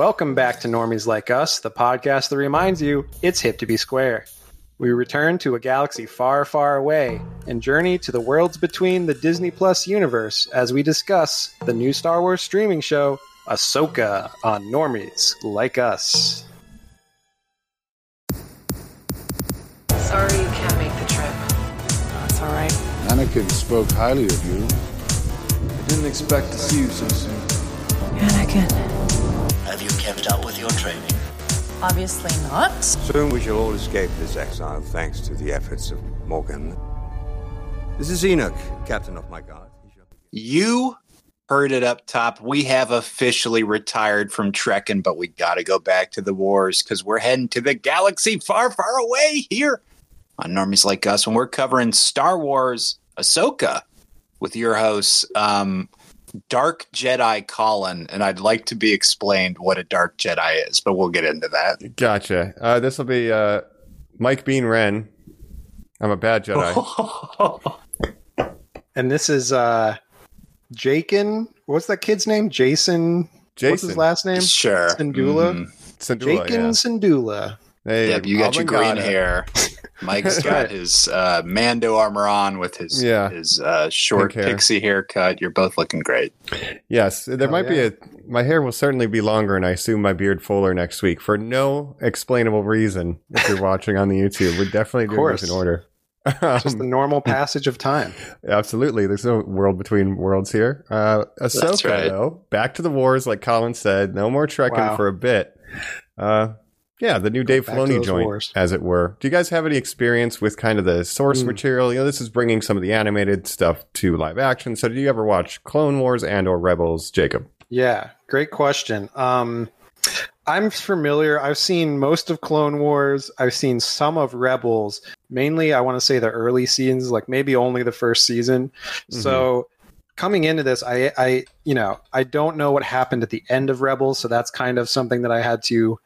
Welcome back to Normies Like Us, the podcast that reminds you it's hip to be square. We return to a galaxy far, far away and journey to the worlds between the Disney Plus universe as we discuss the new Star Wars streaming show, Ahsoka, on Normies Like Us. Sorry you can't make the trip. That's all right. Anakin spoke highly of you. I didn't expect to see you so soon. Anakin. Have you kept up with your training? Obviously not. Soon we shall all escape this exile thanks to the efforts of Morgan. This is Enoch, captain of my guard. You heard it up top. We have officially retired from trekking, but we got to go back to the wars because we're heading to the galaxy far, far away here on Normies Like Us when we're covering Star Wars Ahsoka with your hosts, um, Dark Jedi Colin. And I'd like to be explained what a Dark Jedi is, but we'll get into that. Gotcha. Uh, this will be uh, Mike Bean Ren. I'm a bad Jedi. And this is uh Jakin. What's that kid's name? Jacen. Jacen. What's his last name? Sure. Syndulla. Mhm. Syndulla, Jakin yeah. Syndulla. Hey, Yep, you got your green Almangada. hair. Mike's got Right. his uh, Mando armor on with his Yeah. his uh, short hair. pixie haircut. You're both looking great. Yes, there Oh, might yeah. be a. My hair will certainly be longer, and I assume my beard fuller next week for no explainable reason. If you're watching on the YouTube, we're definitely doing this in order. Just the Um, normal passage of time. absolutely, there's no world between worlds here. Uh, Ahsoka, right. though, back to the wars, like Colin said. No more trekking Wow. for a bit. Uh, yeah, the new Dave Filoni joint, wars. as it were. Do you guys have any experience with kind of the source Mm. material? You know, this is bringing some of the animated stuff to live action. So, did you ever watch Clone Wars and or Rebels, Jacob? Yeah, great question. Um, I'm familiar. I've seen most of Clone Wars. I've seen some of Rebels. Mainly, I want to say the early seasons, like maybe only the first season. So, coming into this, I, I, you know, I don't know what happened at the end of Rebels. So that's kind of something that I had to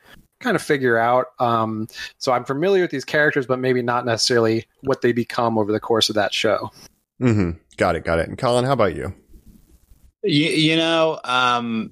kind of figure out. Um, so I'm familiar with these characters, but maybe not necessarily what they become over the course of that show. Mm-hmm. Got it. Got it. And Colin, how about you? You, you know, um,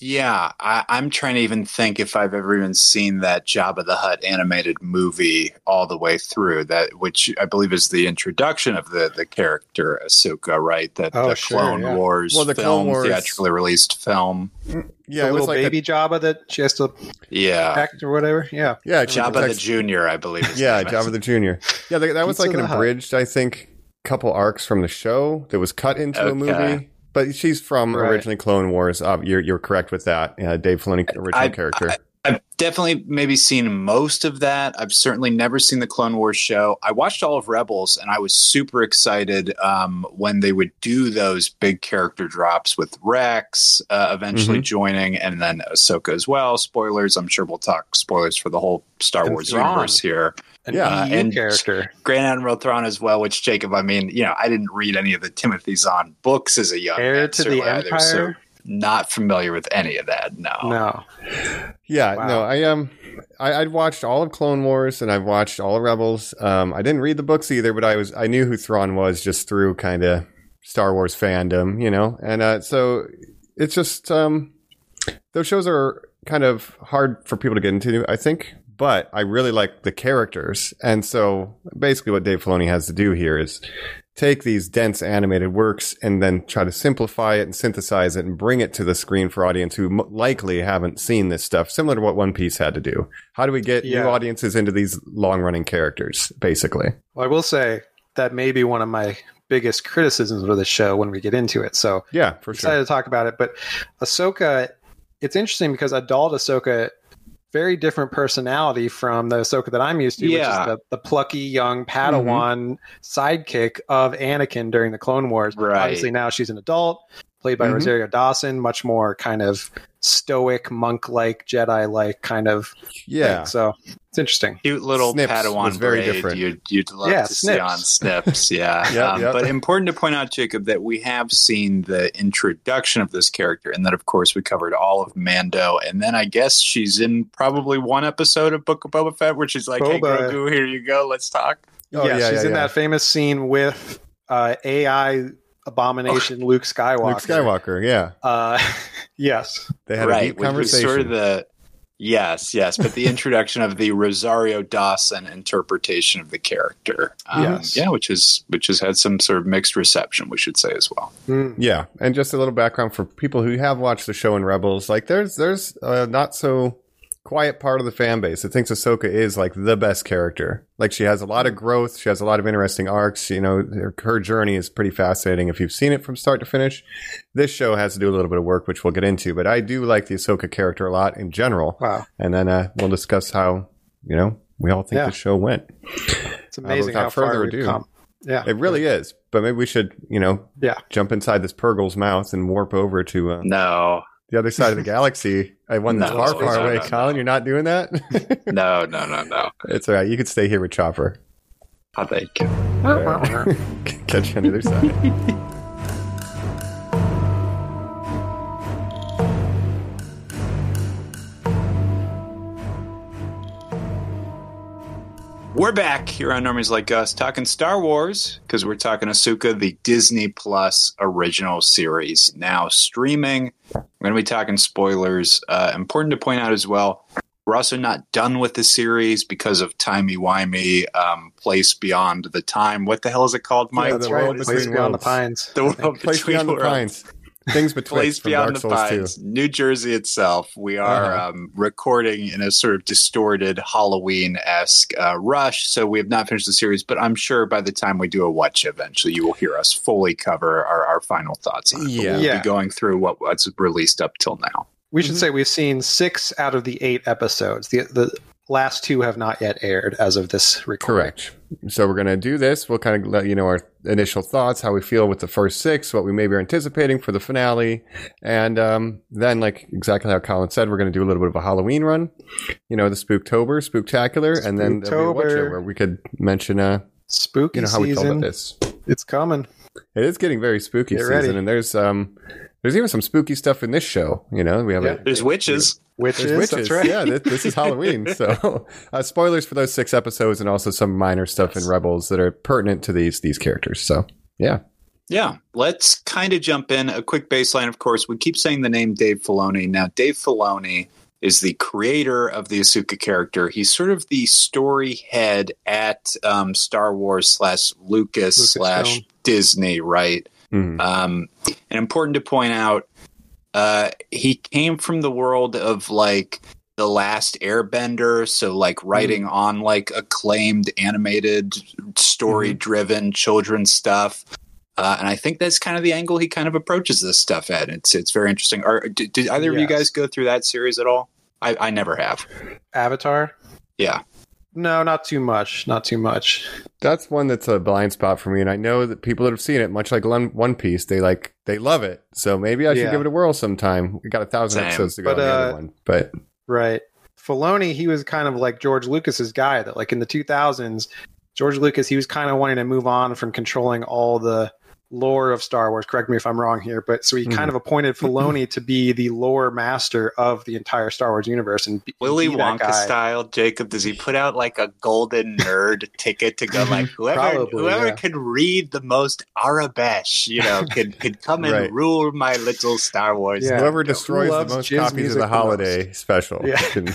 yeah, I, I'm trying to even think if I've ever even seen that Jabba the Hutt animated movie all the way through. That which I believe is the introduction of the the character Ahsoka, right? That Oh, the sure, Clone yeah. Wars Well, the film, Clone Wars- theatrically released film. Mm, yeah, the it was little like baby a, Jabba that she has to Yeah, act or whatever. Yeah. yeah, she Jabba the protects- Junior, I believe. his Yeah, name is. Jabba the Junior. Yeah, that, that was like an the Hutt. abridged, I think, couple arcs from the show that was cut into a movie. But she's from Right. originally Clone Wars. Uh, you're you're correct with that. Yeah, Dave Filoni original I- character. I've definitely maybe seen most of that. I've certainly never seen the Clone Wars show. I watched all of Rebels, and I was super excited um, when they would do those big character drops with Rex uh, eventually Mm-hmm. joining, and then Ahsoka as well. Spoilers. I'm sure we'll talk spoilers for the whole Star And Wars Thrawn. universe here. An Yeah, EU and- character. Grand Admiral Thrawn as well. Which Jacob, I mean, you know, I didn't read any of the Timothy Zahn books as a young Heir man, to the either, so Empire? Not familiar with any of that. No. No. Yeah, Wow. no, I um, I, I'd watched all of Clone Wars and I've watched all of Rebels. Um, I didn't read the books either, but I was I knew who Thrawn was just through kind of Star Wars fandom, you know, and uh, so it's just um, those shows are kind of hard for people to get into, I think. But I really like the characters, and so basically, what Dave Filoni has to do here is take these dense animated works and then try to simplify it and synthesize it and bring it to the screen for audience who m- likely haven't seen this stuff, similar to what One Piece had to do. How do we get Yeah. new audiences into these long running characters, basically? Well, I will say that may be one of my biggest criticisms of the show when we get into it. So Yeah, for excited sure. to talk about it. But Ahsoka, it's interesting because adult Ahsoka, very different personality from the Ahsoka that I'm used to, Yeah. which is the, the plucky young Padawan mm-hmm. sidekick of Anakin during the Clone Wars. Right. Obviously now she's an adult, played by Mhm. Rosario Dawson, much more kind of stoic, monk-like, Jedi-like kind of Yeah. thing. So it's interesting. cute little Snips Padawan was very braid different. You'd, you'd love Yeah, to see on Snips. Yeah. Yep, um, yep. But important to point out, Jacob, that we have seen the introduction of this character, and that, of course, we covered all of Mando. And then I guess she's in probably one episode of Book of Boba Fett where she's like, hey, Grogu, here you go. Let's talk. Oh, yeah, yeah, she's yeah, in yeah. that famous scene with uh, AI abomination Luke Skywalker. Luke Skywalker, yeah. Uh, yes. They had a right, deep which was conversation. sort of the yes, yes, but the introduction of the Rosario Dawson interpretation of the character, um, Yes. yeah, which is which has had some sort of mixed reception, we should say as well. Mm. Yeah, and just a little background for people who have watched the show in Rebels. Like, there's there's a not so quiet part of the fan base that thinks Ahsoka is like the best character. Like, she has a lot of growth. She has a lot of interesting arcs. You know, her, her journey is pretty fascinating if you've seen it from start to finish. This show has to do a little bit of work, which we'll get into. But I do like the Ahsoka character a lot in general. Wow. And then uh, we'll discuss how you know we all think Yeah. the show went. It's amazing without how further far ado, we've come. Yeah. It really is. But maybe we should, you know, Yeah. jump inside this Purgle's mouth and warp over to uh, No, the other side of the galaxy. I that's No, far, far no, away. no, Colin, you're not doing that. no, no, no, no. it's all right. You could stay here with Chopper. I think. Catch you on the other side. We're back here on Normies Like Us talking Star Wars because we're talking Ahsoka, the Disney Plus original series, now streaming. We're going to be talking spoilers. Uh, important to point out as well, we're also not done with the series because of timey-wimey um, place beyond the time. What the hell is it called, Mike? Yeah, That's the right. world Place between beyond the pines. The world Place between beyond the pines. Things betwixt Place from Beyond Dark the Souls Pines, 2. New Jersey itself. We are Uh-huh. um, recording in a sort of distorted Halloween esque uh, rush, so we have not finished the series. But I'm sure by the time we do a watch, eventually you will hear us fully cover our, our final thoughts. On it. Yeah. we'll Yeah. be going through what, what's released up till now. We Mm-hmm. should say we've seen six out of the eight episodes. The the last two have not yet aired as of this recording. Correct. So we're going to do this. We'll kind of let you know our initial thoughts, how we feel with the first six, what we maybe are anticipating for the finale. And um, then, like exactly how Colin said, we're going to do a little bit of a Halloween run, you know, the Spooktober, Spooktacular. And then there'll be a watch where we could mention, uh, Spooky you know, how we felt about this. It's coming. It is getting very spooky Get season, ready. and there's um, there's even some spooky stuff in this show. You know, we have Yeah. a, There's witches. Witches. there's witches. Right. Yeah, this, this is Halloween. So, uh, spoilers for those six episodes, and also some minor stuff in Rebels that are pertinent to these these characters. So, yeah, Yeah, let's kind of jump in. A quick baseline, of course. We keep saying the name Dave Filoni. Now, Dave Filoni is the creator of the Ahsoka character. He's sort of the story head at um, Star Wars slash Lucas slash. Disney, right? Mhm. Um, and important to point out, uh, he came from the world of like the last airbender so like writing on like acclaimed animated story driven children's stuff uh, and I think that's kind of the angle he kind of approaches this stuff at. It's it's very interesting. Are, did, did either of you guys go through that series at all? I, I never have. Avatar. Yeah, No, not too much. Not too much. that's one that's a blind spot for me, and I know that people that have seen it, much like One One Piece, they like they love it. So maybe I should Yeah. give it a whirl sometime. We got a thousand Same. episodes to go But, on the uh, other one, but Right. Filoni, he was kind of like George Lucas's guy that like in the 2000s, George Lucas, he was kind of wanting to move on from controlling all the lore of Star Wars. Correct me if I'm wrong here, but so he Mhm. kind of appointed Filoni to be the lore master of the entire Star Wars universe and be, Willy be Wonka guy. style. Jacob, does he put out like a golden nerd ticket to go like whoever Probably, whoever yeah. could read the most Aurebesh, you know, could could come and rule my little Star Wars. Yeah. whoever Who destroys the most copies of music the the holiday special, Yeah. can-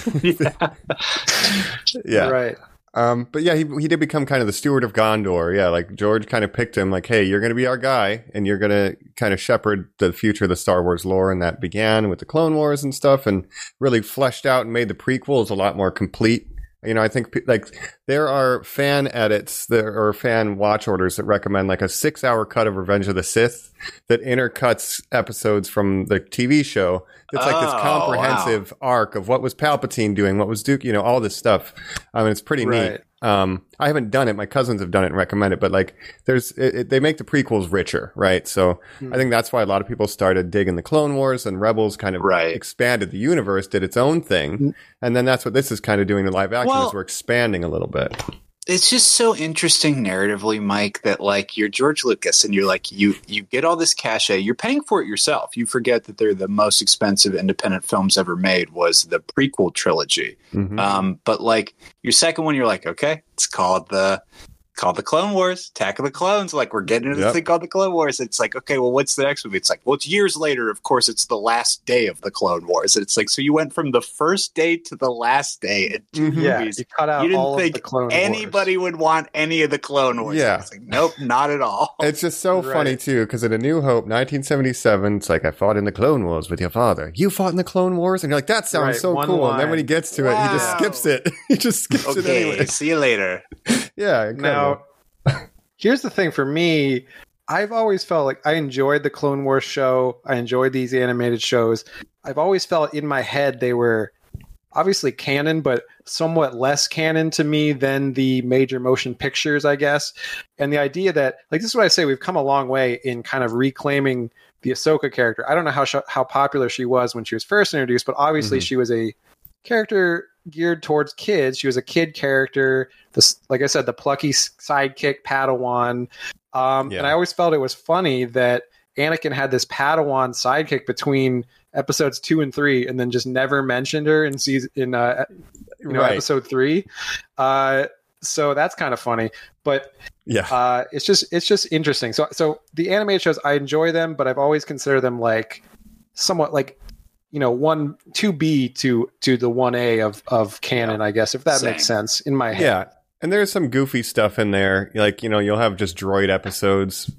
yeah. Right. Um, but yeah, he he did become kind of the steward of Gondor. Yeah, like George kind of picked him, like, hey, you're going to be our guy, and you're going to kind of shepherd the future of the Star Wars lore, and that began with the Clone Wars and stuff, and really fleshed out and made the prequels a lot more complete. You know, I think like there are fan edits there or fan watch orders that recommend like a six hour cut of Revenge of the Sith that intercuts episodes from the TV show. It's like this Oh, comprehensive arc of what was Palpatine doing, what was Duke, you know, all this stuff. I mean, it's pretty neat. Right. Um, I haven't done it. My cousins have done it and recommend it, but like, there's it, it, they make the prequels richer, right? So I think that's why a lot of people started digging the Clone Wars and Rebels kind of Right. expanded the universe, did its own thing, and then that's what this is kind of doing to live action Well- is we're expanding a little bit. It's just so interesting narratively, Mike, that like you're George Lucas and you're like you you get all this cachet, you're paying for it yourself. You forget that they're the most expensive independent films ever made was the prequel trilogy. Mhm. Um, but like your second one, you're like, okay, it's called the called the Clone Wars, Attack of the Clones. Like we're getting into Yep. this thing called the Clone Wars. It's like, okay, well, what's the next movie? It's like, well, it's years later. Of course, it's the last day of the Clone Wars. And it's like, so you went from the first day to the last day in 2 Mhm. Yeah, movies. you cut out You didn't all of think the Clone Anybody would want any of the Clone Wars. Yeah. It's like, nope, not at all. It's just so Right. funny too, because in A New Hope, 1977, it's like I fought in the Clone Wars with your father. You fought in the Clone Wars, and you're like, that sounds Right, so one cool. And then when he gets to it, he just skips it. he just skips it anyway. see you later. Yeah, incredible. Now, here's the thing for me. I've always felt like I enjoyed the Clone Wars show. I enjoyed these animated shows. I've always felt in my head they were obviously canon, but somewhat less canon to me than the major motion pictures, I guess. And the idea that, like, this is what I say, we've come a long way in kind of reclaiming the Ahsoka character. I don't know how sh- how popular she was when she was first introduced, but obviously Mhm. she was a character geared towards kids. She was a kid character. This, like I said, the plucky sidekick Padawan. Um, Yeah. And I always felt it was funny that Anakin had this Padawan sidekick between episodes two and three, and then just never mentioned her in season in uh, you know Right. episode three. Uh, so that's kind of funny, but Yeah. uh, it's just it's just interesting. So so the animated shows I enjoy them, but I've always considered them like somewhat like you know one two B to to the one A of of canon, I guess if that Same. makes sense in my head. Yeah. And there's some goofy stuff in there. Like, you know, you'll have just droid episodes.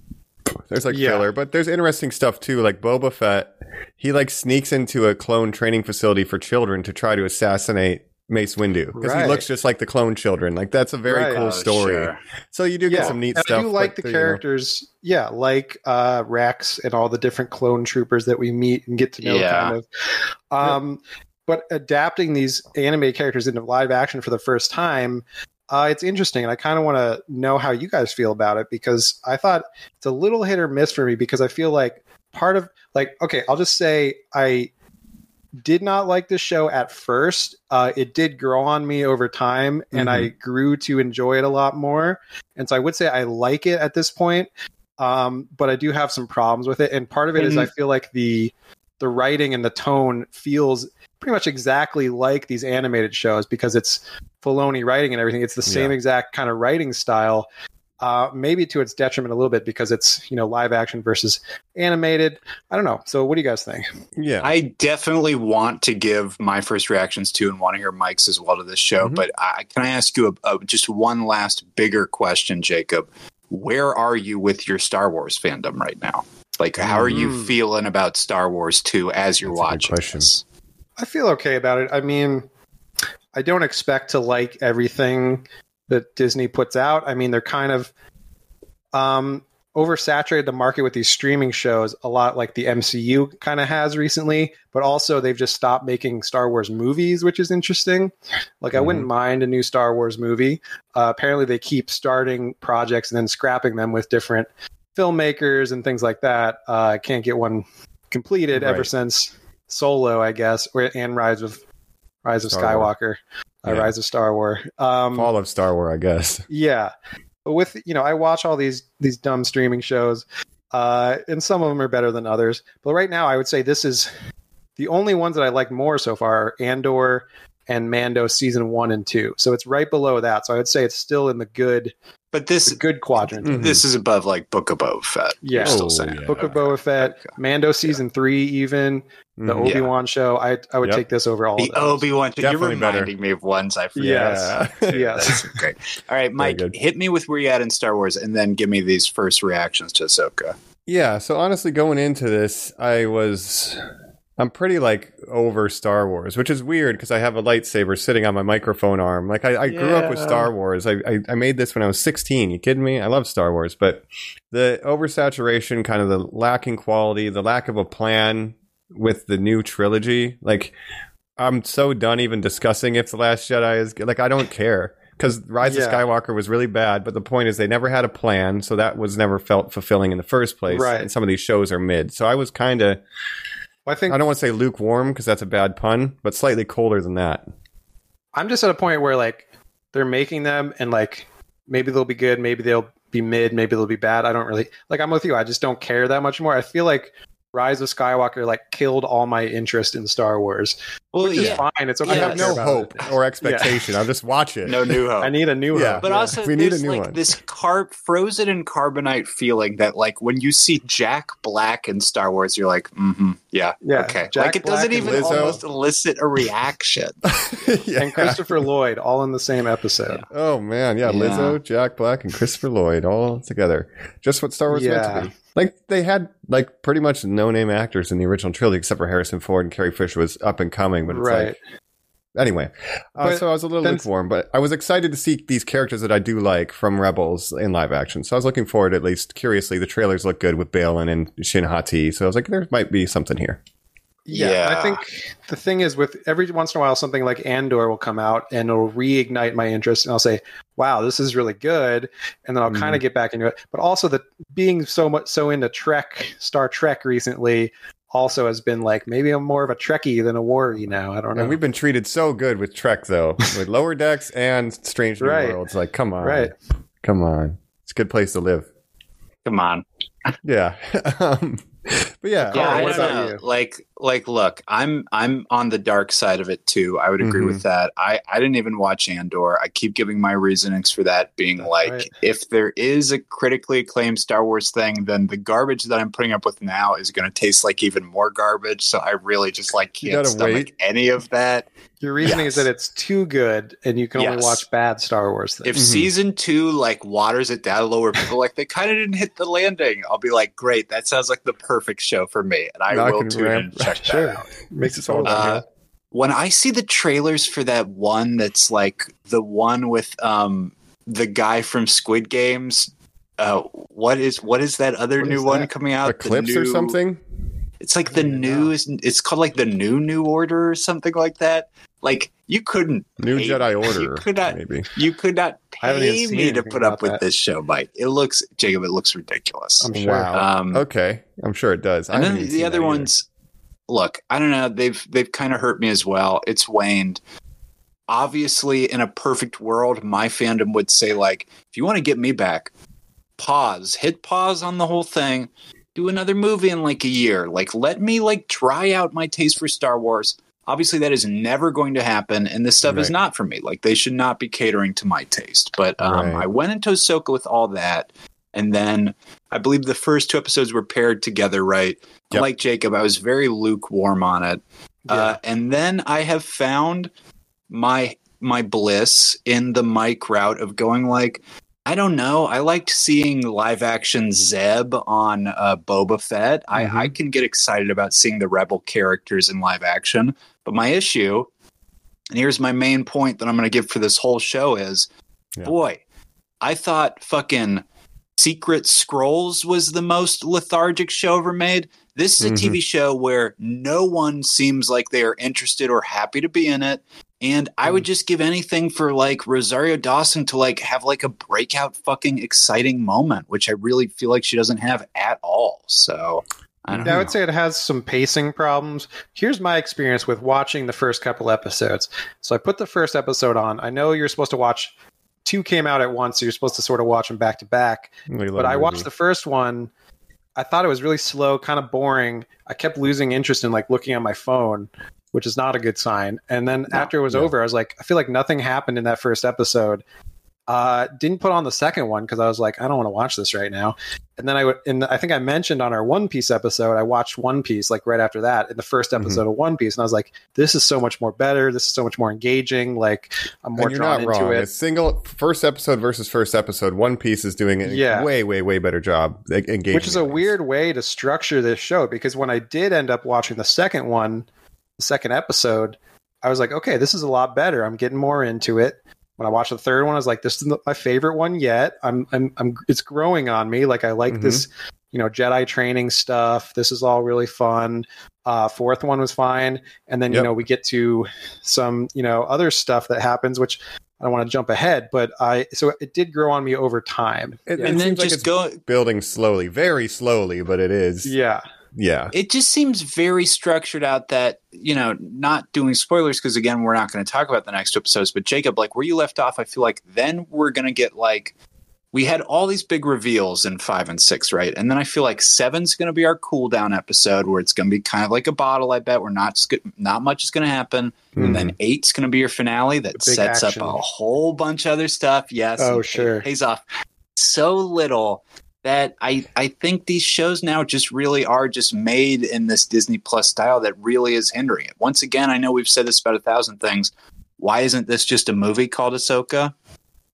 There's like Yeah. filler, but there's interesting stuff too. Like Boba Fett, he like sneaks into a clone training facility for children to try to assassinate Mace Windu because he looks just like the clone children. Like that's a very Right. cool Oh, story. sure. So you do get Yeah, some neat and stuff. I do like but the you know- characters, yeah, like uh, Rex and all the different clone troopers that we meet and get to know. Yeah. Kind of. Um, But adapting these anime characters into live action for the first time, uh, it's interesting, and I kind of want to know how you guys feel about it because I thought it's a little hit or miss for me because I feel like part of like okay, I'll just say I did not like the show at first. Uh, it did grow on me over time, and I grew to enjoy it a lot more. And so I would say I like it at this point, um, but I do have some problems with it. And part of it is Mhm. I feel like the the writing and the tone feels pretty much exactly like these animated shows because it's Filoni writing and everything. It's the same Yeah. exact kind of writing style. Uh, maybe to its detriment a little bit because it's you know live action versus animated. I don't know. So what do you guys think? Yeah. I definitely want to give my first reactions to and want to hear Mike's as well to this show. Mhm. But I, can I ask you a, a, just one last bigger question, Jacob? Where are you with your Star Wars fandom right now? Like, how are you Mm. feeling about Star Wars 2 as you're That's watching question. this? I feel okay about it. I mean, I don't expect to like everything that Disney puts out. I mean, they're kind of um, oversaturated the market with these streaming shows a lot like the MCU kind of has recently, but also they've just stopped making Star Wars movies, which is interesting. Like, I wouldn't mind a new Star Wars movie. Uh, apparently, they keep starting projects and then scrapping them with different filmmakers and things like that. Uh, can't get one completed ever since Solo, I guess, or and Rise of Rise of Star Skywalker, uh, Yeah. Rise of Star Wars. Um, Fall of Star Wars, I guess. yeah, with you know, I watch all these these dumb streaming shows, uh, and some of them are better than others. But right now, I would say this is the only ones that I like more so far: are Andor and Mando season one and two. So it's right below that. So I would say it's still in the good But this good quadrant. Mhm. this is above like Book of Boba Fett. Yeah. You're still Oh, saying. yeah. Book of Boba Fett, Okay. Mando season three, even the Mhm. Obi Wan show. I I would Yep. take this over all. The. Obi Wan. You're Definitely better. reminding me of ones I forget. Yes. Yeah. yes. That's great. All right, Mike, hit me with where you at in Star Wars, and then give me these first reactions to Ahsoka. Yeah, so honestly, going into this, I was. I'm pretty like over Star Wars, which is weird because I have a lightsaber sitting on my microphone arm. Like I, I grew up with Star Wars. I, I I made this when I was 16. You kidding me? I love Star Wars, but the oversaturation, kind of the lacking quality, the lack of a plan with the new trilogy, like I'm so done even discussing if the Last Jedi is like I don't care because Rise Yeah. of Skywalker was really bad. But the point is they never had a plan, so that was never felt fulfilling in the first place. Right. And some of these shows are mid, so I was kind of Well, I think I don't want to say lukewarm because that's a bad pun, but slightly colder than that. I'm just at a point where like they're making them and like maybe they'll be good, maybe they'll be mid, maybe they'll be bad. I don't really like I'm with you. I just don't care that much more. I feel like Rise of Skywalker like killed all my interest in Star Wars. Well, Which is yeah. fine. It's okay. I have no hope it. or expectation. I'll just watch it. No new hope. I need a new Yeah. hope. But yeah. also, We need a new like one. this carb frozen in carbonite feeling that, like, when you see Jack Black in Star Wars, you're like, mm-hmm, yeah, Yeah, okay. Jack like, it doesn't even Lizzo. almost elicit a reaction. yeah. and Christopher Lloyd all in the same episode. Oh man, yeah, Yeah. Lizzo, Jack Black, and Christopher Lloyd all together. Just what Star Wars meant to be. Like they had like pretty much no name actors in the original trilogy except for Harrison Ford and Carrie Fisher was up and coming, but it's Right. like anyway. Uh, so I was a little lukewarm, but I was excited to see these characters that I do like from Rebels in live action. So I was looking forward, at least curiously. The trailers look good with Baylan and Shin Hati, so I was like, there might be something here. Yeah, Yeah. I think the thing is with every once in a while something like Andor will come out and it'll reignite my interest and I'll say, "Wow, this is really good," and then I'll Mhm. kind of get back into it. But also the being so much so into Trek, Star Trek recently also has been like maybe I'm more of a Trekkie than a Warrior now. I don't know. And we've been treated so good with Trek though, with Lower Decks and Strange New Right. Worlds. Like, come on, Right. Come on, it's a good place to live. Come on. Yeah. um, but yeah, Yeah, Carl, I know. Like, like, look, I'm I'm on the dark side of it too. I would agree Mhm. with that. I I didn't even watch Andor. I keep giving my reasonings for that, being That's like, right. if there is a critically acclaimed Star Wars thing, then the garbage that I'm putting up with now is going to taste like even more garbage. So I really just like can't stomach wait. any of that. Your reasoning is that it's too good and you can only watch bad Star Wars things. If Mhm. season two like waters it down lower, people like they kind of didn't hit the landing. I'll be like, great, that sounds like the perfect show for me, and I Now will can tune in ramp- and check that out. Makes it It's all. Uh, when I see the trailers for that one that's like the one with um the guy from Squid Games, uh what is what is that other What new one that? coming out? The Eclipse or something. It's like the new it's called like the new new order or something like that. Like you couldn't New pay- Jedi you Order, could not maybe. you could not I haven't pay me to put up with that. this show, Mike. It looks Jacob, it looks ridiculous. I'm sure. Wow. Um, okay, I'm sure it does. And haven't then the other ones look i don't know they've they've kind of hurt me as well it's waned obviously in a perfect world my fandom would say like if you want to get me back pause hit pause on the whole thing do another movie in like a year like let me like dry out my taste for star wars obviously that is never going to happen and this stuff is not for me like they should not be catering to my taste but um, Right. i went into ahsoka with all that and then i believe the first two episodes were paired together right Yep. like jacob i was very lukewarm on it uh, and then i have found my my bliss in the Mike route of going like I don't know. I liked seeing live action Zeb on uh, Boba Fett. Mhm. I, I can get excited about seeing the Rebel characters in live action. But my issue, and here's my main point that I'm going to give for this whole show is, Yeah. boy, I thought fucking Secret Scrolls was the most lethargic show ever made. This is a Mhm. TV show where no one seems like they are interested or happy to be in it. And I would just give anything for like Rosario Dawson to like have like a breakout fucking exciting moment, which I really feel like she doesn't have at all. So I don't Yeah, I would say it has some pacing problems. Here's my experience with watching the first couple episodes. So I put the first episode on. I know you're supposed to watch two came out at once, so you're supposed to sort of watch them back to back. But I movie. watched the first one. I thought it was really slow, kind of boring. I kept losing interest in like looking at my phone, which is not a good sign. And then after it was no. over, I was like, I feel like nothing happened in that first episode. Uh, didn't put on the second one because I was like, I don't want to watch this right now. And then I would, and I think I mentioned on our One Piece episode, I watched One Piece like right after that in the first Mm-hmm. episode of One Piece, and I was like, this is so much more better. This is so much more engaging. Like I'm more and you're drawn not into wrong. it. A single first episode versus first episode. One Piece is doing a Yeah. way, way, way better job engaging. which is a weird way to structure this show because when I did end up watching the second one, the second episode, I was like, okay, this is a lot better. I'm getting more into it. When I watched the third one, I was like, this is my favorite one yet. I'm, I'm, I'm it's growing on me. Like I like Mhm. this, you know, Jedi training stuff. This is all really fun. Uh, fourth one was fine, and then you know we get to some you know other stuff that happens, which I don't want to jump ahead, but I so it did grow on me over time. It- yeah. and then seems like just it's go building slowly, very slowly, but it is. yeah. Yeah. it just seems very structured out that you know not doing spoilers because again we're not going to talk about the next episodes but jacob like where you left off i feel like then we're going to get like we had all these big reveals in five and six, right? And then I feel like seven's going to be our cool down episode where it's going to be kind of like a bottle. I bet we're not sc- not much is going to happen, and then mm-hmm. eight's going to be your finale that sets action. up a whole bunch of other stuff. Yes, Oh, sure. pays off so little that I I think these shows now just really are just made in this Disney Plus style that really is hindering it. Once again, I know we've said this about a thousand things. Why isn't this just a movie called Ahsoka?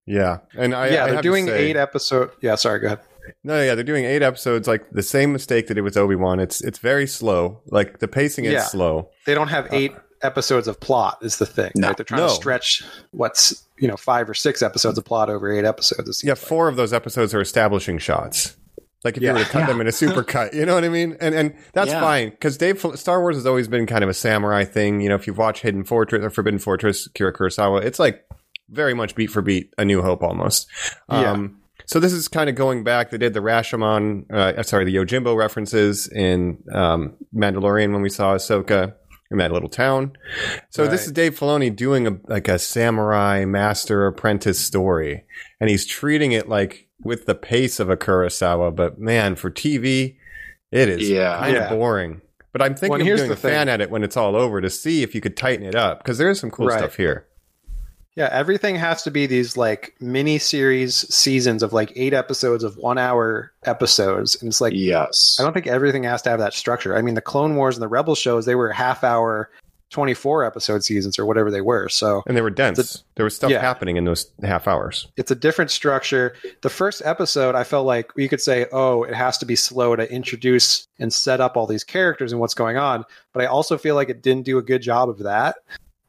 Yeah, and I, yeah, I they're have to doing say- eight episode. Yeah, sorry, go ahead. No, yeah, they're doing eight episodes. Like the same mistake they did with Obi Wan. It's it's very slow. Like the pacing is Yeah. slow. They don't have uh, eight episodes of plot. Is the thing? No. right? They're trying No. to stretch what's you know five or six episodes of plot over eight episodes. Yeah, like. four of those episodes are establishing shots. Like if Yeah. you were to cut them in a super cut, you know what I mean? And and that's Yeah. fine because Dave Star Wars has always been kind of a samurai thing. You know, if you've watched Hidden Fortress or Forbidden Fortress, Kira Kurosawa, it's like very much beat for beat A New Hope almost. Yeah. Um, so this is kind of going back. They did the Rashomon, uh, sorry, the Yojimbo references in um, Mandalorian when we saw Ahsoka in that little town. So this is Dave Filoni doing a like a samurai master apprentice story, and he's treating it like with the pace of a Kurosawa. But man, for TV, it is Yeah. kind of boring. But I'm thinking Well, of here's doing the a fan thing. edit when it's all over to see if you could tighten it up because there is some cool Right. stuff here. Yeah, everything has to be these like mini series seasons of like eight episodes of one hour episodes, and it's like Yes. I don't think everything has to have that structure. I mean, the Clone Wars and the Rebel shows they were half hour, twenty four episode seasons or whatever they were. So And they were dense. there was stuff yeah. happening in those half hours. it's a different structure. The first episode, I felt like you could say, oh, it has to be slow to introduce and set up all these characters and what's going on. But I also feel like it didn't do a good job of that.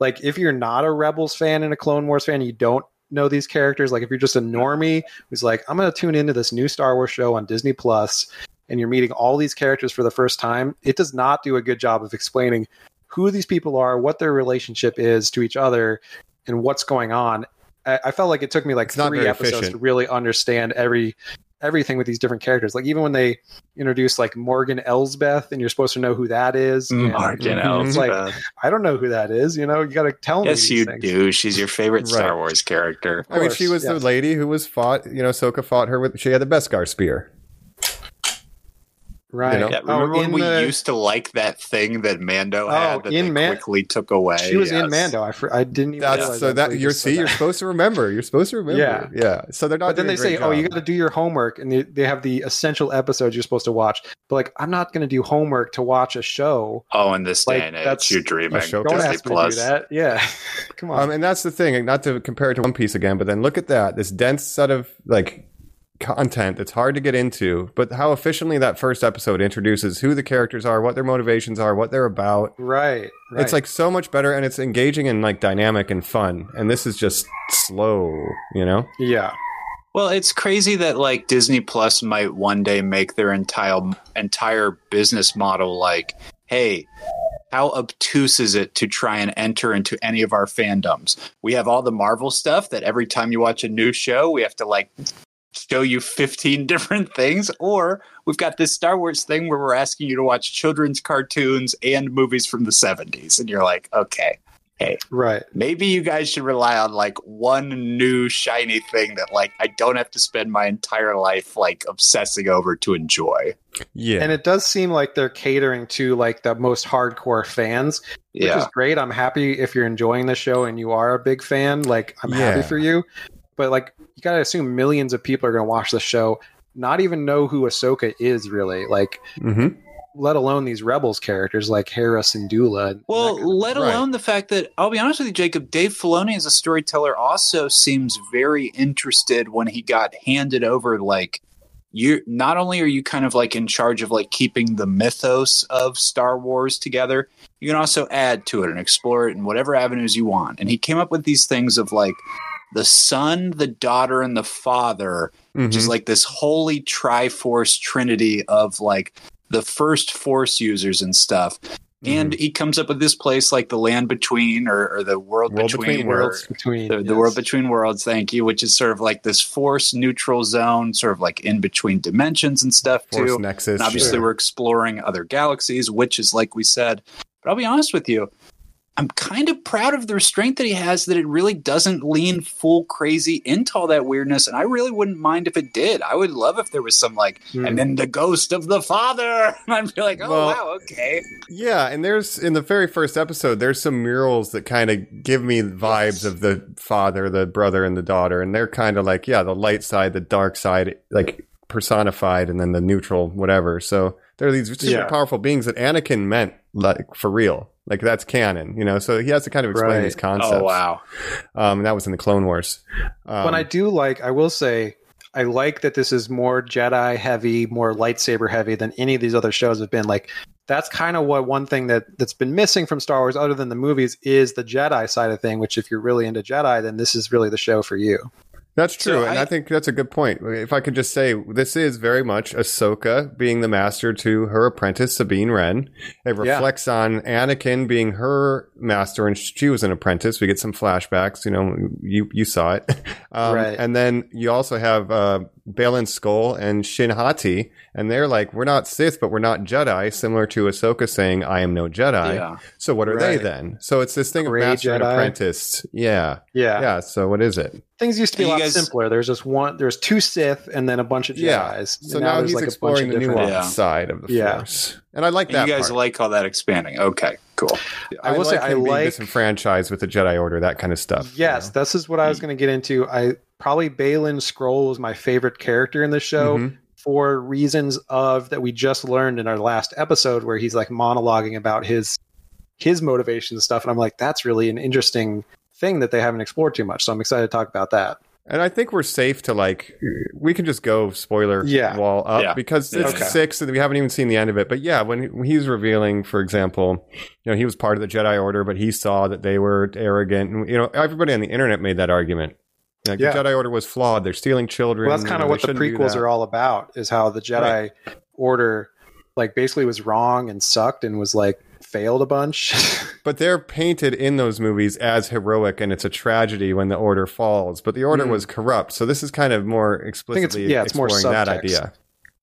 Like, if you're not a Rebels fan and a Clone Wars fan, you don't know these characters. Like, if you're just a normie who's like, I'm going to tune into this new Star Wars show on Disney Plus, and you're meeting all these characters for the first time, it does not do a good job of explaining who these people are, what their relationship is to each other, and what's going on. I, I felt like it took me like It's three episodes efficient. to really understand every everything with these different characters. Like even when they introduce like Morgan Elsbeth, and you're supposed to know who that is. Mm-hmm. and Morgan it's like I don't know who that is. You know, you got to tell me. Yes, you things. do. She's your favorite Star Right. Wars character. I mean, she was the lady who was fought. You know, Soka fought her with. She had the Beskar spear. Right. You know? Yeah, Oh, remember when we the- used to like that thing that Mando Oh, had that in they Man- quickly took away? She was in Mando. I, fr- I didn't even. That's so that you you're just said see, you're supposed to remember. You're supposed to remember. Yeah. yeah. So they're not. But then they a say, great "Oh, you got to do your homework," and they, they have the essential episodes you're supposed to watch. But like, I'm not going to do homework to watch a show. Oh, in this Like, day and age, that's- you're dreaming. A show Don't Disney ask me to Plus. do that. Yeah, come on. Um, and that's the thing. Not to compare it to One Piece again, but then look at that. This dense set of like content that's hard to get into, but how efficiently that first episode introduces who the characters are, what their motivations are, what they're about. right, right. It's like so much better, and it's engaging and like dynamic and fun. And this is just slow, you know. yeah, Well, it's crazy that like Disney Plus might one day make their entire entire business model like, hey, how obtuse is it to try and enter into any of our fandoms? We have all the Marvel stuff that every time you watch a new show, we have to like show you 15 different things or we've got this Star Wars thing where we're asking you to watch children's cartoons and movies from the 70s and you're like, "Okay, hey, right. maybe you guys should rely on like one new shiny thing that like I don't have to spend my entire life like obsessing over to enjoy. Yeah, And it does seem like they're catering to like the most hardcore fans, which Yeah. is great. I'm happy if you're enjoying the show and you are a big fan. Like, I'm happy for you. But like, you gotta assume millions of people are gonna watch the show, not even know who Ahsoka is really. Like, hmm let alone these rebels characters like Hera Syndulla. Well, that kind of- let Right. alone the fact that I'll be honest with you, Jacob. Dave Filoni as a storyteller also seems very interested when he got handed over. Like, you not only are you kind of like in charge of like keeping the mythos of Star Wars together, you can also add to it and explore it in whatever avenues you want. And he came up with these things of like the son, the daughter, and the father which is mm-hmm. like this holy triforce trinity of like the first force users and stuff. And mm-hmm. he comes up with this place like the land between or, or the world, World between, Between Worlds. between the, the world between worlds. Thank you, which is sort of like this force neutral zone, sort of like in between dimensions and stuff Force too. Nexus. And obviously, yeah. we're exploring other galaxies, which is like we said. But I'll be honest with you, I'm kind of proud of the restraint that he has that it really doesn't lean full crazy into all that weirdness. And I really wouldn't mind if it did. I would love if there was some like, Hmm. and then the ghost of the father. And I'd be like, oh, Well- wow, okay. Yeah, and there's in the very first episode, there's some murals that kind of give me vibes of the father, the brother, and the daughter, and they're kind of like, yeah, the light side, the dark side, like personified, and then the neutral, whatever. So there are these super Yeah. powerful beings that Anakin meant like for real, like that's canon, you know. So he has to kind of explain Right. these concepts. Oh, wow. Um, and that was in the Clone Wars. Um, but I do like, I will say, I like that this is more Jedi heavy, more lightsaber heavy than any of these other shows have been. Like, that's kind of what one thing that that's been missing from Star Wars, other than the movies, is the Jedi side of thing. Which, if you're really into Jedi, then this is really the show for you. That's true, So and I- I think that's a good point. If I could just say, this is very much Ahsoka being the master to her apprentice Sabine Wren. It Yeah. reflects on Anakin being her master, and she was an apprentice. We get some flashbacks. You know, you you saw it, um, Right. And then you also have uh, Baylan Skoll and Shin Hati, and they're like, we're not Sith, but we're not Jedi. Similar to Ahsoka saying, "I am no Jedi." Yeah. So what are they then? So it's this thing Gray of master and Jedi. apprentice. Yeah, Yeah. yeah. So what is it? Things used to be a lot guys- simpler. There's just one. There's two Sith and then a bunch of Jedi's. Yeah. And So now, there's he's like a bunch exploring of the different- nuanced Yeah. side of the Yeah. force, and I like And that. you guys part. like all that expanding. Okay, cool. I will say I like being like- disenfranchised with the Jedi Order, that kind of stuff. you Yes, know? this is what I was mm. going to get into. I probably Baylan Skoll was my favorite character in the show Mhm. for reasons of that we just learned in our last episode, where he's like monologuing about his his motivation and stuff, and I'm like, that's really an interesting thing that they haven't explored too much. So I'm excited to talk about that. And I think we're safe to like, we can just go spoiler Yeah. wall up Yeah. because it's Okay. six and we haven't even seen the end of it. But yeah, when when he's revealing, for example, you know, he was part of the Jedi Order, but he saw that they were arrogant. And, you know, everybody on the internet made that argument. Like Yeah. the Jedi Order was flawed. They're stealing children. Well, that's kind of what the prequels are all about. Is how the Jedi Order, like, basically was wrong and sucked and was like failed a bunch. But they're painted in those movies as heroic, and it's a tragedy when the order falls. But the order Mm. was corrupt, so this is kind of more explicitly yeah, it's more exploring that idea.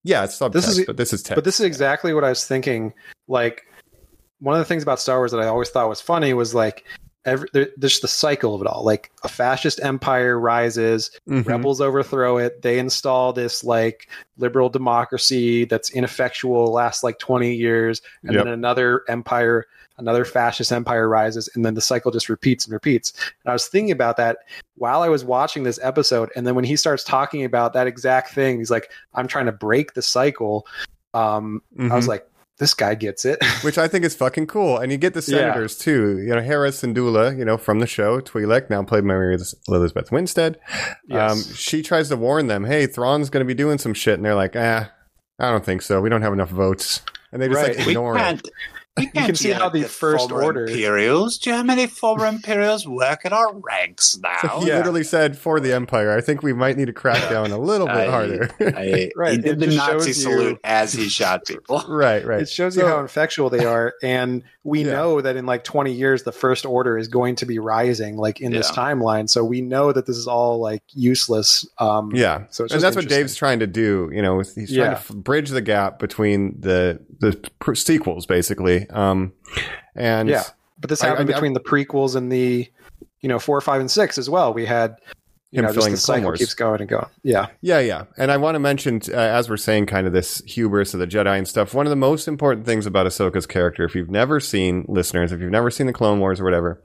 Yeah, it's subtext, This is- but this is text. But this is exactly what I was thinking. Like one of the things about Star Wars that I always thought was funny was like every there's the cycle of it all. Like a fascist empire rises, Mhm. rebels overthrow it, they install this like liberal democracy that's ineffectual, lasts like 20 years, and Yep. then another empire, another fascist empire rises, and then the cycle just repeats and repeats. And I was thinking about that while I was watching this episode, and then when he starts talking about that exact thing, he's like, "I'm trying to break the cycle." Um, I was Mhm. like, "This guy gets it." which I think is fucking cool. And you get the Yeah. senators too. You know, Harris Syndulla, you know, from the show, Twi'lek, now played by Mary Elizabeth Winstead. Yes. Um, she tries to warn them, hey, Thrawn's going to be doing some shit. And they're like, ah, I don't think so. We don't have enough votes. And they just Right. like We ignore it. Can't. We can't see how at the First Order- Imperials. Do you know how many former Imperials work in our ranks now? He Yeah. literally said for the Empire. I think we might need to crack down a little bit I- harder. I, Right, He did the Nazi shows you- salute as he shot people. right, right. It shows you how effectual they are, and we Yeah. know that in like 20 years, the First Order is going to be rising, like in this timeline. So we know that this is all like useless. Um, Yeah, So it's and that's what. Dave's trying to do. You know, he's trying Yeah. to f- bridge the gap between the the pr- sequels, basically. Um, and Yeah. But this happened I- between the prequels and the, you know, four, five, and six as well. We had, you know, just filling the the Clone cycle Wars. keeps going and going. Yeah. Yeah, yeah. And I want to mention, uh, as we're saying, kind of this hubris of the Jedi and stuff, one of the most important things about Ahsoka's character, if you've never seen, listeners, if you've never seen the Clone Wars or whatever,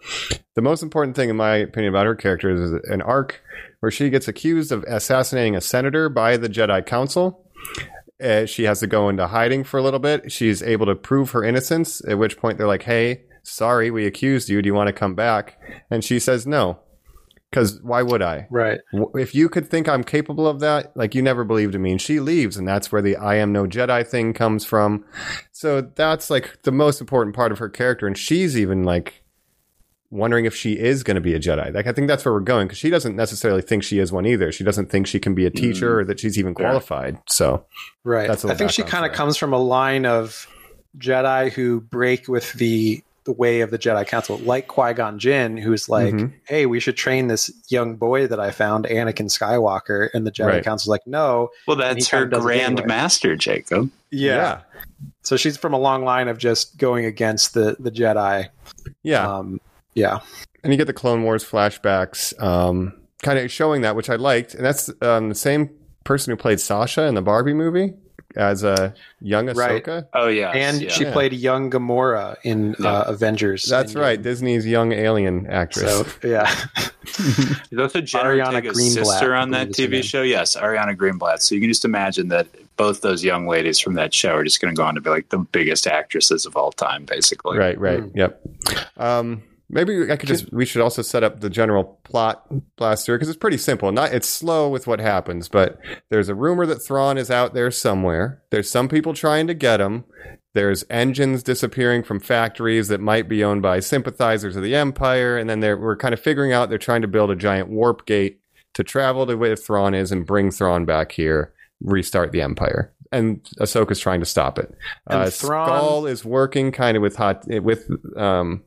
the most important thing, in my opinion, about her character is an arc where she gets accused of assassinating a senator by the Jedi Council. Uh, she has to go into hiding for a little bit. She's able to prove her innocence, at which point they're like, hey, sorry, we accused you. Do you want to come back? And she says no. Because why would I? Right. If you could think I'm capable of that, like you never believed in me. And she leaves, and that's where the I am no Jedi thing comes from. So that's like the most important part of her character. And she's even like wondering if she is going to be a Jedi. Like I think that's where we're going because she doesn't necessarily think she is one either. She doesn't think she can be a teacher or that she's even qualified. So Right. That's a I think she kind of comes from a line of Jedi who break with the the way of the Jedi Council, like Qui Gon Jinn, who's like, Mhm. "Hey, we should train this young boy that I found, Anakin Skywalker," and the Jedi Right. Council's like, "No." Well, that's her kinda does it grand anyway. master, Jacob. Yeah. So she's from a long line of just going against the the Jedi. Yeah. Um, yeah. and you get the Clone Wars flashbacks, um, kind of showing that, which I liked. And that's um, the same person who played Sasha in the Barbie movie as a young Right. Ahsoka. Oh yeah, and she Yeah. played young Gamora in Yeah. uh, Avengers. That's Endgame. right, Disney's young alien actress. So yeah, Is also Jenna Ariana Ortega's Greenblatt, sister on that believe is her TV show? Yes, Ariana Greenblatt. So you can just imagine that both those young ladies from that show are just going to go on to be like the biggest actresses of all time, basically. right, right, Mm. yep. Um, maybe I could just. We should also set up the general plot blaster because it's pretty simple. Not it's slow with what happens, but there's a rumor that Thrawn is out there somewhere. There's some people trying to get him. There's engines disappearing from factories that might be owned by sympathizers of the Empire, and then they're, we're kind of figuring out they're trying to build a giant warp gate to travel to where Thrawn is and bring Thrawn back here, restart the Empire. And Ahsoka's trying to stop it. And Uh, Thrawn- Skoll is working kind of with hot with um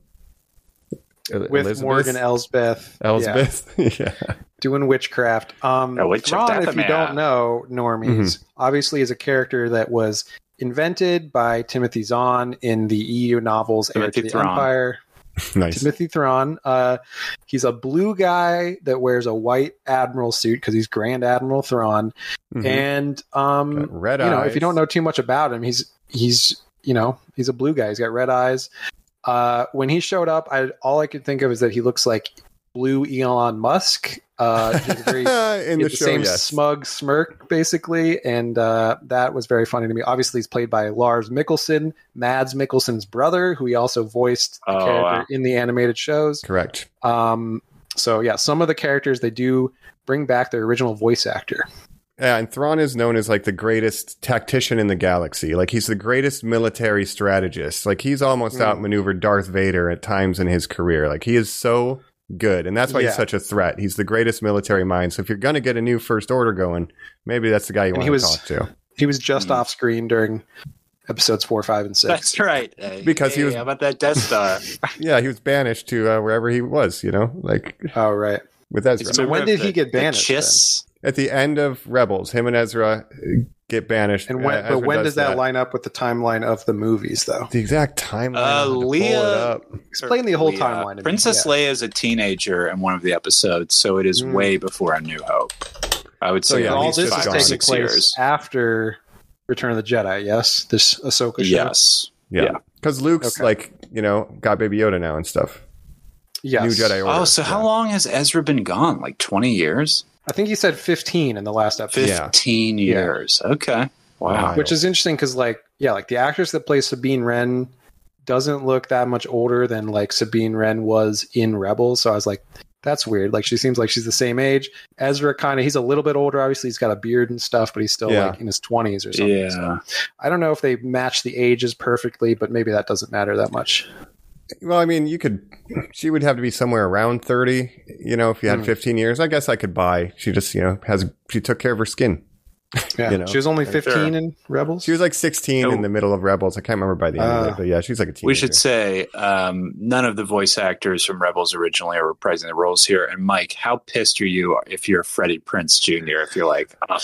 with Elizabeth? Morgan Elsbeth, yeah, Yeah. doing witchcraft. Um, A witch Thrawn, if you don't know, normies, Mm-hmm. obviously is a character that was invented by Timothy Zahn in the EU novels Heir Timothy to the Thrawn. Empire. nice. Timothy Thrawn. Uh, he's a blue guy that wears a white admiral suit because he's Grand Admiral Thrawn. Mhm. And um, Got red you know, if you don't know too much about him, he's he's you know he's a blue guy. He's got red eyes. Uh, when he showed up, I all I could think of is that he looks like blue Elon Musk. Uh, very in the the show, same yes. smug smirk, basically, and uh, that was very funny to me. Obviously, he's played by Lars Mikkelsen, Mads Mikkelsen's brother, who he also voiced the Oh, character wow. in the animated shows. Correct. Um, so yeah, some of the characters they do bring back their original voice actor. Yeah, and Thrawn is known as like the greatest tactician in the galaxy. Like he's the greatest military strategist. Like he's almost Mm. outmaneuvered Darth Vader at times in his career. Like he is so good, and that's why Yeah. he's such a threat. He's the greatest military mind. So if you're gonna get a new First Order going, maybe that's the guy you And want he to talk to. He was just Hmm. off screen during episodes four, five, and six. That's right. Hey, Because he was- How about that Death Star? Yeah, he was banished to uh, wherever he was. You know, like Oh right. with Ezra. So when Remember did he the- get the banished, Chiss? At the end of Rebels, him and Ezra get banished. And when, Uh, but when does that, line up with the timeline of the movies, though? The exact timeline. Uh, I'll have to pull it up. Explain the whole Leia. timeline. to me, Princess yeah. Leia is a teenager in one of the episodes, so it is Mm. way before A New Hope. I would So, say yeah, at all least this five is taking six place years. after Return of the Jedi. Yes, this Ahsoka show. Yes. Yeah, Yeah. because Luke's Okay. like you know got Baby Yoda now and stuff. Yes. New Jedi Order. Oh, so how long has Ezra been gone? Like 20 years? I think he said 15 in the last episode. Yeah. 15 years. Okay. Wow. Wow. which is interesting because like yeah like the actress that plays sabine wren doesn't look that much older than like sabine wren was in rebels so i was like that's weird like she seems like she's the same age ezra kind of he's a little bit older obviously he's got a beard and stuff but he's still Yeah. like in his 20s or something Yeah. So i don't know if they match the ages perfectly but maybe that doesn't matter that much Well, I mean, you could. She would have to be somewhere around thirty. You know, if you had Hmm. fifteen years, I guess I could buy. She just you know has she took care of her skin. yeah You know, she was only sure. 15 in rebels She was like sixteen Oh. in the middle of Rebels. I can't remember by the end of Ah. it, but yeah, she's like a teenager. We should say um, none of the voice actors from Rebels originally are reprising the roles here. And Mike, how pissed are you if you're Freddie Prinze Jr.? If you're like, oh,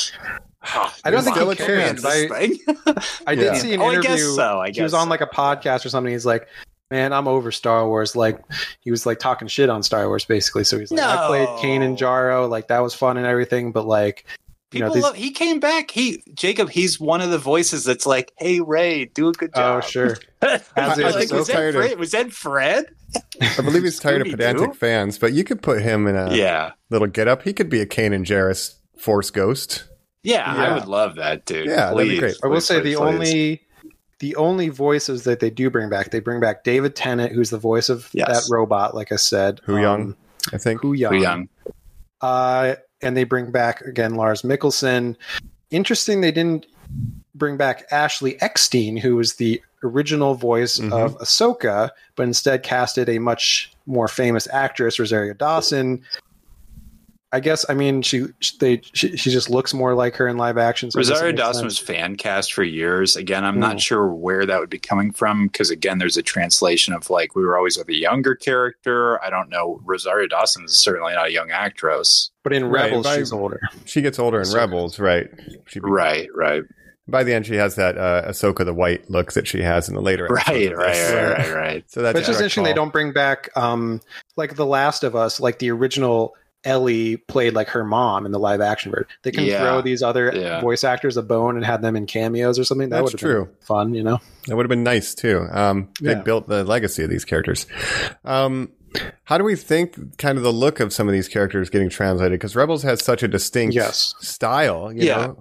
oh, I don't think Still he a cares. I, thing. I did Yeah. see an Oh, I interview. guess so. I guess he was on like a podcast or something. He's like, "Man, I'm over Star Wars." Like he was like talking shit on Star Wars, basically. So he's like, "I played No. Kanan Jarrus. Like that was fun and everything." But like, you People know, these, love, he came back. He Jacob. He's one of the voices that's like, "Hey Rey, do a good oh, job." oh sure, I As was is like, so was, that tired of- Fred? was that Fred? I believe he's tired of Scooby-Doo? pedantic fans, but you could put him in a yeah, little get up. He could be a Kanan Jarrus Force Ghost. yeah, I would love that, dude. Yeah, that'd be please, great. I will say please, the please. only. The only voices that they do bring back, they bring back David Tennant, who's the voice of Yes. that robot, like I said. Huyang, I think. Huyang. Hu Young. Uh, and they bring back again Lars Mikkelsen. Interesting, they didn't bring back Ashley Eckstein, who was the original voice Mhm. of Ahsoka, but instead casted a much more famous actress, Rosario Dawson. I guess I mean she she- they she, she just looks more like her in live action. So I guess it Rosario Dawson sense. was fan cast for years. Again, I'm Hmm. not sure where that would be coming from because again, there's a translation of like we were always with a younger character. I don't know. Rosario Dawson is certainly not a young actress. but in Right, Rebels by- she's older. She gets older in So- Rebels, right? She Right, right, By the end, she has that uh, Ahsoka the White look that she has in the later right, right, right, right, right. So that's But it's just a interesting they don't bring back um like The Last of Us, like the original Ellie played like her mom in the live action version. They can Yeah. throw these other Yeah. voice actors a bone and have them in cameos or something. That That's would have true. been fun, you know. That would have been nice too. Um, they Yeah. built the legacy of these characters. Um, how do we think kind of the look of some of these characters getting translated? Because Rebels has such a distinct Yes. style. You Yeah. know,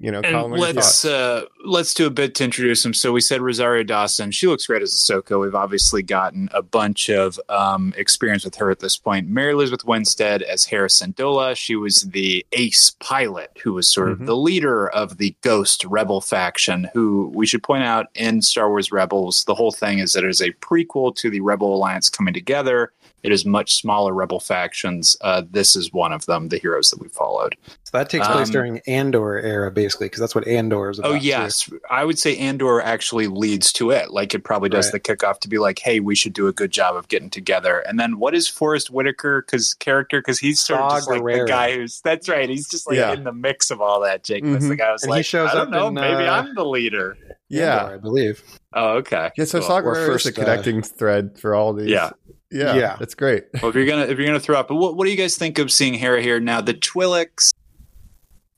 you know. And Colin, what are your let's uh, let's do a bit to introduce him. So we said Rosario Dawson. She looks great as Ahsoka. We've obviously gotten a bunch of um, experience with her at this point. Mary Elizabeth Winstead as Hera Dola. She was the ace pilot who was sort Mhm. of the leader of the Ghost Rebel faction. Who we should point out in Star Wars Rebels, the whole thing is that it is a prequel to the Rebel Alliance coming together. It is much smaller rebel factions. Uh, this is one of them, the heroes that we followed. So that takes place Um, during Andor era, basically, because that's what Andor is about. Oh too. yes, I would say Andor actually leads to it. Like it probably does Right. the kickoff to be like, "Hey, we should do a good job of getting together." And then what is Forest Whitaker because character? Because he's sort of Saw just like the guy who's that's right. He's just like Yeah. in the mix of all that. Jake, that's the guy who's And he like, shows I don't up know, in, maybe uh, I'm the leader. yeah, Andor, I believe. Oh, okay. yeah. So Cool. Saw Or is first, a uh, connecting thread for all these. Yeah. Yeah, Yeah. That's great. Well, if you're gonna if you're gonna throw up, but what what do you guys think of seeing Hera here now? The Twi'leks,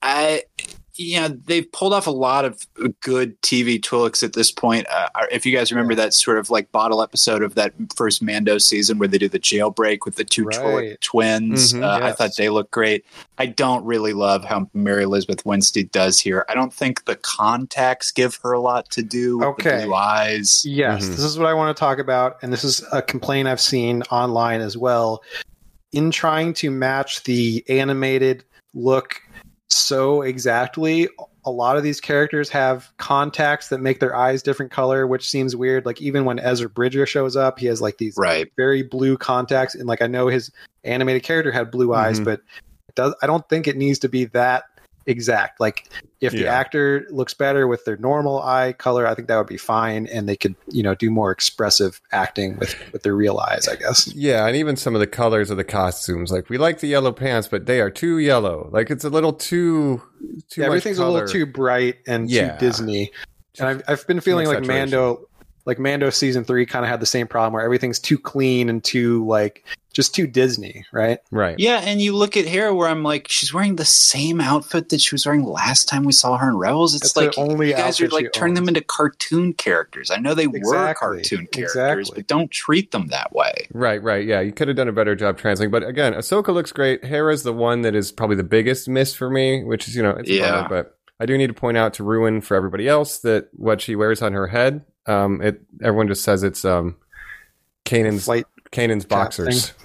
I you know they've pulled off a lot of good TV Twi'leks at this point. Uh, if you guys remember that sort of like bottle episode of that first Mando season where they do the jailbreak with the two Right. Twi'lek twins, Mhm, uh, I thought they looked great. I don't really love how Mary Elizabeth Winstead does here. I don't think the contacts give her a lot to do. With Okay. the blue eyes. Yes, Mhm. this is what I want to talk about, and this is a complaint I've seen online as well. In trying to match the animated look so exactly, a lot of these characters have contacts that make their eyes different color, which seems weird. Like even when Ezra Bridger shows up, he has like these Right. very blue contacts, and like I know his animated character had blue eyes, Mhm. but it does I don't think it needs to be that exact. Like if the actor looks better with their normal eye color, I think that would be fine, and they could you know do more expressive acting with with their real eyes. I guess. Yeah, and even some of the colors of the costumes. Like we like the yellow pants, but they are too yellow. Like it's a little too too Yeah, everything's a little too bright and Yeah. too Disney. And I've, I've been feeling like Mando, like Mando season three, kind of had the same problem where everything's too clean and too like just too Disney, right? right. Yeah, and you look at Hera where I'm like, she's wearing the same outfit that she was wearing last time we saw her in Rebels. It's That's like only you guys are like turning them into cartoon characters. I know they were cartoon characters, exactly. but don't treat them that way. Right, right. Yeah, you could have done a better job translating. But again, Ahsoka looks great. Hera's the one that is probably the biggest miss for me, which is, you know, it's Yeah. bummer, but I do need to point out to ruin for everybody else that what she wears on her head, um, it everyone just says it's um Kanan's Flight. Kanan's boxers. thing.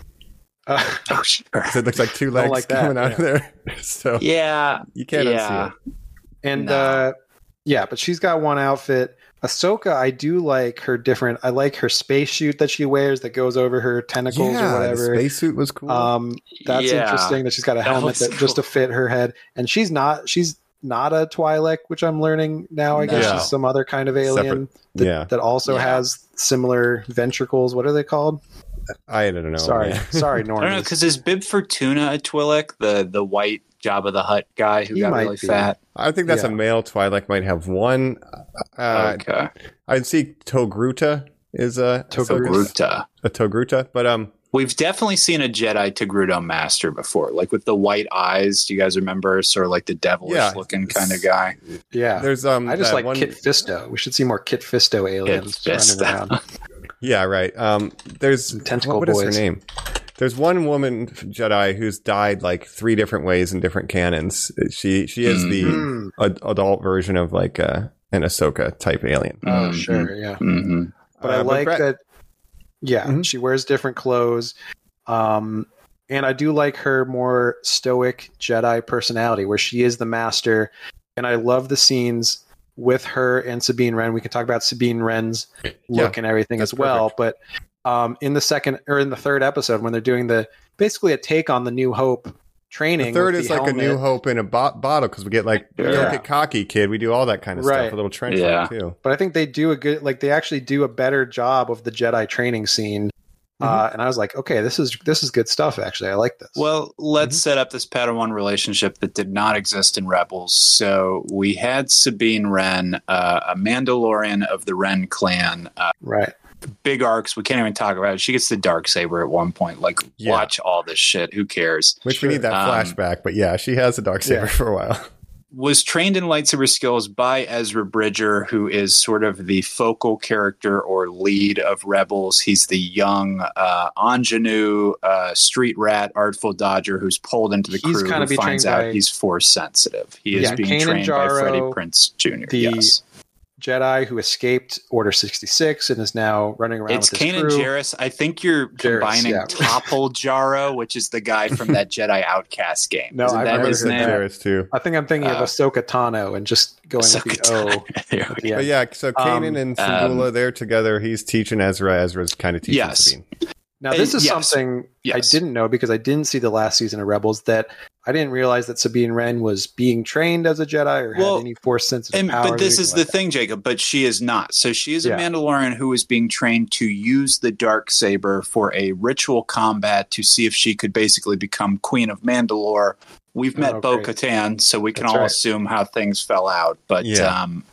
Uh, Oh, sure. So it looks like two legs like that, coming out of there. So Yeah, you can't yeah. unsee it. and No. uh, yeah, but she's got one outfit. Ahsoka, I do like her different. I like her spacesuit that she wears that goes over her tentacles Yeah, or the whatever. spacesuit was cool. Um, that's Yeah. interesting that she's got a helmet was that just to fit her head, and she's not. She's not a Twi'lek, which I'm learning now. I guess she's some other kind of alien that, yeah. that also Yeah. has similar ventricles. What are they called? I don't know. sorry, man. sorry, I don't know because is Bib Fortuna a Twi'lek, the the white Jabba the Hutt guy who He got really be. fat? I think that's a male Twi'lek might have one. Uh, okay, I'd see Togruta is a Togruta. Togruta. a Togruta, but um, We've definitely seen a Jedi Togruta master before, like with the white eyes. Do you guys remember? Sort of like the devilish Yeah. looking kind of guy. yeah, there's um, I just like one, Kit Fisto. We should see more Kit Fisto aliens Kit Fisto. running around. Yeah, right. Um, there's Some tentacle what, what is her name? There's one woman Jedi who's died like three different ways in different canons. She she is the Mm. ad- adult version of like uh, an Ahsoka type alien. Oh, Mhm. sure, yeah. hmm but Uh, I like Brett- that. Yeah, Mhm. she wears different clothes, um, and I do like her more stoic Jedi personality, where she is the master. And I love the scenes with her and Sabine Wren. We can talk about Sabine Wren's look and everything as well. perfect. But um, in the second or in the third episode, when they're doing the basically a take on the New Hope training. The third is the like a new hope in a bo- bottle because we get like Yeah. don't get cocky, kid. We do all that kind of Right. stuff. A little trench Yeah. too. But I think they do a good, like they actually do a better job of the Jedi training scene. Mm-hmm. Uh, and I was like, okay, this is this is good stuff. Actually, I like this. Well, let's set up this Padawan relationship that did not exist in Rebels. So we had Sabine Wren, uh, a Mandalorian of the Wren clan. Uh, right. big arcs. We can't even talk about it. She gets the dark saber at one point. Like, Yeah. watch all this shit. Who cares? Which we need that Um, flashback. But yeah, she has a dark saber Yeah. for a while. was trained in lightsaber skills by Ezra Bridger, who is sort of the focal character or lead of Rebels. He's the young uh, ingenue uh, street rat, artful dodger who's pulled into the He's crew. Who finds out by- he's force sensitive. He is Yeah, being Kanan trained by Freddie Prinze Jr. the yes, Jedi who escaped Order sixty six and is now running around it's with his Kanan crew. Jarrus. I think you're Jarrus, combining yeah. Topple Jaro, which is the guy from that Jedi Outcast game. No, Isn't I've that never his heard name? Jarrus, too. I think I'm thinking Uh, of Ahsoka Tano and just going with the Ahsoka O. Yeah. But yeah, so Kanan Um, and Syndulla, they're together. He's teaching Ezra. Ezra's kind of teaching Yes. Sabine. Now, this Uh, is yes. something Yes. I didn't know because I didn't see the last season of Rebels. That I didn't realize that Sabine Wren was being trained as a Jedi or Well, had any Force sensitive And, powers. but this is anything the like that. thing, Jacob. But she is not. So she is a Yeah. Mandalorian who is being trained to use the dark saber for a ritual combat to see if she could basically become Queen of Mandalore. We've met Oh, Bo. Katan, so we can That's all right. assume how things fell out. But Yeah. um,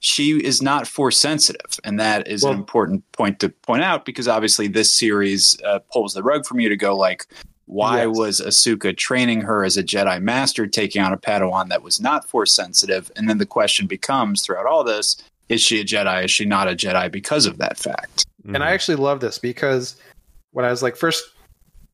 she is not force sensitive, and that is Well- an important point to point out because obviously this series uh, pulls the rug from you to go like. Why Yes. was Ahsoka training her as a Jedi Master, taking on a Padawan that was not Force sensitive? And then the question becomes throughout all this: Is she a Jedi? Is she not a Jedi because of that fact? And Mm-hmm. I actually love this because when I was like first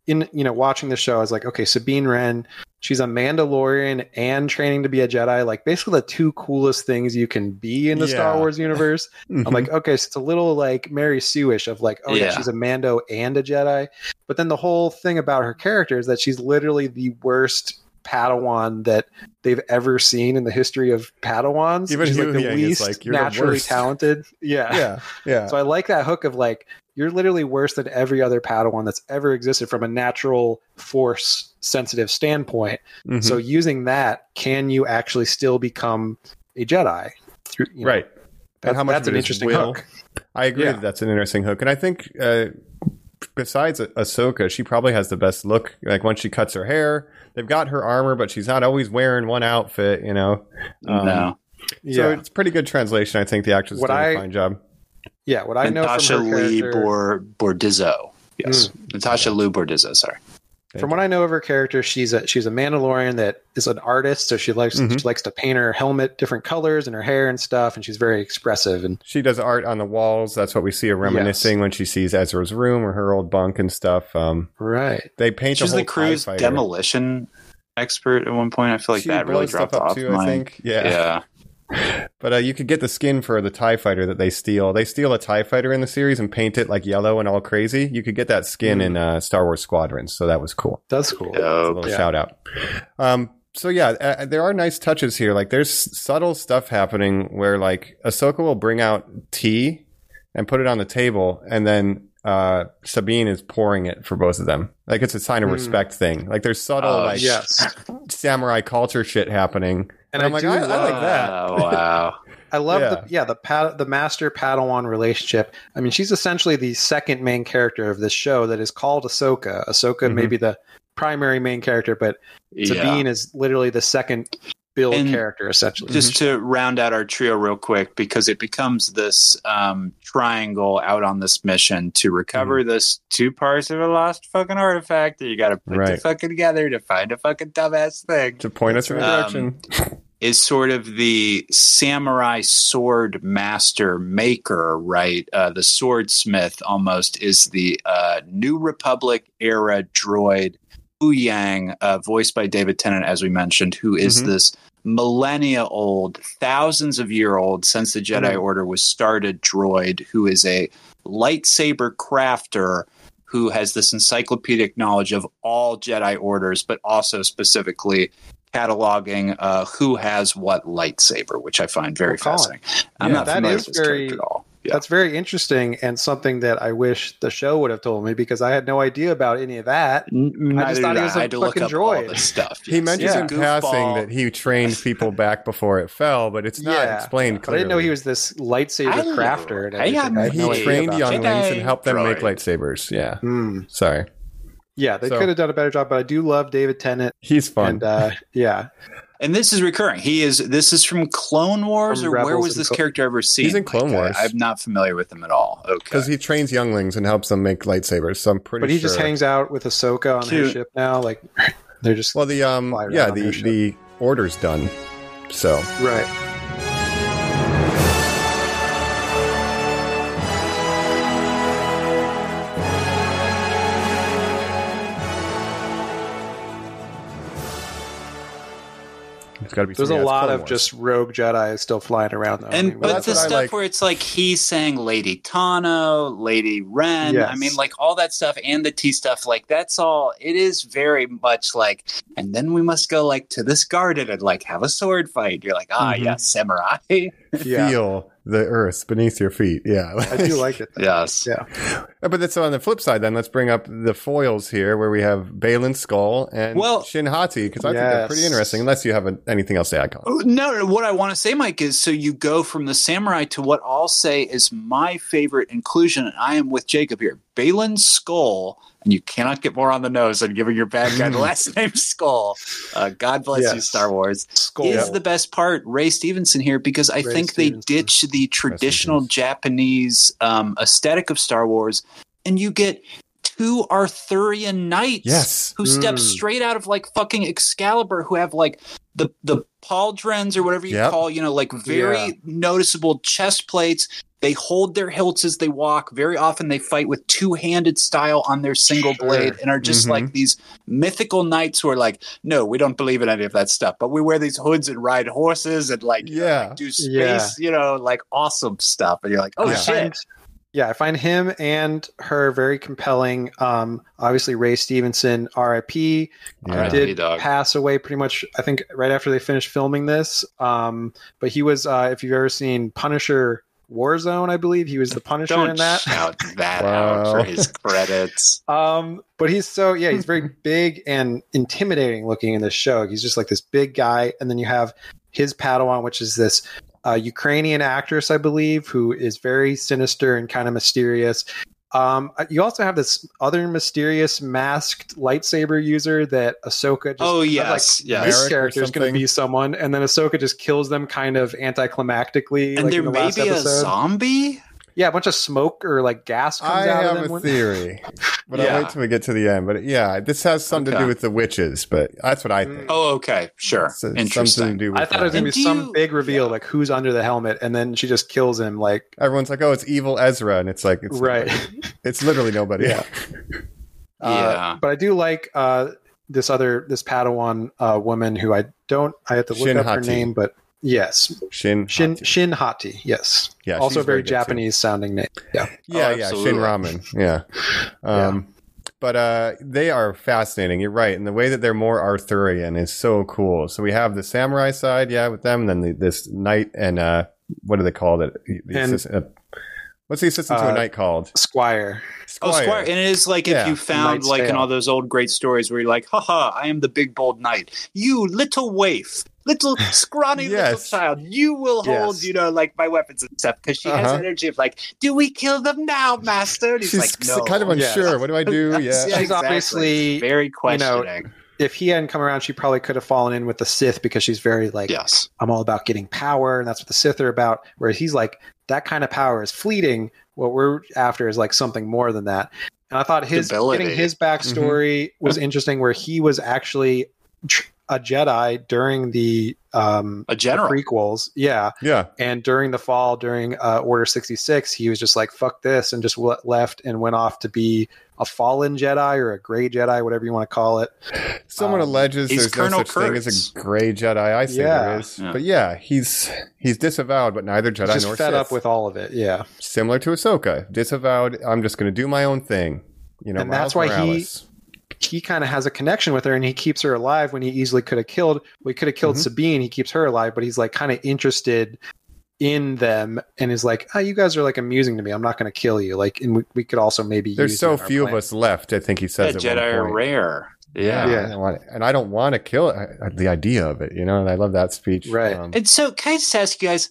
in you know watching the show, I was like, okay, Sabine Wren, she's a Mandalorian and training to be a Jedi. Like basically the two coolest things you can be in the Star Wars universe. Mhm. I'm like, okay, so it's a little like Mary Sue-ish of like, oh yeah. Yeah. she's a Mando and a Jedi. But then the whole thing about her character is that she's literally the worst Padawan that they've ever seen in the history of Padawans. Even she's like the Yang least like, "You're the naturally worst." talented. Yeah. yeah, yeah. So I like that hook of like, you're literally worse than every other Padawan that's ever existed from a natural force sensitive standpoint. Mhm. So using that, can you actually still become a Jedi? Through, you know, right. That, And how much that's an interesting will? hook. I agree Yeah. that that's an interesting hook, and I think uh, besides Ah- Ahsoka, she probably has the best look. Like once she cuts her hair, they've got her armor, but she's not always wearing one outfit. You know, Um, no. So Yeah. it's pretty good translation. I think the actress What did a I- fine job. Yeah. What I know Natasha from her Lee character, Bor- Bordizzo. Yes, Hmm. Natasha Liu Bordizzo. Sorry. from what I know of her character, she's a she's a Mandalorian that is an artist, so she likes Mhm. she likes to paint her helmet different colors and her hair and stuff, and she's very expressive. And She does art on the walls. That's what we see her reminiscing when she sees Ezra's room or her old bunk and stuff. Um, right, they paint She's a whole the crew's TIE demolition expert at one point. I feel like She that really blows dropped up off. too, my, I think. Yeah. yeah. But uh, you could get the skin for the TIE fighter that they steal. They steal a TIE fighter in the series and paint it like yellow and all crazy. You could get that skin in uh, Star Wars Squadrons, so that was cool. that's cool. It's a little Yeah. shout out. Um, so yeah, uh, there are nice touches here. Like there's subtle stuff happening where like Ahsoka will bring out tea and put it on the table, and then uh, Sabine is pouring it for both of them. Like it's a sign of Hmm. respect thing. Like there's subtle Oh, like Yes, samurai culture shit happening. And I'm I like, do I, I love like that. Oh, wow. I love Yeah. the yeah the pad, the master Padawan relationship. I mean, she's essentially the second main character of this show that is called Ahsoka. Ahsoka may Mhm. be the primary main character, but yeah. Sabine is literally the second build And character essentially. Just to round out our trio real quick, because it becomes this um, triangle out on this mission to recover Mm-hmm. this two parts of a lost fucking artifact that you got to put the fucking together to find a fucking dumbass thing. To point us in the Um, direction. Is sort of the samurai sword master maker, right? Uh, the swordsmith almost is the uh, New Republic era droid Huyang, uh, voiced by David Tennant, as we mentioned, who is Mhm. this millennia old, thousands of year old since the Jedi Mhm. Order was started droid, who is a lightsaber crafter who has this encyclopedic knowledge of all Jedi orders, but also specifically cataloging uh, who has what lightsaber, which I find very Well, Colin, fascinating. I'm yeah, not that familiar is with this very- character at all. That's very interesting and something that I wish the show would have told me because I had no idea about any of that. I just thought did he was I a had to look fucking droid. this stuff. He yes. mentions Yeah. in Goofball. passing that he trained people back before it fell, but it's not Yeah. explained But I didn't know he was this lightsaber Hello. crafter. And I everything. I had He no idea trained younglings and helped them make lightsabers. Yeah. that. Hmm. Sorry. Yeah, they So- could have done a better job, but I do love David Tennant. He's fun. And uh, yeah, And this is recurring. He is. This is from Clone Wars, From or where was this Cl- character ever seen? He's in Clone Like, Wars. I'm not familiar with him at all. Okay. Because he trains younglings and helps them make lightsabers. So I'm pretty but he sure. just hangs out with Ahsoka on her ship now. Like they're just Well, the um, yeah, the the order's done. So right. Got to be. There's something a lot of Wars. just rogue Jedi still flying around. Though. I and mean, but that's the stuff like. where it's like he's saying Lady Tano, Lady Wren. Yes. I mean, like all that stuff and the T stuff. Like that's all. It is very much like. And then we must go like to this garden and like have a sword fight. You're like, ah, Mhm. yes, samurai. yeah, feel the earth beneath your feet. Yeah, I do like it. though. yes. Yeah. Uh, but that's on the flip side. Then let's bring up the foils here, where we have Baylan Skoll and Well- Shin Hati, because I think they're pretty interesting. Unless you have a, anything else to add, Colin. Oh, No, no, what I want to say, Mike, is so you go from the samurai to what I'll say is my favorite inclusion, and I am with Jacob here. Baylan Skoll, and you cannot get more on the nose than giving your bad guy the last name Skoll. Uh, God bless you, Star Wars. Skull. Is the best part Ray Stevenson here because I Ray think Stevenson. they ditch the traditional. Japanese um, aesthetic of Star Wars, and you get two Arthurian knights Yes. who step Mm. straight out of like fucking Excalibur, who have like the the pauldrons or whatever you Yep. call, you know, like very Yeah. noticeable chest plates. They hold their hilts as they walk. Very often they fight with two handed style on their single Sure. blade and are just Mhm. like these mythical knights who are like, no, we don't believe in any of that stuff, but we wear these hoods and ride horses and like, you know, Yeah. like, do space, Yeah. you know, like awesome stuff. And you're like, oh I shit. find- yeah, I find him and her very compelling. Um, obviously, Ray Stevenson, R.I.P. Yeah. Did dog. pass away pretty much. I think right after they finished filming this. Um, but he was, uh, if you've ever seen Punisher Warzone, I believe he was the Punisher Don't in that. shout that out Wow. for his credits. Um, but he's so yeah, he's very big and intimidating looking in this show. He's just like this big guy, and then you have his Padawan, which is this uh, Ukrainian actress, I believe, who is very sinister and kind of mysterious. Um, you also have this other mysterious masked lightsaber user that Ahsoka. Just, Oh, yes, like, yes. this character is going to be someone, and then Ahsoka just kills them kind of anticlimactically. And like, there in the may last be a zombie. Yeah, a bunch of smoke or like gas comes I out have of them. a when- theory, but Yeah. I'll wait till we get to the end. But yeah, this has something to do with the witches, but that's what I think. Oh, okay, sure, It's, uh, something to interesting. do with I thought it was gonna be some you- big reveal, yeah. like who's under the helmet, and then she just kills him. Like Everyone's like, "Oh, it's evil Ezra," and it's like, it's right, It's literally nobody. Yeah. Yeah. Uh, but I do like uh, this other this Padawan uh, woman who I don't. I have to look Shin up her name, but yes, Shin. Shin Hati. Shin Hati. Yes, Yeah, also she's very, very good, too. Japanese sounding name. Yeah, Yeah, Oh, yeah. Shin Ramen. Yeah. Um, But uh, they are fascinating. You're right, and the way that they're more Arthurian is so cool. So we have the samurai side, yeah, with them, and then the, this knight and uh, what do they call it? The And- assistant, uh, what's the assistant to Uh, a knight called? Squire. Oh, Squire, and it is like Yeah. if you found Knight's like in all those old great stories where you're like, haha, I am the big bold knight. You little waif, little scrawny little child, you will hold, Yes. you know, like my weapons and stuff. Because she has Uh-huh. energy of like, do we kill them now, master? And he's She's like, no. kind of Yes. unsure. What do I do? Yeah. Yes, She's obviously, very you know, questioning. If he hadn't come around, she probably could have fallen in with the Sith because she's very like, yes. I'm all about getting power, and that's what the Sith are about. Whereas he's like, that kind of power is fleeting. What we're after is like something more than that. And I thought his Stability. getting his backstory was interesting, where he was actually tr- a Jedi during the um, A general. prequels, yeah, Yeah. and during the fall, during uh, Order sixty six, he was just like fuck this, and just left and went off to be a fallen Jedi or a gray Jedi, whatever you want to call it. Someone Um, alleges he's there's Colonel no such thing as a gray Jedi. I say Yeah. there is, Yeah. but yeah, he's he's disavowed, but neither Jedi He's nor just fed Sith. up with all of it, yeah. Similar to Ahsoka, disavowed. I'm just going to do my own thing. You know, And that's why he- Morales. he kind of has a connection with her and he keeps her alive when he easily could have killed we could have killed Mhm. sabine he keeps her alive but he's like kind of interested in them and is like, "Oh, you guys are like amusing to me. I'm not going to kill you." Like, and we, we could also maybe There's use so you in our few of us left. I think he says. at Jedi are rare. Yeah. Yeah. I want, and I don't want to kill it. I- the idea of it, you know, and I love that speech. Right. Um, And so, can I just ask you guys,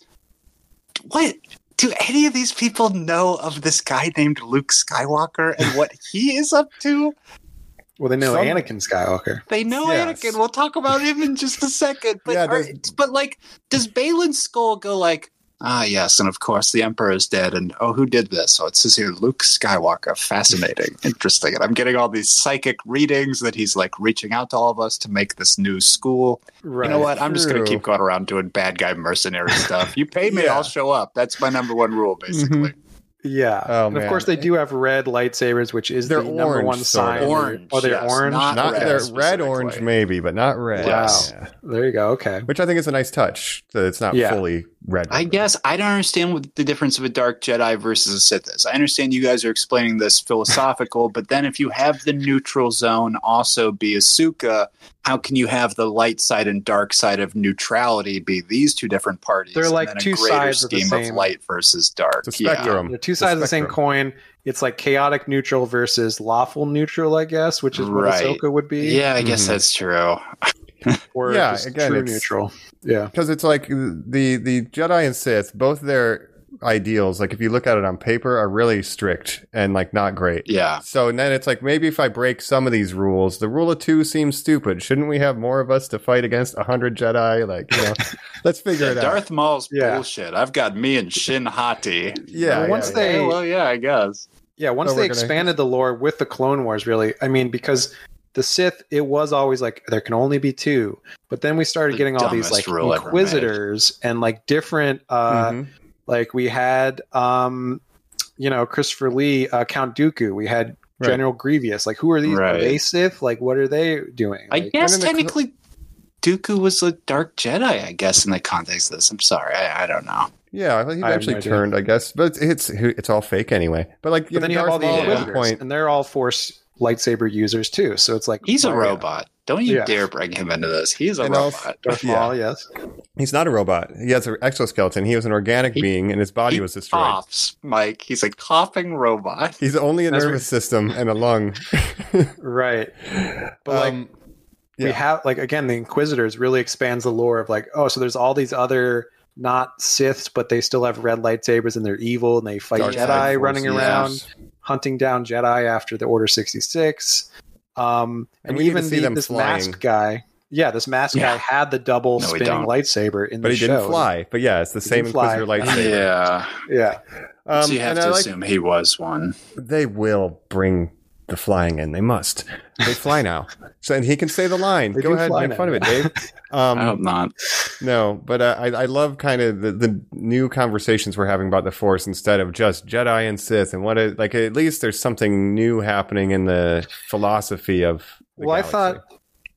what do any of these people know of this guy named Luke Skywalker and what he is up to? Well, they know Some- Anakin Skywalker. They know Yes. Anakin. We'll talk about him in just a second. But, Yeah, are- but like, does Baylan Skoll go like, ah, yes, and of course the Emperor is dead, and oh, who did this? So it says here, Luke Skywalker. Fascinating, interesting, and I'm getting all these psychic readings that he's like reaching out to all of us to make this new school. Right. You know what? I'm just going to keep going around doing bad guy mercenary stuff. You pay me, Yeah. I'll show up. That's my number one rule, basically. Yeah. Oh, and of man. course, they do have red lightsabers, which is They're the number orange, one sort of. sign. Orange, Oh, they're yes, orange. not not red they're red orange maybe, but not red. Wow. Yeah. There you go. Okay. Which I think is a nice touch. That it's not Yeah. fully red. I guess I don't understand what the difference of a dark Jedi versus a Sith is. I understand you guys are explaining this philosophical, but then if you have the neutral zone also be Ahsoka, how can you have the light side and dark side of neutrality be these two different parties? They're like two greater sides of the scheme same- light versus dark. It's a Yeah. spectrum. The two sides of the same coin. It's like chaotic neutral versus lawful neutral, I guess, which is what Right. Ahsoka would be. Yeah, I guess Mhm. that's true. Or Yeah, again, true it's- neutral. Yeah. because it's like the the Jedi and Sith, both their ideals, like if you look at it on paper, are really strict and like not great. Yeah. So then it's like maybe if I break some of these rules, the rule of two seems stupid. Shouldn't we have more of us to fight against a hundred Jedi? Like, you know, let's figure it out. Darth Maul's Yeah. bullshit. I've got me and Shin Hati. Yeah, Well, once yeah, they- Yeah, well, yeah, I guess. Yeah, once So they we're gonna- expanded the lore with the Clone Wars, really, I mean, because the Sith, it was always like there can only be two, but then we started The getting all these like Inquisitors and like different, uh, Mhm. Like we had, um, you know, Christopher Lee, uh, Count Dooku. We had Right. General Grievous. Like, who are these? Right. Are they Sith? Like, what are they doing? I Like, guess and then the technically Dooku was a dark Jedi, I guess, in the context of this. I'm sorry. I, I don't know. Yeah, he I have eventually no idea. turned, I guess, but it's it's all fake anyway. But like, you but then know, you have all Darth these Maul at one Inquisitors, point, and they're all Force lightsaber users too. So it's like He's a robot. Don't you Yeah. dare bring him into this. He's a And robot. Darth Yeah. Maul, yes. he's not a robot. He has an exoskeleton. He was an organic He- being, and his body he was destroyed. coughs, Mike. He's a coughing robot. He's only a That's nervous system and a lung. Right. But like Um, we have like again the inquisitors really expands the lore of like oh so there's all these other not siths but they still have red lightsabers and they're evil and they fight Dark jedi running around hunting down jedi after the order 66 um And and, we even see the, them this flying. masked guy yeah this masked Yeah. guy had the double No, spinning lightsaber in but the show. But he didn't fly. But yeah, it's the same didn't. Inquisitor lightsaber. Yeah. yeah Um, so you have and to I like- assume he was one. they will bring the flying in. They must. They fly now. So and he can say the line. They Go ahead, make now. fun of it, Dave. Um, I hope not. No, but uh, I, I love kind of the, the new conversations we're having about the Force instead of just Jedi and Sith, and what it, like at least there's something new happening in the philosophy of. The well i thought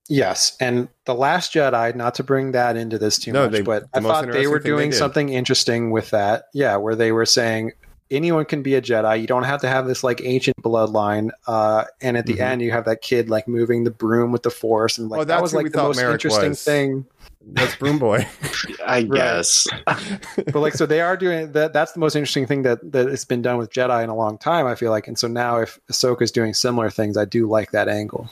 yes and the last jedi not to bring that into this too No, much they- but i thought they were thing they doing something interesting with that yeah where they were saying anyone can be a jedi you don't have to have this like ancient bloodline uh and at the Mhm. end you have that kid like moving the broom with the force and like Oh, that was like the most Merrick interesting was. thing that's Broom Boy. I guess. but like so they are doing that that's the most interesting thing that that has been done with jedi in a long time i feel like and so now if ahsoka's doing similar things i do like that angle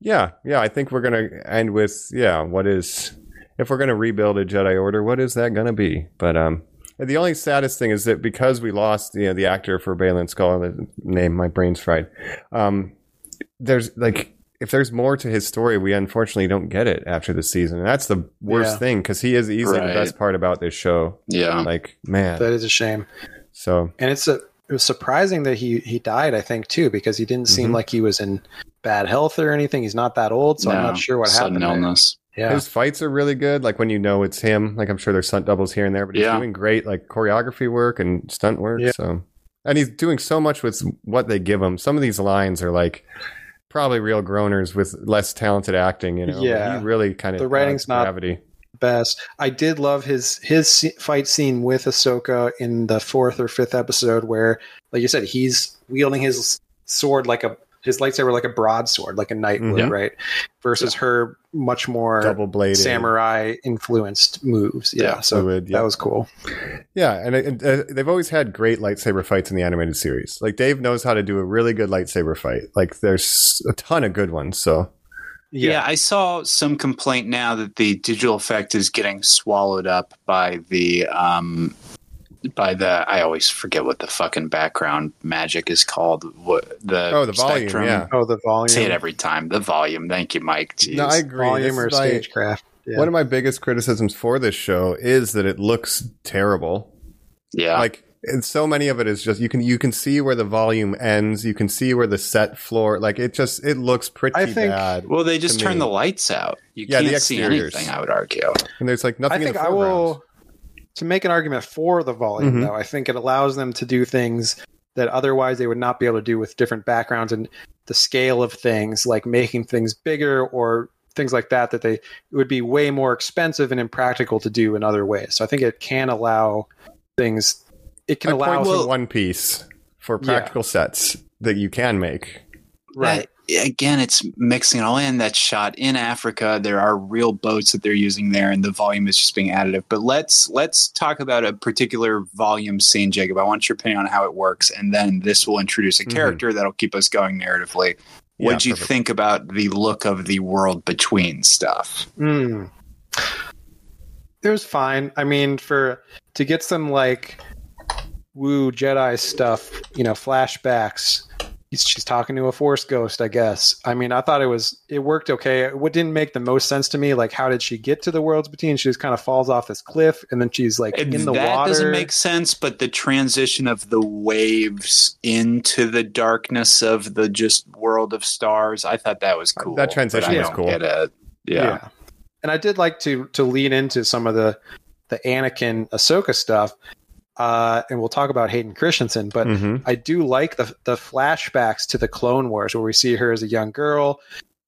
yeah, yeah. I think we're gonna end with yeah. What is if we're gonna rebuild a Jedi Order? What is that gonna be? But um, the only saddest thing is that because we lost you know, the actor for Baylan Skoll, the name my brain's fried. Um, there's like if there's more to his story, we unfortunately don't get it after the season, and that's the worst Yeah. thing because he is easily Right. the best part about this show. Yeah. Like man, that is a shame so and it's a it was surprising that he he died i think too because he didn't seem Mhm. like he was in bad health or anything he's not that old so i'm not sure what sudden happened there. illness. Yeah His fights are really good. Like when you know it's him. Like I'm sure there's stunt doubles here and there, but he's Yeah. doing great like choreography work and stunt work. Yeah. So, and he's doing so much with what they give him. Some of these lines are like probably real groaners with less talented acting. You know, But Yeah. he really kind of The writing's not- gravity. best i did love his his fight scene with ahsoka in the fourth or fifth episode where like you said he's wielding his sword like a his lightsaber like a broadsword, like a knight would, Mhm. right? Versus her much more Double bladed. samurai influenced moves. Yeah, Yeah, so fluid, yeah. that was cool. Yeah, and, and uh, they've always had great lightsaber fights in the animated series. Like Dave knows how to do a really good lightsaber fight. Like there's a ton of good ones. So Yeah. I saw some complaint now that the digital effect is getting swallowed up by the um by the I always forget what the fucking background magic is called. What the oh, the volume. Yeah, Oh, the volume. Say it every time. The volume. Thank you, Mike. Jeez. no, I agree. This volume or is my- stagecraft. Yeah. One of my biggest criticisms for this show is that it looks terrible. yeah. Like and so many of it is just you can you can see where the volume ends. You can see where the set floor. Like it just it looks pretty I think- bad. well, they just turn me. the lights out. You Yeah, the can't see anything. I would argue. And there's like nothing. I think in the I foreground. will to make an argument for the volume Mhm. though. I think it allows them to do things that otherwise they would not be able to do with different backgrounds and the scale of things, like making things bigger or things like that. That they it would be way more expensive and impractical to do in other ways. So I think it can allow things. It can I allow point to One Piece for Yeah. practical sets that you can make. right. That- again, it's mixing it all in. That's shot in Africa. There are real boats that they're using there, and the volume is just being additive. But let's let's talk about a particular volume scene, Jacob. I want your opinion on how it works, and then this will introduce a Mhm. character that'll keep us going narratively. Yeah, What'd you perfect. think about the look of the world between stuff? Mm. It was fine. I mean, for to get some like woo Jedi stuff, you know, flashbacks. He's, she's talking to a Force ghost, I guess. I mean, I thought it was it worked okay. What didn't make the most sense to me, like how did she get to the worlds between? She just kind of falls off this cliff, and then she's like And in the that water. doesn't make sense, but the transition of the waves into the darkness of the just world of stars, I thought that was cool. That transition but was cool. Get it. Yeah. and I did like to to lean into some of the the Anakin Ahsoka stuff, uh, and we'll talk about Hayden Christensen, but. Mhm. I do like the the flashbacks to the Clone Wars where we see her as a young girl.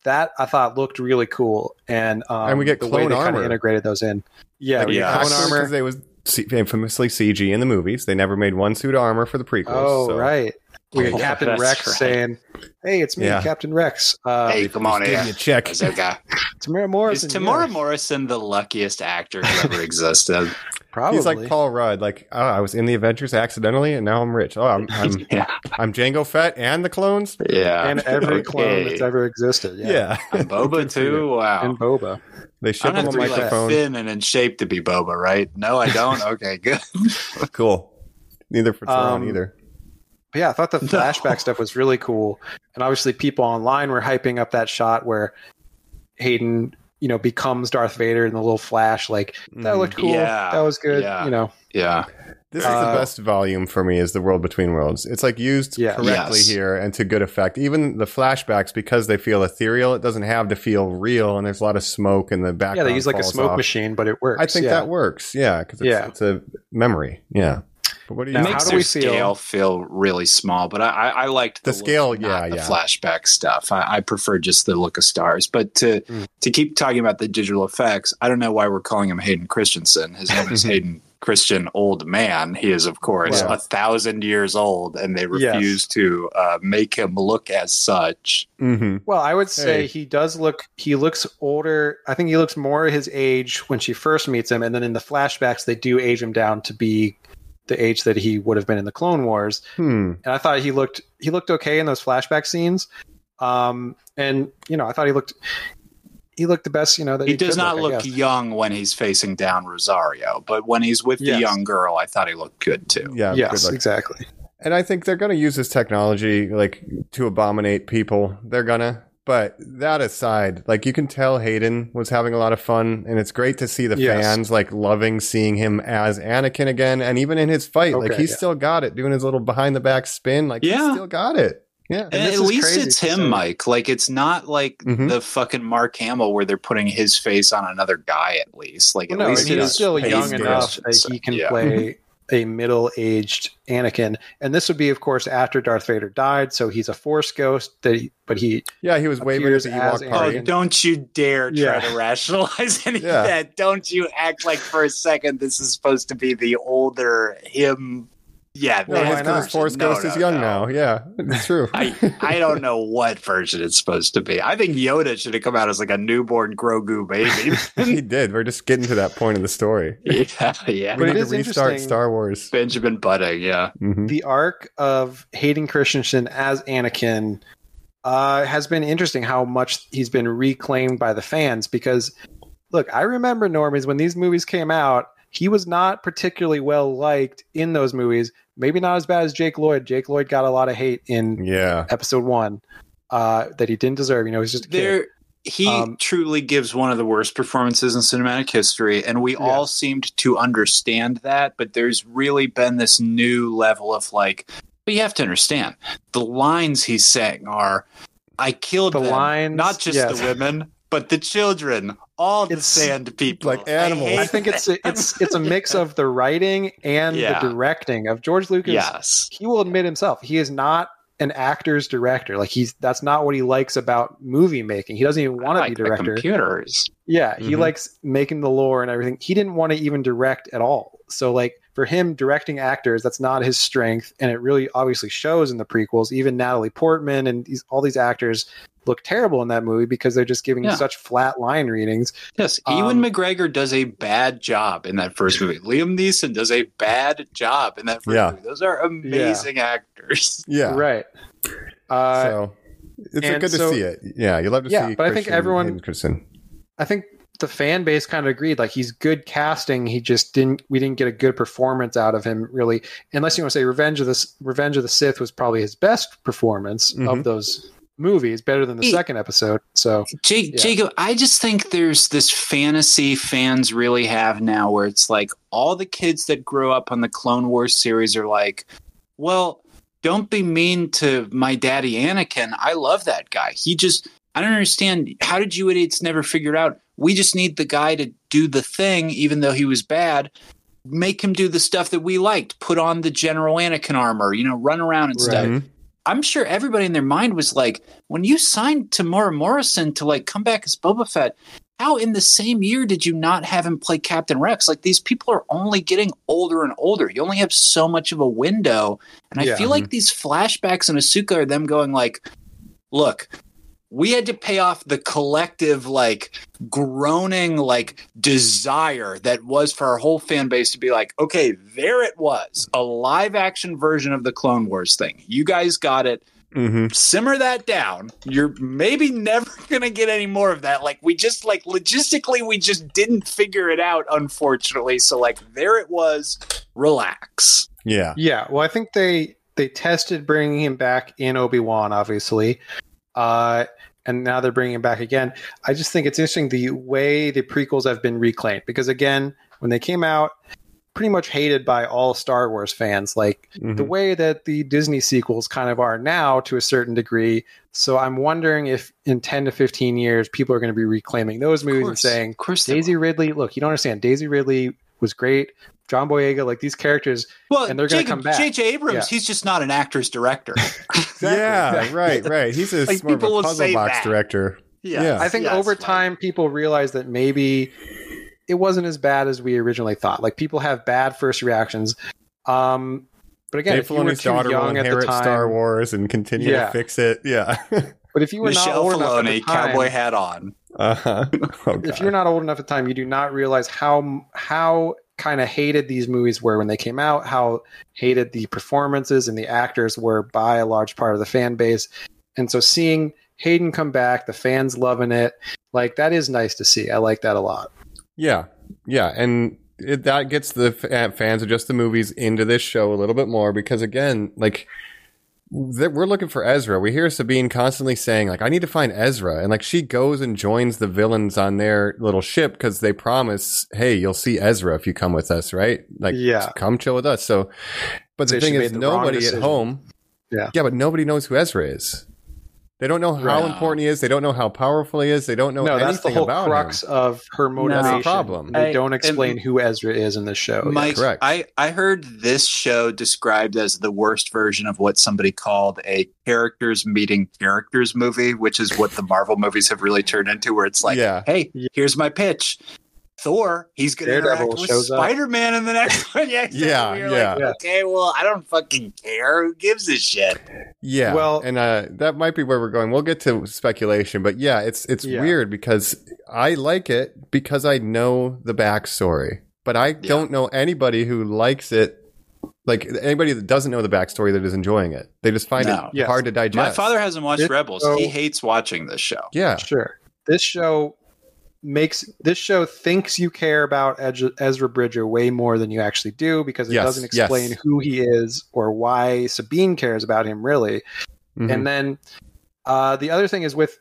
That I thought looked really cool, and um, And we get the way clone they kind armor. of integrated those in. Yeah, Like, Yeah. clone armor. because they was infamously CG in the movies. They never made one suit of armor for the prequels. Oh so- right, we got Captain that's Rex right. saying, "Hey, it's me, Yeah. Captain Rex." Uh, Hey, come on Give here. me a check. Ahsoka. Temuera Morrison. Is Morrison. Temuera yeah, Morrison the luckiest actor who ever existed? probably. He's like Paul Rudd. Like, oh, I was in the Avengers accidentally, and now I'm rich. Oh, I'm I'm, yeah. I'm Jango Fett and the clones. Yeah. and every Okay. clone that's ever existed. Yeah, Yeah, And Boba too. Wow. and Boba. they I ship don't him have a to be like microphone. thin and in shape to be Boba, right? No, I don't. Okay, good. Cool. Neither for Thrawn Um, either. But yeah, I thought the flashback stuff was really cool, and obviously people online were hyping up that shot where Hayden, you know, becomes Darth Vader in the little flash. Like that looked cool. Yeah, that was good. yeah. You know, Yeah. This is uh, the best volume for me. Is the World Between Worlds? It's like used Yeah. correctly Yes. here and to good effect. Even the flashbacks, because they feel ethereal, it doesn't have to feel real. And there's a lot of smoke in the background. yeah, they use like a smoke off. machine, but it works. I think yeah. that works. Yeah, because it's, Yeah. it's a memory. Yeah. But what do you Now, It makes how do we scale feel really small, but I, I, I liked The look, scale, not yeah, the yeah. flashback stuff. I, I prefer just the look of stars. But to Mm. to keep talking about the digital effects, I don't know why we're calling him Hayden Christensen. His name is Hayden Christian Old Man. He is, of course, Wow. a thousand years old, and they Yes. refuse to uh, make him look as such. hmm Well, I would say Hey. he does look. He looks older. I think he looks more his age when she first meets him, and then in the flashbacks, they do age him down to be the age that he would have been in the Clone Wars. Hmm. and I thought he looked he looked okay in those flashback scenes. Um, and you know, I thought he looked he looked the best. You know that He he, does not I look young when he's facing down Rosario, but when he's with Yes. the young girl, I thought he looked good too. Yeah. Yes, exactly. And I think they're going to use this technology like to abominate people. They're gonna. But that aside, like you can tell Hayden was having a lot of fun, and it's great to see the Yes. fans like loving seeing him as Anakin again. And even in his fight, like Okay, he's yeah. still got it, doing his little behind the back spin. Like Yeah. he's still got it. Yeah. And And at least it's him, say. Mike. Like it's not like Mhm. the fucking Mark Hamill where they're putting his face on another guy. At least, like Well, at no, least he's still young enough that he can Yeah. play a middle-aged Anakin, and this would be, of course, after Darth Vader died. So he's a Force ghost. That, he, but he Yeah, he was waving at appears the as Ewok Anakin. party. Oh, don't you dare try Yeah. to rationalize any Yeah. of that. Don't you act like for a second this is supposed to be the older him Yeah, Well, why his, not? Force No, Ghost is young no. now. Yeah, it's true. I I don't know what version it's supposed to be. I think Yoda should have come out as like a newborn Grogu baby. he did. We're just getting to that point of the story. yeah, yeah. We But it need is to restart Star Wars. Benjamin Butting, yeah. Mhm. the arc of Hayden Christensen as Anakin uh, has been interesting. How much he's been reclaimed by the fans because, look, I remember normies when these movies came out. He was not particularly well liked in those movies. Maybe not as bad as Jake Lloyd. Jake Lloyd got a lot of hate in Yeah. Episode One uh, that he didn't deserve. You know, he's just a kid. There he Um, truly gives one of the worst performances in cinematic history, and we all seemed to understand that, but there's really been this new level of like but you have to understand the lines he's saying are I killed The them, lines- not just yes. the women, but the children, all the It's sand people. like animals. hate I think it's a, it's it's a mix of the writing and Yeah. the directing of George Lucas. yes. he will admit himself he is not an actor's director. Like he's that's not what he likes about movie making. He doesn't even want to like be the director. computers. Yeah, he Mhm. likes making the lore and everything. He didn't want to even direct at all. So like for him directing actors, that's not his strength and it really obviously shows in the prequels. Even Natalie Portman and these, all these actors look terrible in that movie because they're just giving Yeah. such flat line readings. Yes, Um, Ewan McGregor does a bad job in that first movie. Liam Neeson does a bad job in that first Yeah. movie. Those are amazing actors. Yeah. Right. Uh, so it's and good to so- see it. Yeah, you love to Yeah, see. Yeah, but I think everyone- Hayden I think the fan base kind of agreed. Like he's good casting. He just didn't. We didn't get a good performance out of him, really. Unless you want to say Revenge of the Revenge of the Sith was probably his best performance Mhm. of those movies, better than the He- second episode. So Jake, Yeah. Jacob, I just think there's this fantasy fans really have now where it's like all the kids that grew up on the Clone Wars series are like, well, don't be mean to my daddy Anakin. I love that guy. He just, I don't understand. How did you idiots never figure out? We just need the guy to do the thing, even though he was bad. Make him do the stuff that we liked. Put on the General Anakin armor, you know, run around and stuff. Mm-hmm. I'm sure everybody in their mind was like, when you signed Temuera Morrison to like come back as Boba Fett, how in the same year did you not have him play Captain Rex? Like these people are only getting older and older. You only have so much of a window. And I Yeah. feel like mm-hmm. these flashbacks in Ahsoka are them going like, look, we had to pay off the collective like groaning like desire that was for our whole fan base to be like okay there it was a live action version of the clone wars thing. You guys got it. Mhm. simmer that down. You're maybe never gonna get any more of that. Like we just like logistically we just didn't figure it out unfortunately. So like there it was. Relax. Yeah. yeah, well, I think they they tested bringing him back in Obi Wan, obviously, uh, and now they're bringing him back again. I just think it's interesting the way the prequels have been reclaimed because again, when they came out, pretty much hated by all Star Wars fans. Like Mhm. the way that the Disney sequels kind of are now to a certain degree. So I'm wondering if in 10 to 15 years, people are going to be reclaiming those movies and saying, of course they Daisy Ridley, look, you don't understand. Daisy Ridley was great. John Boyega, like these characters, well and they're gonna come back. J.J. Abrams Yeah. he's just not an actor's director Yeah, right, right. He's a Like, more of a will puzzle say box that. director. Yeah. Yeah. I think Yes, over Mike. time, people realize that maybe it wasn't as bad as we originally thought. Like people have bad first reactions. Um, but again, Dave if you were Filoni's too daughter will young at the inherit time, Star Wars and continue Yeah. to fix it. Yeah. but if you were not Michelle old enough at the time, cowboy hat on. uh-huh. Oh, if you're not old enough at the time, you do not realize how how kind of hated these movies were when they came out, how hated the performances and the actors were by a large part of the fan base. And so seeing Hayden come back, the fans loving it, like that is nice to see. I like that a lot. Yeah, yeah, and it, that gets the fans of just the movies into this show a little bit more because again, like we're looking for Ezra. We hear Sabine constantly saying like, "I need to find Ezra," and like she goes and joins the villains on their little ship because they promise, "Hey, you'll see Ezra if you come with us, right? Like, Yeah. come chill with us." So, but the thing is, nobody at home, Yeah. yeah, but nobody knows who Ezra is. They don't know how Right. important he is. They don't know how powerful he is. They don't know no, anything that's the whole about crux him. of her motivation. problem. They I- don't explain who Ezra is in this show. Yeah. Correct. I, I heard this show described as the worst version of what somebody called a characters meeting characters movie, which is what the Marvel movies have really turned into, where it's like, Yeah. hey, here's my pitch. Thor. He's going to Daredevil interact with. Spider Man in the next one. Yeah, exactly. Yeah, You're yeah. Like, okay, well, I don't fucking care. Who gives a shit? Yeah. Well- and uh, that might be where we're going. We'll get to speculation, but yeah, it's it's Yeah. weird because I like it because I know the backstory, but I don't know anybody who likes it. Like anybody that doesn't know the backstory that is enjoying it, they just find No. it Yes. hard to digest. My father hasn't watched This Rebels. show- he hates watching this show. yeah, Sure. This show makes this show thinks you care about Ezra Bridger way more than you actually do because it Yes, doesn't explain yes. who he is or why Sabine cares about him really. Mhm. And then uh, the other thing is with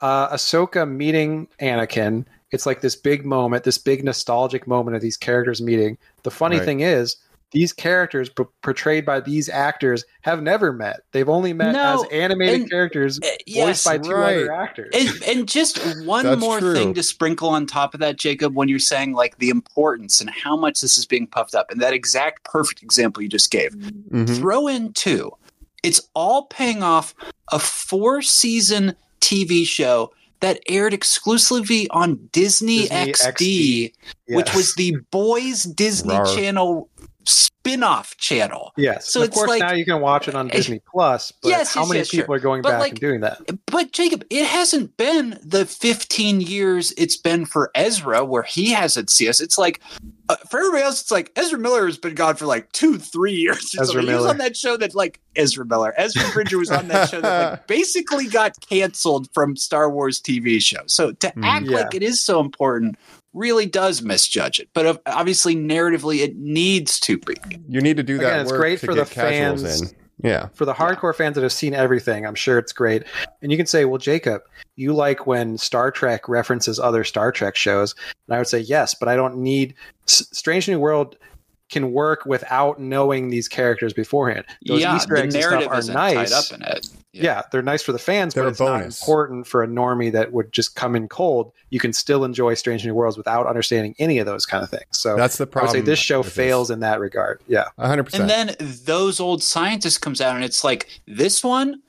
uh, Ahsoka meeting Anakin, it's like this big moment, this big nostalgic moment of these characters meeting. The funny Right. thing is, these characters p- portrayed by these actors have never met. They've only met No, as animated and- characters Uh, voiced by two right. other actors. and, and just one more true. thing to sprinkle on top of that, Jacob, when you're saying like the importance and how much this is being puffed up, and that exact perfect example you just gave. Mhm. Throw in two. It's all paying off a four season TV show that aired exclusively on Disney, Disney XD, which Yes. was the boys Disney Rar. Channel spin-off channel. Yes. So of it's course, like- now you can watch it on Disney Plus. But yes, how yes, many yes, people sure. are going But, back like, and doing that? But Jacob, it hasn't been the 15 years it's been for Ezra where he hasn't seen us. It's like uh, for everybody else, it's like Ezra Miller has been gone for like two, three years. Ezra something. He was on that show that like Ezra Miller, Ezra Bridger was on that show that like basically got canceled from Star Wars TV show. So to Mm. act Yeah. like it is so important really does misjudge it. But obviously, narratively, it needs to be. you need to do that. Again, it's work great to for get the fans. in. Yeah, For the hardcore fans that have seen everything, I'm sure it's great. And you can say, well, Jacob, you like when Star Trek references other Star Trek shows. And I would say, yes, but I don't need. S- Strange New World can work without knowing these characters beforehand. Those yeah, Easter the eggs and stuff are isn't nice. tied up in it. yeah. they're nice for the fans, They're but a it's not bonus. important for a normie that would just come in cold. You can still enjoy Strange New Worlds without understanding any of those kind of things. So that's the problem. I would problem. say this show with fails in that regard. Yeah. hundred percent. And then those old scientists comes out and it's like this one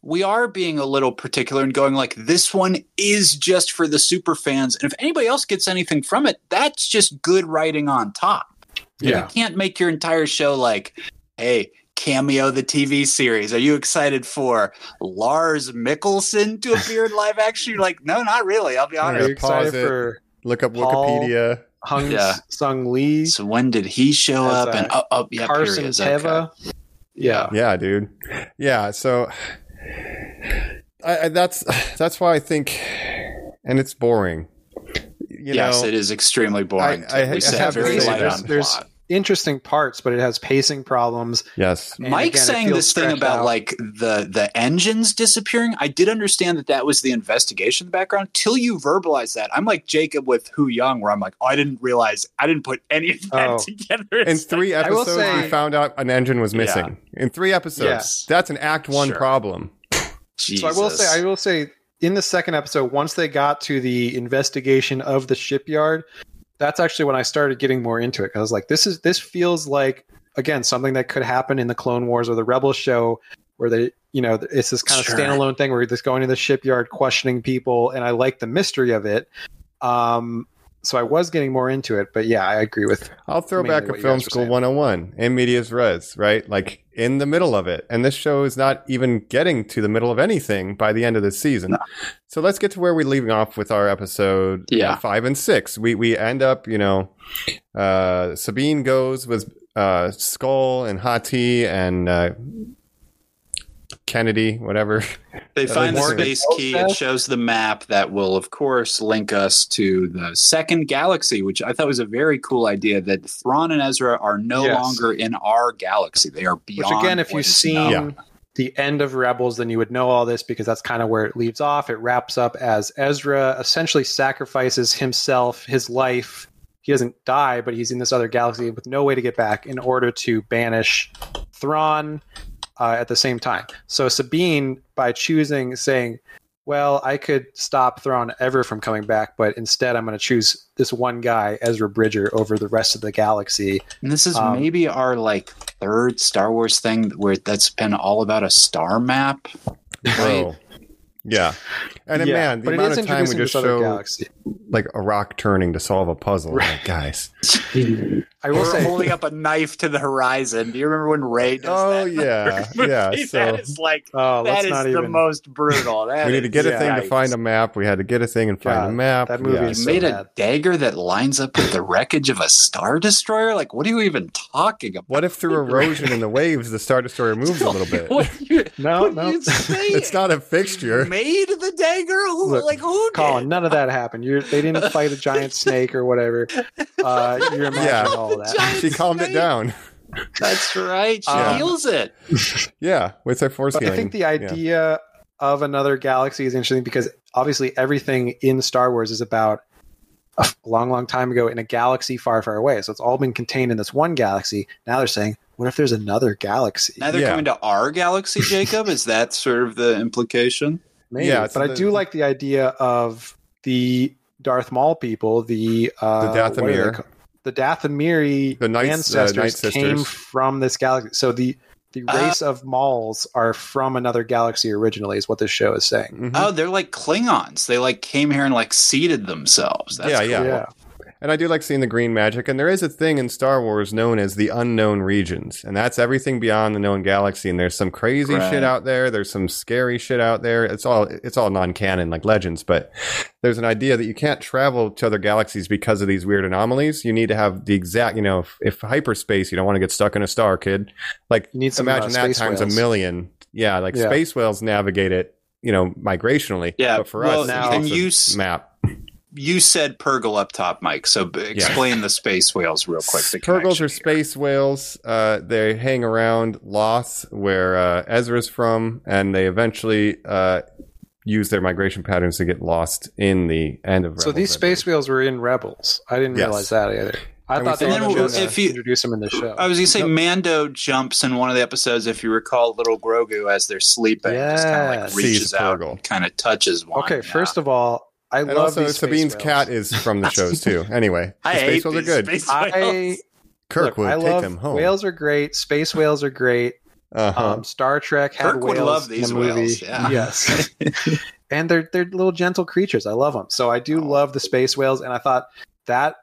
we are being a little particular and going like this one is just for the super fans and if anybody else gets anything from it that's just good writing on top. Yeah. You can't make your entire show like hey Cameo the TV series. Are you excited for Lars Mikkelsen to appear in live action? You're like, no, not really. I'll be All Are honest. you excited it. for Look up Paul- Wikipedia. Hung Yeah. Sung Lee, So when did he show As, up? uh, and oh, oh yeah, Carson here is. Okay. Yeah. Yeah, dude. Yeah, so I, I, that's that's why I think, and it's boring. You yes, know, it is extremely boring. I- I- we I said have very say there's, there's interesting parts, but it has pacing problems. Yes. And Mike's again, saying this thing about out. like the the engines disappearing. I did understand that that was the investigation in the background. Till you verbalize that, I'm like Jacob with Huyang, where I'm like, oh, I didn't realize, I didn't put any of that Oh. together. In It's three I will episodes, say- we found out an engine was missing. In three episodes, Yes. that's an Act One Sure. problem. Jesus. So I will say, I will say, in the second episode, once they got to the investigation of the shipyard, that's actually when I started getting more into it. I was like, this is this feels like again something that could happen in the Clone Wars or the Rebel show, where they, you know, it's this kind of Sure. standalone thing where you're just going to the shipyard, questioning people, and I like the mystery of it. Um, so I was getting more into it, but yeah, I agree with I'll throw back a film guys were school saying. 101 in medias res, right? Like in the middle of it. And this show is not even getting to the middle of anything by the end of this season. So let's get to where we're leaving off with our episode uh, Yeah. five and six. We we end up, you know, uh, Sabine goes with uh, Skoll and Hati and uh, Kennedy, whatever. They find the Morgan space key. It shows the map that will, of course, link us to the second galaxy, which I thought was a very cool idea. That Thrawn and Ezra are no Yes. longer in our galaxy; they are beyond. Which again, if you've seen known. the end of Rebels, then you would know all this because that's kind of where it leaves off. It wraps up as Ezra essentially sacrifices himself, his life. He doesn't die, but he's in this other galaxy with no way to get back in order to banish Thrawn uh, at the same time. So Sabine, by choosing saying, well, I could stop Thrawn ever from coming back, but instead I'm going to choose this one guy, Ezra Bridger, over the rest of the galaxy. And this is Um, maybe our like third Star Wars thing where that's been all about a star map. Right? Bro. Yeah. And Yeah, man, the but amount of time we introducing just this show galaxy. like a rock turning to solve a puzzle. Like, guys. I will say, holding up a knife to the horizon. Do you remember when Rey does Oh, that? yeah, Movie? yeah, so- that is like Oh, that not the even- most brutal. That We need to is- get a yeah. thing to find a map. We had to get a thing and find God, a map. that movie Yeah. so made a dagger that lines up with the wreckage of a star destroyer. Like, what are you even talking about? What if through erosion in the waves the Star Destroyer moves a little bit? What you, No, what no. you? It's not a fixture. Made the dagger. Who, Look, like who? Colin, did? none of that happened. You're, they didn't fight a giant snake or whatever. Uh, you're imagining Yeah. all that. She calmed it down. That's right. She Yeah. heals it. Yeah, with her force But healing. I think the Yeah. idea of another galaxy is interesting because obviously everything in Star Wars is about a long, long time ago in a galaxy far, far away. So it's all been contained in this one galaxy. Now they're saying, what if there's another galaxy? Now they're Yeah. coming to our galaxy, Jacob. Is that sort of the implication? Maybe. Yeah, it's but I do like the idea of the Darth Maul people, the uh, The what are they Dathomir. ca- the Dathomiri The Knights- uh, ancestors Night came from this galaxy. So the the Uh, race of Mauls are from another galaxy originally, is what this show is saying. Mhm. Oh, they're like Klingons. They like came here and like seeded themselves. That's Yeah, cool. yeah. And I do like seeing the green magic. And there is a thing in Star Wars known as the unknown regions. And that's everything beyond the known galaxy. And there's some crazy Right. shit out there. There's some scary shit out there. It's all it's all non-canon like legends, but there's an idea that you can't travel to other galaxies because of these weird anomalies. You need to have the exact, you know, if, if hyperspace, you don't want to get stuck in a star, kid. Like You need some, imagine uh, that times whales. a million. Yeah, like Yeah. space whales navigate it, you know, migrationally. Yeah, But for well, us, now- it's a you map. You said Purrgil up top, Mike. So b- explain the space whales real quick. The Purrgils connection are space whales. Uh, they hang around Loth, where uh, Ezra's from, and they eventually uh, use their migration patterns to get lost in the end of. So these space whales were in Rebels. I didn't Yes. realize that either. I And thought they were And going to if you- introduce them in the show. I was going to say Mando jumps in one of the episodes. If you recall, little Grogu as they're sleeping, just kind of like reaches Sees out, and kind of touches one. okay, yeah. first of all, I And love also, these Sabine's whales. cat is from the shows too. Anyway, the space hate whales are good. space I whales. Kirkwood, look, I take love them home. whales are great. Space whales are great. uh-huh. Um, Star Trek had Kirk would whales love in these the movie. whales, yeah. Yes, and they're they're little gentle creatures. I love them. So I do Oh. love the space whales, and I thought that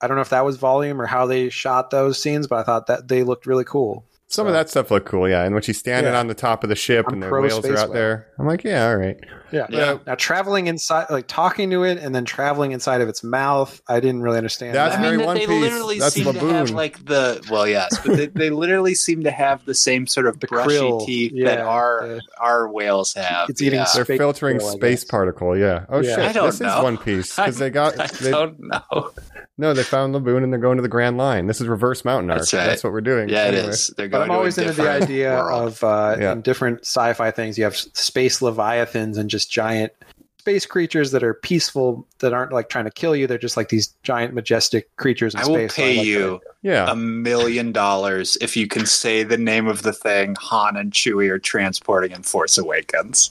I don't know if that was volume or how they shot those scenes, but I thought that they looked really cool. Some of that stuff looked cool, yeah. And when she's standing Yeah. on the top of the ship I'm and the whales are out whale. there, I'm like, yeah, all right. Yeah. Yeah. Now traveling inside, like talking to it, and then traveling inside of its mouth, I didn't really understand. That's I that. mean, very that One they Piece. literally That's seem to have like the well, yes, but they, they literally seem to have the same sort of The brushy krill, teeth that our the- our whales have. It's eating yeah. They're filtering whale, I space particle, yeah. Oh Yeah. shit, I don't this know. is One Piece because they got I they, don't know. no, they found Laboon and they're going to the Grand Line. This is reverse mountain arc. That's That's, what we're doing. Yeah, it Anyway. is. They're going I'm always into the idea world. of uh, Yeah. in different sci-fi things. You have space leviathans and just giant space creatures that are peaceful, that aren't like trying to kill you. They're just like these giant, majestic creatures in I will space. So pay like you Yeah. a million dollars if you can say the name of the thing Han and Chewie are transporting in Force Awakens.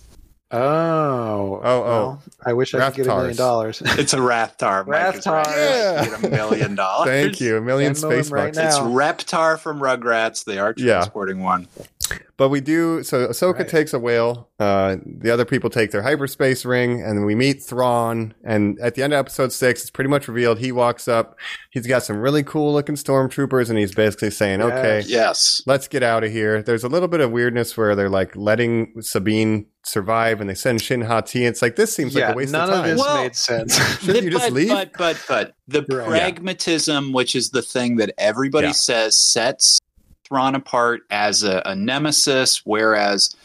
That. Oh, Oh, oh. well, I wish I could get a million dollars. It's a Rathtar. Mike. Rathtar. Yeah. Get a million dollars. Thank you. A million Send space right bucks. now. It's Reptar from Rugrats. They are Yeah. transporting one. But we do. So Ahsoka Right. takes a whale. Uh, the other people take their hyperspace ring, and we meet Thrawn. And at the end of episode six, it's pretty much revealed. He walks up. He's got some really cool looking stormtroopers, and he's basically saying, Yes. "Okay, Yes. let's get out of here." There's a little bit of weirdness where they're like letting Sabine survive, and they send Shin Hati. It's like this seems yeah, like a waste none of of time. this Well- made sense. Shouldn't you just but, leave? But but but the Right. pragmatism, which is the thing that everybody Yeah. says sets Thrawn apart as a, a nemesis, whereas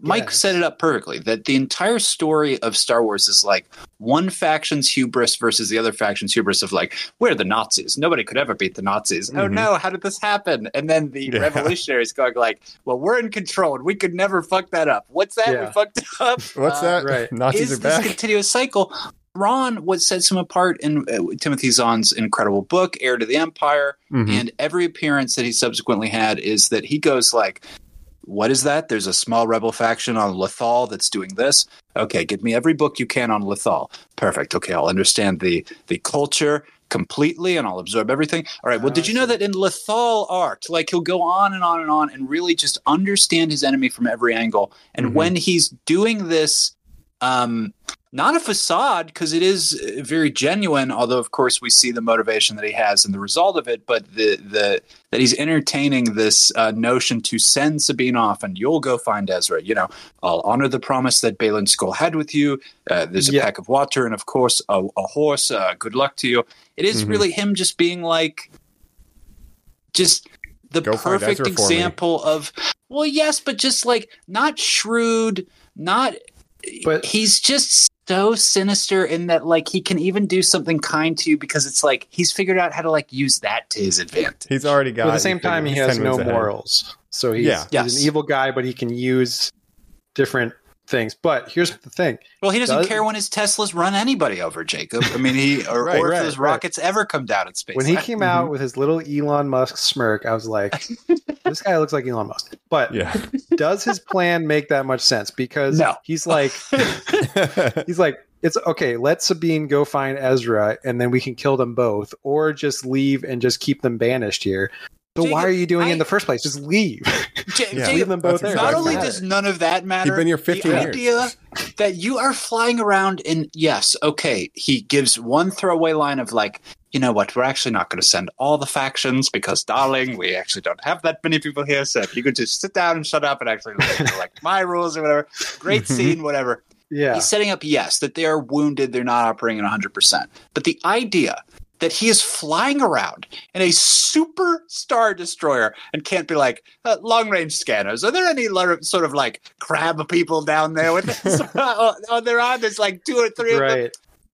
Mike set it up perfectly that the entire story of Star Wars is like one faction's hubris versus the other faction's hubris of like, we're the Nazis. Nobody could ever beat the Nazis. Oh Mhm. no, how did this happen? And then the Yeah. revolutionaries going like, well, we're in control and we could never fuck that up. What's that? Yeah. We fucked up. What's Uh, that? right. Nazis is are this back. continuous cycle. Ron what sets him apart in uh, Timothy Zahn's incredible book, Heir to the Empire, Mhm. and every appearance that he subsequently had is that he goes like, "What is that? There's a small rebel faction on Lothal that's doing this. Okay, give me every book you can on Lothal. Perfect. Okay, I'll understand the the culture." Completely, and I'll absorb everything. All right. Well, did you know that in Lothal art, like he'll go on and on and on, and really just understand his enemy from every angle. And Mhm. when he's doing this um, not a facade because it is uh, very genuine. Although, of course, we see the motivation that he has and the result of it. But the the that he's entertaining this uh, notion to send Sabine off, and you'll go find Ezra. You know, I'll honor the promise that Baylan Skoll had with you. Uh, there's a Yeah. pack of water, and of course, a, a horse. Uh, good luck to you. It is Mhm. really him just being like, just the Go perfect Ezra for me. example of well, yes, but just like not shrewd, not But- he's just so sinister in that like he can even do something kind to you because it's like he's figured out how to like use that to his advantage. He's already got. But at the same time, he has no ahead. morals. So he's, Yeah. he's Yes. an evil guy, but he can use different things. But here's the thing: Well, he doesn't Does- care when his Teslas run anybody over, Jacob. I mean, he or, Right, or if right, those right. rockets ever come down in space. when he I- came out with his little Elon Musk smirk, I was like, "This guy looks like Elon Musk." But Yeah. does his plan make that much sense? Because No. he's like, he's like, it's okay. Let Sabine go find Ezra, and then we can kill them both, or just leave and just keep them banished here. But why are you doing it in the first place? Just leave. Ja- Yeah. Jacob, Leave them both there. not only does none of that matter, You've been here 15 the years. idea that you are flying around in yes, okay, he gives one throwaway line of like, you know what, we're actually not going to send all the factions because, darling, we actually don't have that many people here. So if you could just sit down and shut up and actually like my rules or whatever, great Mm-hmm. scene, whatever. yeah, He's setting up, yes, that they are wounded, they're not operating at 100%. But the idea that he is flying around in a super star destroyer and can't be like, uh, long range scanners, are there any lo- sort of like crab people down there with oh, oh, there are. There's like two or three of them.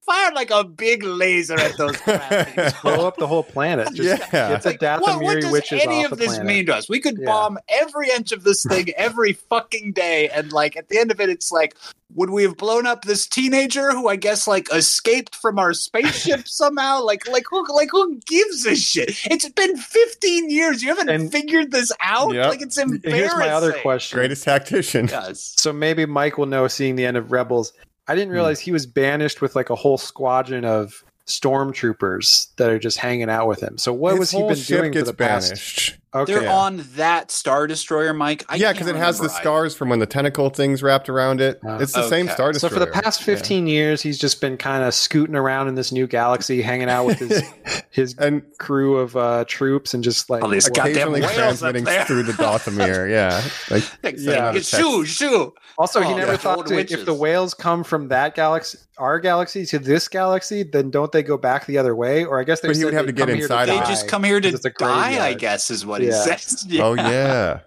Right. Fire like a big laser at those crab people. Blow up the whole planet. Just Yeah. get the Like, what, what does witches any of this planet. mean to us? We could Yeah. bomb every inch of this thing every fucking day, and like at the end of it, it's like, would we have blown up this teenager who I guess like escaped from our spaceship somehow? Like, like who, like who gives a shit? It's been 15 years. You haven't And- figured this out. Yep. Like it's embarrassing. Here's my other question. Greatest tactician. Yes. So maybe Mike will know seeing the end of Rebels. I Hmm. didn't realize he was banished with like a whole squadron of stormtroopers that are just hanging out with him. So what His was he been doing for the past? Banished. Okay, They're on that star destroyer, Mike. I yeah, because it has the remember either. scars from when the tentacle things wrapped around it. Oh. it's the same Star Destroyer. so for the past 15 years, he's just been kind of scooting around in this new galaxy, hanging out with his his and crew of uh, troops, and just like All occasionally whales transmitting through the Dathomir. Yeah, like Yeah. It's shoo, shoo. Also, he Oh, never yeah. thought to, if the whales come from that galaxy, our galaxy, to this galaxy, then don't they go back the other way? Or I guess they But he said would have they to get come here inside They just come here to it's a die, I guess, is what he Yeah. says. oh yeah,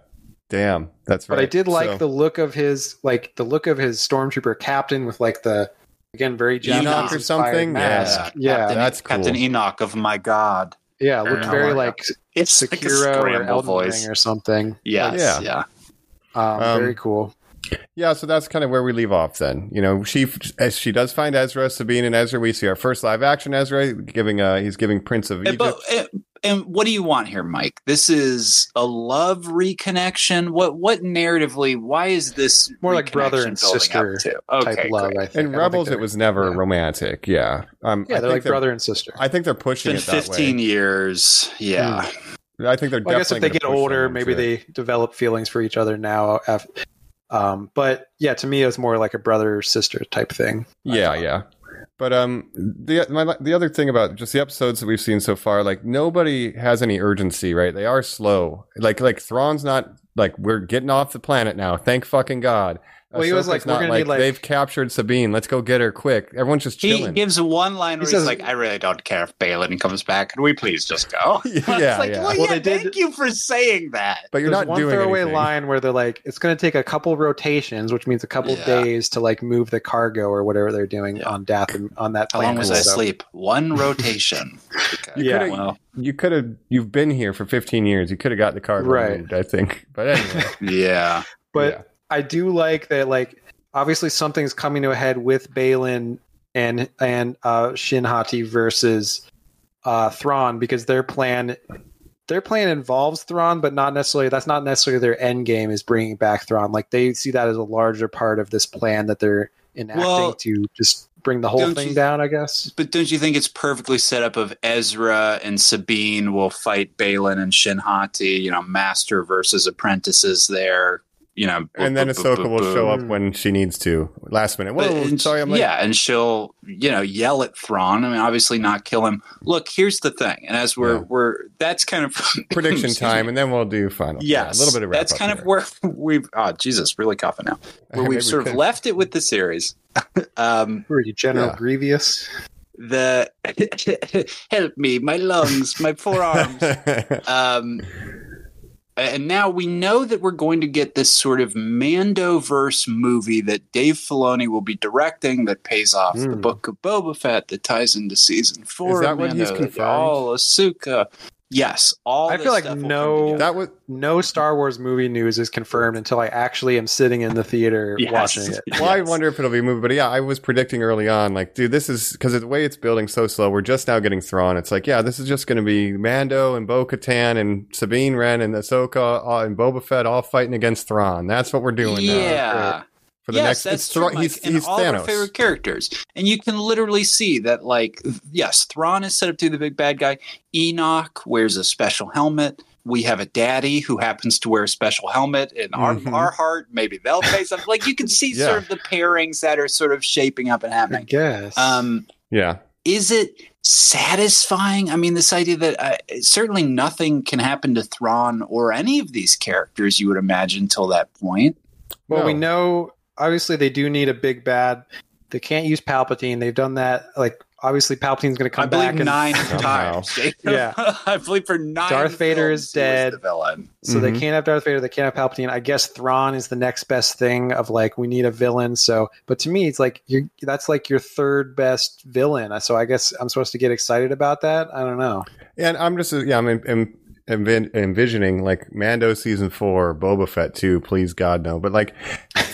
damn, that's right. But I did like So- the look of his, like the look of his stormtrooper captain with like the again very Enoch or something? mask. Yeah, Yeah, Captain, that's cool. Captain Enoch of my God. yeah, looked Oh very like It's like a or Elden voice. Ring or something. Yes, Yeah. yeah. Um, Um, very cool. Yeah, so that's kind of where we leave off then. You know, she as she does find Ezra, Sabine and Ezra. We see our first live action Ezra giving uh he's giving Prince of And, Egypt. but, and, and what do you want here, Mike? This is a love reconnection. What what narratively? Why is this More like brother and sister up to? Type love. great. I think. In I don't think Rebels, it was never yeah. romantic. Yeah, um, Yeah, I they're think like brother and sister. I think they're It's pushing been it that 15 way. years. Yeah. I think they're. Well, I guess if they get older, maybe it. they develop feelings for each other now. af- Um, but yeah, to me, it was more like a brother sister type thing. Yeah, yeah. But um, the my, the other thing about just the episodes that we've seen so far, like nobody has any urgency, right? They are slow. Like like Thrawn's not like we're getting off the planet now. Thank fucking god. Well, he was like, we're gonna need, like- they've captured Sabine. Let's go get her quick. Everyone's just chilling. He gives one line where He he's says- like, "I really don't care if Baylan comes back. Can we please just go?" Yeah, it's like, yeah. well, Well, yeah. they did- Thank you for saying that. but you're There's not one doing throwaway anything. line where they're like, it's going to take a couple rotations, which means a couple Yeah. days to like move the cargo or whatever they're doing Yeah. on Dath on that How long was I So- asleep? One rotation. Okay. Yeah. Well, You could have. You've been here for 15 years. You could have got the car Right. moved, I think. But anyway, yeah. But Yeah. I do like that. Like, obviously, something's coming to a head with Baylan and and uh, Shin Hati versus uh, Thrawn because their plan. Their plan involves Thrawn, but not necessarily. That's not necessarily their end game. Is bringing back Thrawn. Like they see that as a larger part of this plan that they're enacting Well, to just bring the whole thing you- down. I guess. But don't you think it's perfectly set up of Ezra and Sabine will fight Baylan and Shin Hati, you know, master versus apprentices there, you know, and then boop, boop, Ahsoka boop, will boop. show up when she needs to. Last minute. But- Whoa, and sorry, I'm late. yeah, and she'll you know yell at Thrawn. I mean, obviously not kill him. Look, here's the thing, and as we're Yeah. we're that's kind of Prediction time, me. and then we'll do final. Yeah, a little bit of wrap that's up kind of where we've. Oh, Jesus, really coughing now. Where we've we sort of left it with the series. um, Who are you, General Yeah. Grievous? the help me, my lungs, my forearms. um, and now we know that we're going to get this sort of Mandoverse movie that Dave Filoni will be directing that pays off the Mm. Book of Boba Fett that ties into season four. Is that of what he's Mando, confirmed? All Ahsoka. Yes, all. I this feel like stuff no- that was No Star Wars movie news is confirmed until I actually am sitting in the theater Yes. watching it. Well, I wonder if it'll be a movie, but yeah, I was predicting early on, like, dude, this is because the way it's building so slow. We're just now getting Thrawn. It's like, yeah, this is just going to be Mando and Bo Katan and Sabine Wren and Ahsoka uh, and Boba Fett all fighting against Thrawn. That's what we're doing now. Yeah. For the yes, next, that's it's true. Thrawn. He's, and he's all of our favorite characters, and you can literally see that. Like, yes, Thrawn is set up to be the big bad guy. Enoch wears a special helmet. We have a daddy who happens to wear a special helmet in Mhm. our, our heart. Maybe they'll pay something. Like you can see Yeah. sort of the pairings that are sort of shaping up and happening. I guess. Um, Yeah. is it satisfying? I mean, this idea that uh, certainly nothing can happen to Thrawn or any of these characters. You would imagine till that point. well, we know obviously they do need a big bad. They can't use Palpatine. They've done that. Like obviously Palpatine's going to come I believe back. and- nine Somehow. times. Yeah. I believe for nine. Darth Vader is films, he was dead. The villain. So they Mhm. can't have Darth Vader. They can't have Palpatine. I guess Thrawn is the next best thing of like we need a villain. So, but to me, it's like you that's like your third best villain. So I guess I'm supposed to get excited about that. I don't know. And I'm just, yeah, I'm, I'm envisioning like Mando season four, Boba Fett too, please God no. But like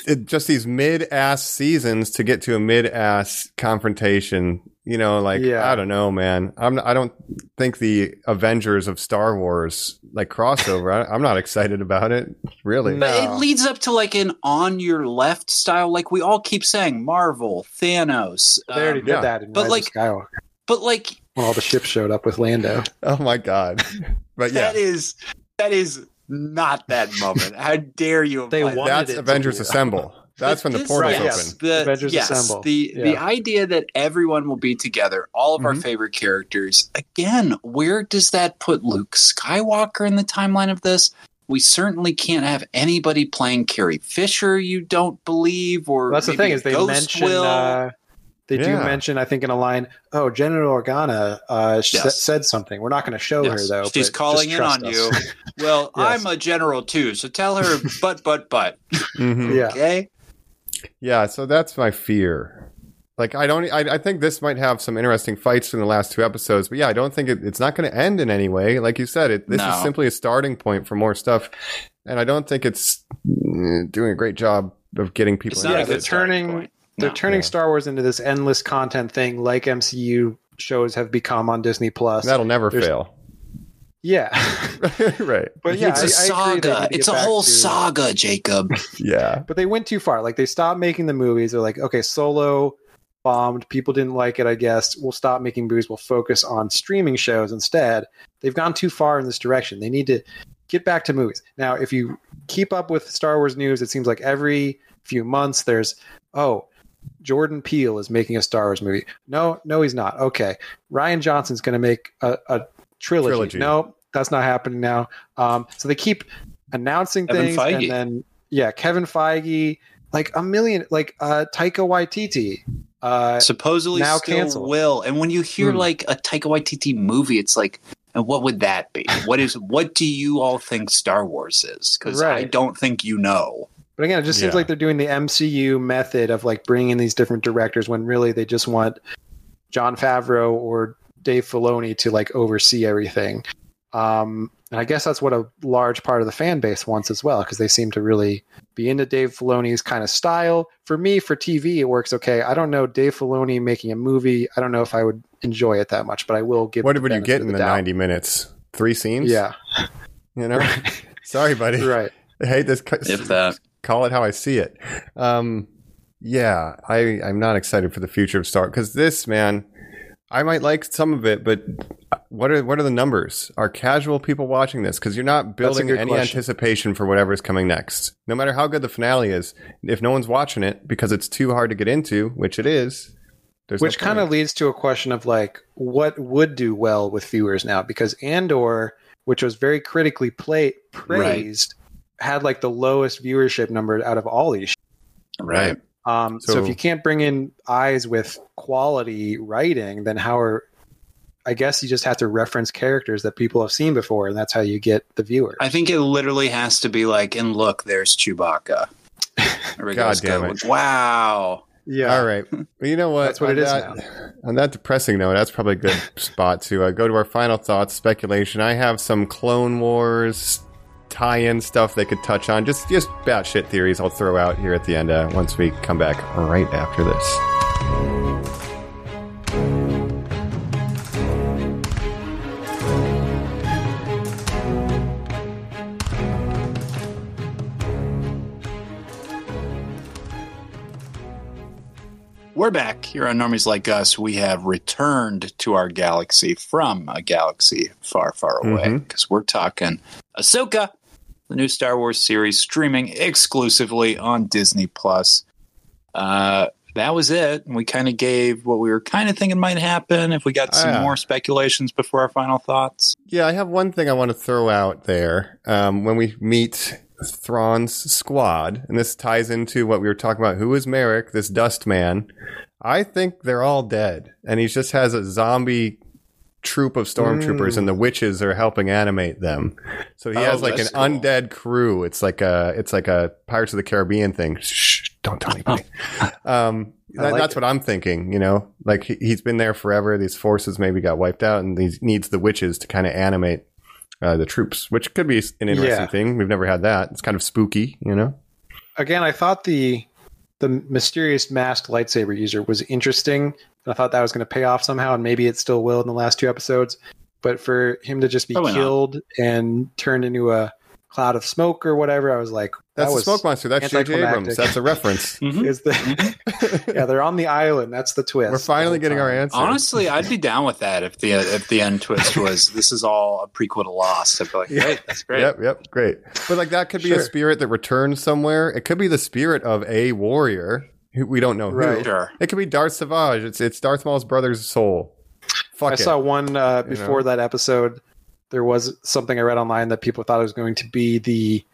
it, just these mid ass seasons to get to a mid ass confrontation, you know, like, Yeah. I don't know, man. I'm, I don't think the Avengers of Star Wars like crossover, I, I'm not excited about it, really. No. But it leads up to like an on your left style. Like we all keep saying, Marvel, Thanos. They already um, did yeah. that in But, Rise like- Skywalker But like when all the ships showed up with Lando. Oh my God. But yeah, that is that is not that moment. How dare you? They imply that? wanted that's it Avengers. Assemble. That's But when the this- portal's Right, open. yes. The, Avengers yes, Assemble. The the idea that everyone will be together, all of our Mhm. favorite characters. Again, where does that put Luke Skywalker in the timeline of this? We certainly can't have anybody playing Carrie Fisher. You don't believe, or That's the thing is they Ghost mention uh, they do mention I think in a line, oh General Organa uh, sh- Yes. said something. We're not going to show Yes. her though. She's but calling just in on us. you. Well, Yes. I'm a general too, so tell her, but, but, but. Mhm. yeah. Okay. Yeah, so that's my fear. Like I don't, I, I think this might have some interesting fights in the last two episodes, but yeah, I don't think it, it's not going to end in any way. Like you said, it this No. is simply a starting point for more stuff, and I don't think it's mm, doing a great job of getting people. It's not Yeah, a good turning- point. They're No. turning Yeah. Star Wars into this endless content thing, like MCU shows have become on Disney Plus. That'll never There's- fail. Yeah, right. but yeah, it's a I- I agree they saga. need to It's a whole to- saga, Jacob. Yeah. But they went too far. Like they stopped making the movies. They're like, okay, Solo bombed. People didn't like it. I guess we'll stop making movies. We'll focus on streaming shows instead. They've gone too far in this direction. They need to get back to movies. Now, if you keep up with Star Wars news, it seems like every few months there's oh. Jordan Peele is making a Star Wars movie. No, no, he's not. Okay, Rian Johnson's going to make a, a trilogy. Trilogy. No, that's not happening now. Um, so they keep announcing Kevin things, Feige. and then yeah, Kevin Feige, like a million, like uh, Taika Waititi. Uh, Supposedly now still canceled. will. And when you hear Hmm. like a Taika Waititi movie, it's like, and what would that be? What is? What do you all think Star Wars is? Because I don't think you know. But again, it just seems Yeah. like they're doing the MCU method of like bringing in these different directors when really they just want Jon Favreau or Dave Filoni to like oversee everything. Um, and I guess that's what a large part of the fan base wants as well, because they seem to really be into Dave Filoni's kind of style. For me, for TV, it works okay. I don't know Dave Filoni making a movie. I don't know if I would enjoy it that much, but I will give. What the would you get in the doubt. ninety minutes? Three scenes. Yeah, You know. Sorry, buddy. right. I hate this. co- If that. Call it how I see it. Um, yeah, I I'm not excited for the future of Star because this man, I might like some of it, but what are what are the numbers? Are casual people watching this? Because you're not building any question. anticipation for whatever's coming next. No matter how good the finale is, if no one's watching it because it's too hard to get into, which it is, there's Which kind of leads to a question of like, what would do well with viewers now? Because Andor, which was very critically play- praised, had like the lowest viewership number out of all these. Right. Um, so, So- if you can't bring in eyes with quality writing, then how are I guess you just have to reference characters that people have seen before, and that's how you get the viewer. I think it literally has to be like, and look, there's Chewbacca. There we God go. damn it. Wow. yeah, All right. Well, you know what? That's what on it is that, On that depressing note, that's probably a good spot to uh, go to our final thoughts, speculation. I have some Clone Wars tie-in stuff they could touch on. Just just batshit theories I'll throw out here at the end uh, once we come back right after this. We're back here on Normies Like Us. We have returned to our galaxy from a galaxy far, far away because we're talking Ahsoka, the new Star Wars series streaming exclusively on Disney Plus. Uh, that was it. And We kind of gave what we were kind of thinking might happen. If we got some Ah. more speculations before our final thoughts, Yeah, I have one thing I want to throw out there. Um, when we meet Thrawn's squad, and this ties into what we were talking about. Who is Merrick, this dust man? I think they're all dead, and he just has a zombie troop of stormtroopers, and the witches are helping animate them. So he Oh, has like an cool. undead crew. It's like a it's like a Pirates of the Caribbean thing. Shh, don't tell anybody. um, that, like that's what I'm thinking. You know, like he, he's been there forever. These forces maybe got wiped out, and he needs the witches to kind of animate uh, the troops, which could be an interesting Yeah. thing. We've never had that. It's kind of spooky, you know. again, I thought the the mysterious masked lightsaber user was interesting. And I thought that was going to pay off somehow, and maybe it still will in the last two episodes. But for him to just be Probably not. killed and turned into a cloud of smoke or whatever, I was like, That's that the was smoke monster. That's J.J. Abrams. That's a reference. Mm-hmm. Is the mm-hmm. yeah? They're on the island. That's the twist. We're finally the whole getting our answer. honestly, I'd be down with that if the if the end twist was this is all a prequel to Lost. I'd be like, great, that's great. Yep, yep, great. But like that could be a spirit that returns somewhere. It could be the spirit of a warrior who we don't know who. Right. Sure. It could be Darth Savage. It's it's Darth Maul's brother's soul. Fuck I it. saw one uh, You before know? that episode. There was something I read online that people thought it was going to be the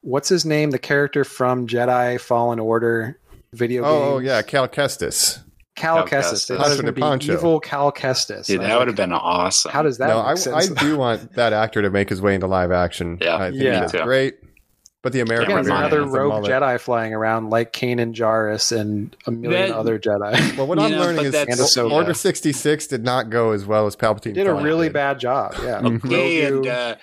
what's his name, the character from Jedi Fallen Order video game. oh, oh, yeah, Cal Kestis. Cal Cal Kestis. Kestis. They thought it was Poncho going to be evil Cal Kestis. Dude, that was would have been awesome. How does that No, make I, sense? I do want that actor to make his way into live action. Yeah. I think Yeah. Me too. great. But the American Again, Cameron another rogue the. Jedi flying around like Kanan Jarrus and a million That- other Jedi. Well, what I'm Yeah, learning is that's- Ahsoka. Order 66 did not go as well as Palpatine. Did a really did. bad job. Yeah. Okay, and uh,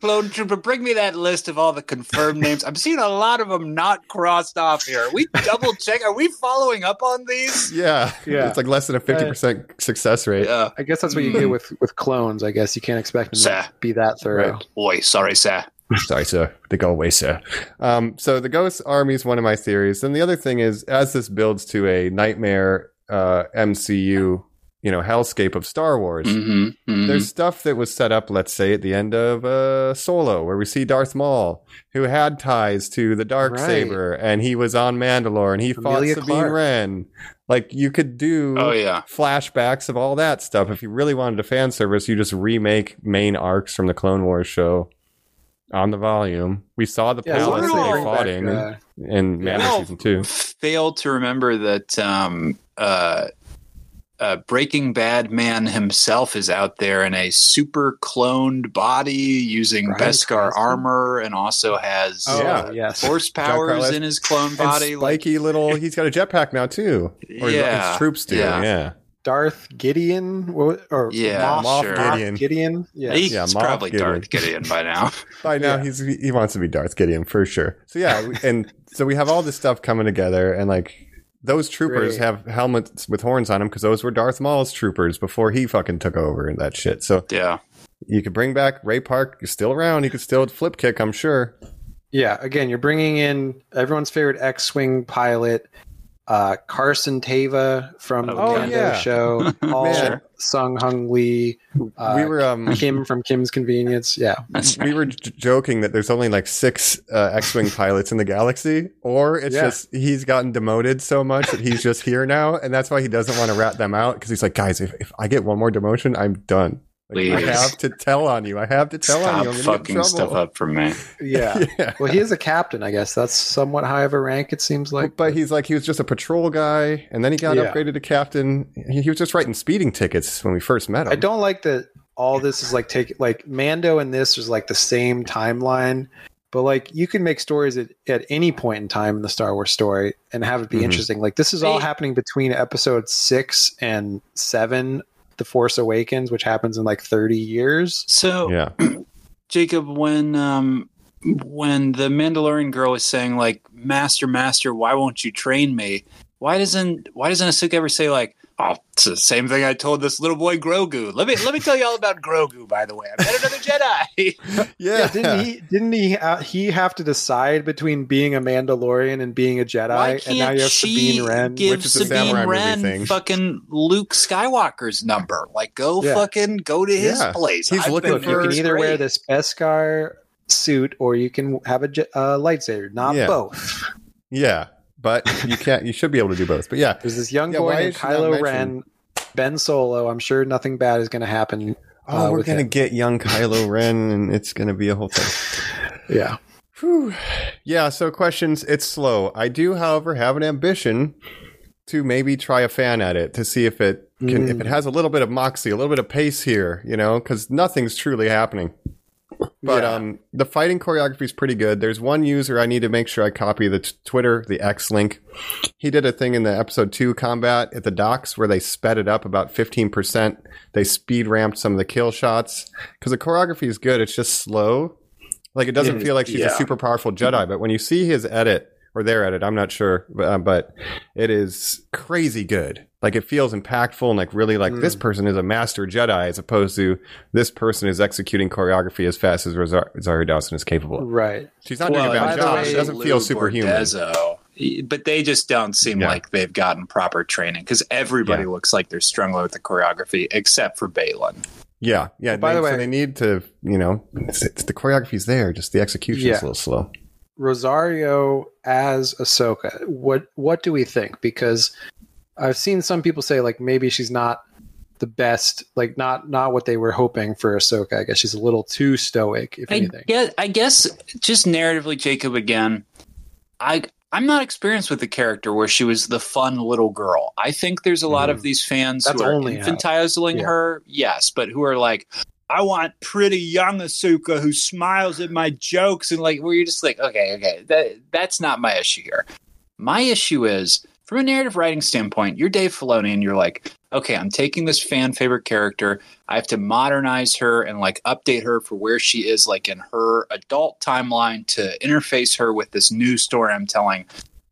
Clone Trooper, bring me that list of all the confirmed names. I'm seeing a lot of them not crossed off here. Are we double check? Are we following up on these? Yeah, Yeah. It's like less than a 50% success rate. Yeah. I guess that's what you get with with clones. I guess you can't expect them Sir. to be that thorough. Right. Oi, sorry, sir. Sorry, sir. They go away, sir. Um, so the Ghost Army is one of my theories. And the other thing is, as this builds to a nightmare uh, MCU, you know, hellscape of Star Wars, Mm-hmm, there's stuff that was set up, let's say, at the end of uh, Solo, where we see Darth Maul, who had ties to the dark Right. saber, and he was on Mandalore, and he Amelia fought Sabine. Wren. Like you could do Oh yeah. flashbacks of all that stuff. If you really wanted a fan service, you just remake main arcs from the Clone Wars show on the volume. We saw the Yeah, palace as that they they fought back, in uh, in Mando Yeah. season two. Failed to remember that um, uh, uh, Breaking Bad man himself is out there in a super cloned body using Bryan Beskar armor and also has Oh, Yeah. yes. force powers in his clone And body. like- spiky little. He's got a jetpack now too. Or his- Yeah, his troops do. yeah. Yeah. Darth Gideon or Yeah, Moff, Moff sure. Gideon. Gideon. Yeah. He's Yeah, Moff probably Gideon. Darth Gideon by now. By now Yeah. he's he wants to be Darth Gideon for sure. So yeah, and so we have all this stuff coming together, and like those troopers Great. have helmets with horns on them because those were Darth Maul's troopers before he fucking took over and that shit. So Yeah. you could bring back Ray Park. He's still around. He could still flip kick. I'm sure. Yeah, again, you're bringing in everyone's favorite X-wing pilot uh, Carson Teva from the Oh, Mando yeah. show, all Man. Sung Hung Lee, uh, we were um Kim from Kim's Convenience. Yeah, That's we were j- joking that there's only like six uh, X-wing pilots in the galaxy, or it's Yeah. just he's gotten demoted so much that he's just here now, and that's why he doesn't want to rat them out because he's like, guys, if, if I get one more demotion, I'm done. Like, I have to tell on you. I have to tell on Stop you. I'm gonna get fucking stuff up for me. yeah. Yeah. Well, he is a captain, I guess. That's somewhat high of a rank. It seems like. but he's like he was just a patrol guy, and then he got Yeah. upgraded to captain. He, he was just writing speeding tickets when we first met him. I don't like that all this is like take like Mando and this is like the same timeline, but like you can make stories at, at any point in time in the Star Wars story and have it be Mhm. interesting. Like this is all Hey. happening between episode six and seven, The Force Awakens, which happens in like thirty years. So Yeah, Jacob, when um when the Mandalorian girl is saying like, "Master, Master, why won't you train me?" Why doesn't Why doesn't Ahsoka ever say like, "Oh, it's the same thing I told this little boy Grogu." Let me Let me tell you all about Grogu. By the way, I met another Jedi. yeah. Yeah, didn't he? Didn't he? Uh, he have to decide between being a Mandalorian and being a Why Jedi, and now can't you have she Sabine Wren. give which is a samurai Sabine movie Wren thing. fucking Luke Skywalker's number? Like, go Yeah. fucking go to his Yeah. place. He's I've looking For you can It's either wear great. this Beskar suit or you can have a uh, lightsaber. Not Yeah. both. yeah, but you can't. You should be able to do both. But yeah, There's this young Yeah, boy named is she not Kylo? Ren, Ben Solo. I'm sure nothing bad is going to happen. oh, uh, we're gonna get young Kylo Ren, and it's gonna be a whole thing. Yeah. Whew. Yeah, so questions, it's slow. I do, however, have an ambition to maybe try a fan at it to see if it can if it has a little bit of moxie, a little bit of pace here, you know, cuz nothing's truly happening. But Yeah. um the fighting choreography is pretty good. There's one user I need to make sure I copy the t- Twitter, the X link. He did a thing in the episode 2 combat at the docks where they sped it up about 15%. They speed ramped some of the kill shots cuz the choreography is good, it's just slow. Like it doesn't feel like she's a super powerful Jedi, but when you see his edit or their edit, I'm not sure, but, uh, but it is crazy good. Like it feels impactful and like really like this mm. person is a master Jedi as opposed to this person is executing choreography as fast as Rosa- Rosario Dawson is capable. of. Right. She's not doing a bad the job. way, She doesn't feel Liu superhuman. Bordizzo. But they just don't seem Yeah. like they've gotten proper training because everybody Yeah. looks like they're struggling with the choreography except for Baylan. Yeah, yeah. by they, the so way- they need to, you know, it's, it's, the choreography's there, just the execution's Yeah. a little slow. Rosario as Ahsoka. What what do we think? Because I've seen some people say like maybe she's not the best, like not not what they were hoping for Ahsoka. I guess she's a little too stoic, if I anything. guess, I guess just narratively, Jacob again. I I'm not experienced with the character where she was the fun little girl. I think there's a lot of mm-hmm. these fans That's who are infantilizing yeah. her, yes, but who are like, I want pretty young Ahsoka who smiles at my jokes and like where you're just like, okay, okay, that that's not my issue here. My issue is from a narrative writing standpoint, you're Dave Filoni and you're like, okay, I'm taking this fan favorite character. I have to modernize her and like update her for where she is like in her adult timeline to interface her with this new story I'm telling.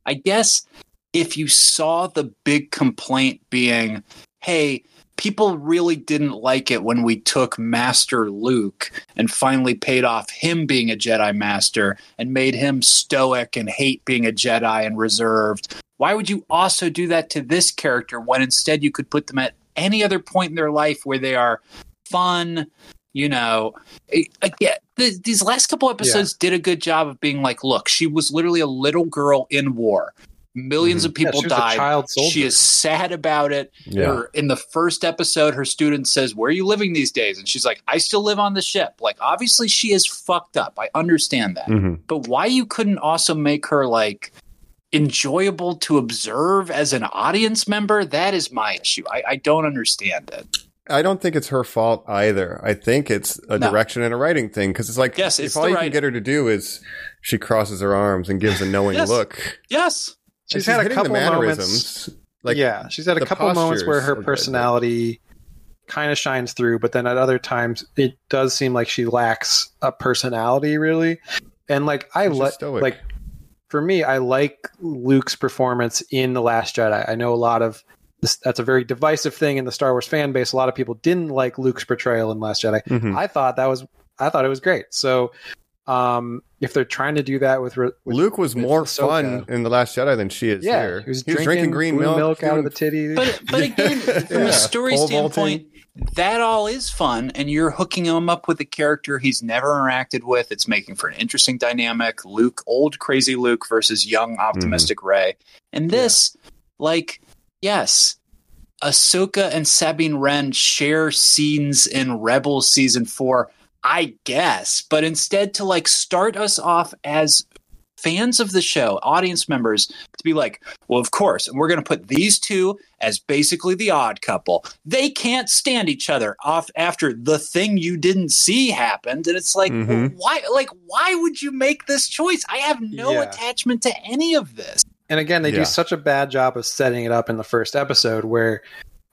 I guess if you saw the big complaint being, hey, people really didn't like it when we took Master Luke and finally paid off him being a Jedi Master and made him stoic and hate being a Jedi and reserved. Why would you also do that to this character when instead you could put them at any other point in their life where they are fun? You know, I get these last couple episodes did a good job of being like, look, she was literally a little girl in war. 1000000s of people a died. She is sad about it. Yeah. Her, in the first episode, her student says, Where are you living these days? And she's like, I still live on the ship. Like, obviously, she is fucked up. I understand that. Mhm. But why you couldn't also make her like enjoyable to observe as an audience member? That is my issue. I, I don't understand it. I don't think it's her fault either. I think it's a No. direction and a writing thing because it's like Yes, it's if all you writing. can get her to do is she crosses her arms and gives a knowing Yes. look. Yes. And She's had a couple moments. mannerisms. Like yeah, she's had a couple moments where her personality kind of shines through, but then at other times it does seem like she lacks a personality really. And like I She's like like for me, I like Luke's performance in The Last Jedi. I know a lot of this, that's a very divisive thing in the Star Wars fan base. A lot of people didn't like Luke's portrayal in Last Jedi. Mhm. I thought that was I thought it was great. So Um, if they're trying to do that with, with Luke was with more Ahsoka. fun in the Last Jedi than she is yeah, here. he was, drinking, green blue milk, out of the doing- titty. But but again, from Yeah. a story Pole standpoint, that all is fun, and you're hooking him up with a character he's never interacted with. It's making for an interesting dynamic. Luke, old crazy Luke versus young mm-hmm. optimistic Rey, and this, like, yes. Ahsoka and Sabine Wren share scenes in Rebels season four, I guess, but instead to like start us off as fans of the show, audience members, to be like, well, of course, and we're going to put these two as basically the odd couple. They can't stand each other off after the thing you didn't see happened, and it's like, Mhm. why? Like, why would you make this choice? I have no Yeah. attachment to any of this. And again, they Yeah. do such a bad job of setting it up in the first episode where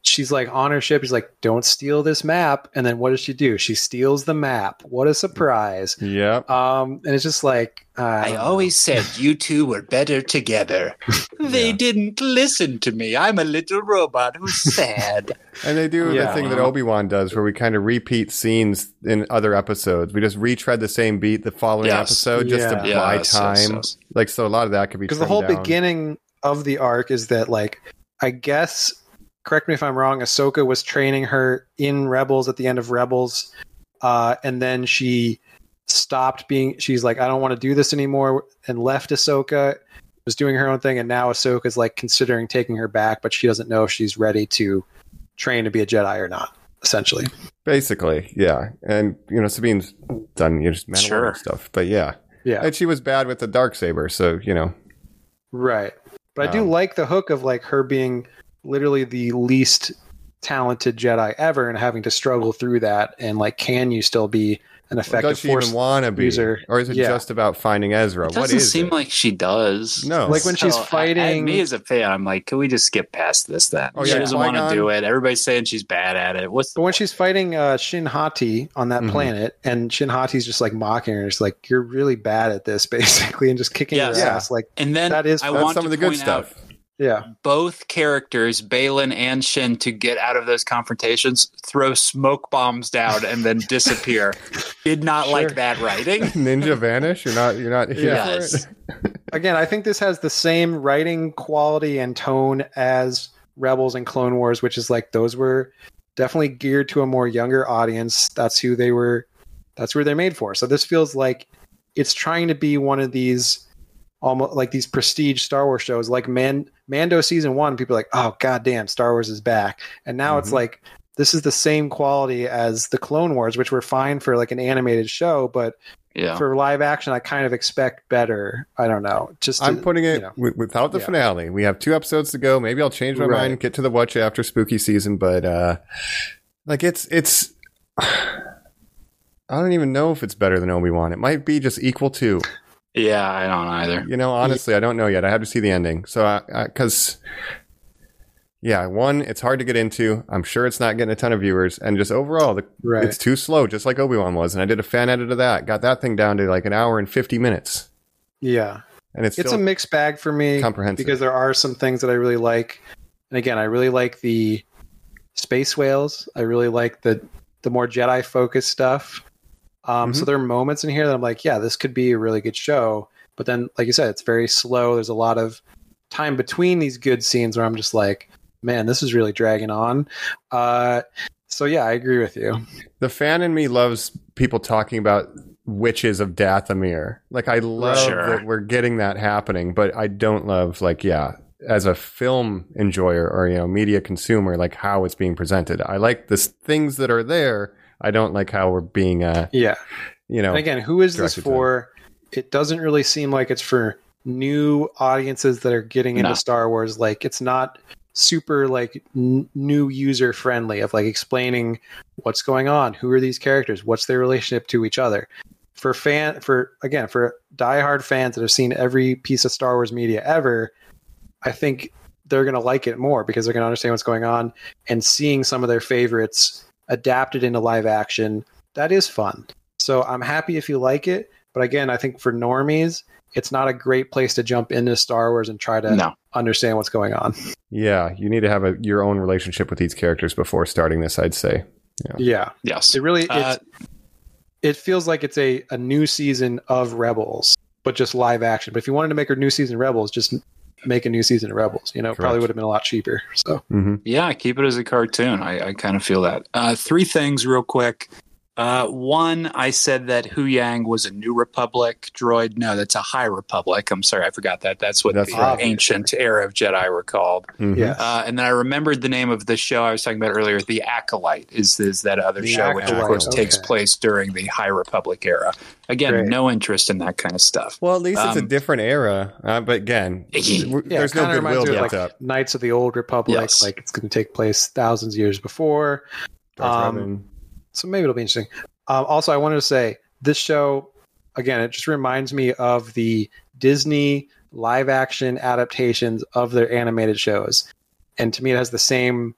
she's like on her ship. She's like, "Don't steal this map." And then what does she do? She steals the map. What a surprise! Yep. Um, and it's just like uh, I always said you two were better together. They Yeah. didn't listen to me. I'm a little robot who's sad. And they do Yeah. the thing that Obi Wan does, where we kind of repeat scenes in other episodes. We just retread the same beat the following Yes. episode just to Yeah. buy Yes, yes, time. Like so, a lot of that could be because the whole down. beginning of the arc is that like I guess correct me if I'm wrong. Ahsoka was training her in Rebels at the end of Rebels, uh, and then she stopped being. She's like, I don't want to do this anymore, and left Ahsoka. Was doing her own thing, and now Ahsoka's like considering taking her back, but she doesn't know if she's ready to train to be a Jedi or not. Essentially, Basically, yeah. And you know, Sabine's done you know, just Mandalorian Sure. stuff, but yeah. yeah, And she was bad with the dark saber, so you know. Right. But I do Um, like the hook of like her being literally the least talented Jedi ever and having to struggle through that and like can you still be an effective Does she force even want to be, user. or is it Yeah. just about finding Ezra? It what doesn't is seem it? like she does. No. Like when she's So, I- I- fighting- me as a fan, I'm like, can we just skip past this? Then Oh, she doesn't want to do it. Everybody's saying she's bad at it. What's the But when she's fighting uh, Shin Hati on that Mhm. planet, and Shin Hati's just like mocking her, it's like you're really bad at this, basically, and just kicking Yes. her Yeah. ass. Like, and then That is- I want some to of the good point out stuff. Yeah, both characters, Baylan and Shin, to get out of those confrontations, throw smoke bombs down and then disappear. Did not like that writing. Ninja vanish. You're not. You're not. here for Yes. it? again, I think this has the same writing quality and tone as Rebels and Clone Wars, which is like those were definitely geared to a more younger audience. That's who they were. That's where they're made for. So this feels like it's trying to be one of these almost like these prestige Star Wars shows, like Man Mando season one. People are like, oh goddamn, Star Wars is back, and now it's Mhm. like this is the same quality as the Clone Wars, which were fine for like an animated show, but Yeah. for live action, I kind of expect better. I don't know. Just to, I'm putting it you know. wi- without the Yeah. finale. We have two episodes to go. Maybe I'll change my Right. mind, get to the watch after spooky season, but uh like it's it's I don't even know if it's better than Obi Wan. It might be just equal to. Yeah, I don't either. You know, honestly, I don't know yet. I have to see the ending. So, I, because, yeah, one, it's hard to get into. I'm sure it's not getting a ton of viewers, and just overall, the, Right. it's too slow, just like Obi Wan was. And I did a fan edit of that, got that thing down to like an hour and 50 minutes, Yeah, and it's, it's a mixed bag for me comprehensive. because there are some things that I really like, and again, I really like the space whales. I really like the the more Jedi focused stuff. Um, So Mhm. there are moments in here that I'm like, yeah, this could be a really good show. But then, like you said, it's very slow. There's a lot of time between these good scenes where I'm just like, man, this is really dragging on. Uh, so yeah, I agree with you. the fan in me loves people talking about witches of Dathomir. Like I love Sure. that we're getting that happening, but I don't love like yeah, as a film enjoyer or you know media consumer, like how it's being presented. I like the things that are there. I don't like how we're being uh Yeah. you know And again, who is this to for? It doesn't really seem like it's for new audiences that are getting into No. Star Wars. Like it's not super like n- new user friendly of like explaining what's going on, who are these characters, what's their relationship to each other. For fan for again, for diehard fans that have seen every piece of Star Wars media ever, I think they're going to like it more because they're going to understand what's going on and seeing some of their favorites adapted into live action. That is fun. So I'm happy if you like it, but again, I think for normies, it's not a great place to jump into Star Wars and try to No. understand what's going on. yeah, you need to have a, your own relationship with these characters before starting this, I'd say. Yeah, Yes. it really Uh, it feels like it's a, a new season of Rebels, but just live action. But if you wanted to make a new season of Rebels, just make a new season of Rebels. You know, it probably would have been a lot cheaper. So hmm Yeah, keep it as a cartoon. I, I kind of feel that. Uh, three things, real quick. Uh, one, I said that Huyang was a New Republic droid. No, that's a High Republic. I'm sorry, I forgot that. That's what That's the right. ancient era of Jedi were called. hmm yes, Uh, and then I remembered the name of the show I was talking about earlier. The Acolyte is is that other The show, which of Acolyte, course takes place during the High Republic era. Again, Great. no interest in that kind of stuff. Well, at least it's a Um, different era. Uh, but again, yeah, there's no kinda reminds goodwill me built like up. Knights of the Old Republic. Yes. Like it's going to take place thousands of years before. Darth um, Revan. So maybe it'll be interesting. Um, also, I wanted to say this show again. It just reminds me of the Disney live action adaptations of their animated shows, and to me, it has the same.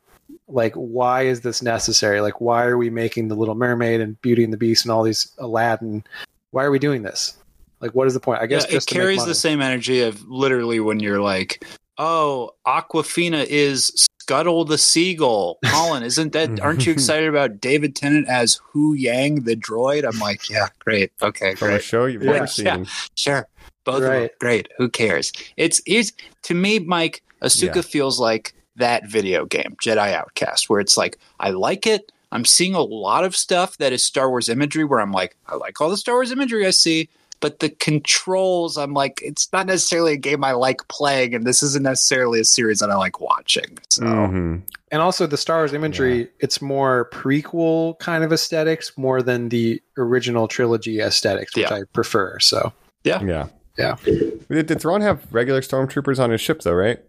Like, why is this necessary? Like, why are we making the Little Mermaid and Beauty and the Beast and all these Aladdin? Why are we doing this? Like, what is the point? I guess Yeah, it carries the same energy of literally when you're like, "Oh, Aquafina is Scuttle the seagull." Colin, isn't that? Aren't you excited about David Tennant as Huyang the droid? I'm like, yeah, great, okay, From a great, show you've Yeah. never seen. Yeah. sure, both of them, Right. great. Who cares? It's it's to me, Mike. Ahsoka Yeah. feels like that video game, Jedi Outcast, where it's like, I like it. I'm seeing a lot of stuff that is Star Wars imagery where I'm like, I like all the Star Wars imagery I see, but the controls, I'm like, it's not necessarily a game I like playing, and this isn't necessarily a series that I like watching. So Mhm. and also the Star Wars imagery, it's more prequel kind of aesthetics more than the original trilogy aesthetics, which Yeah. I prefer. So Yeah. Yeah. Did, did Thrawn have regular stormtroopers on his ship though, right?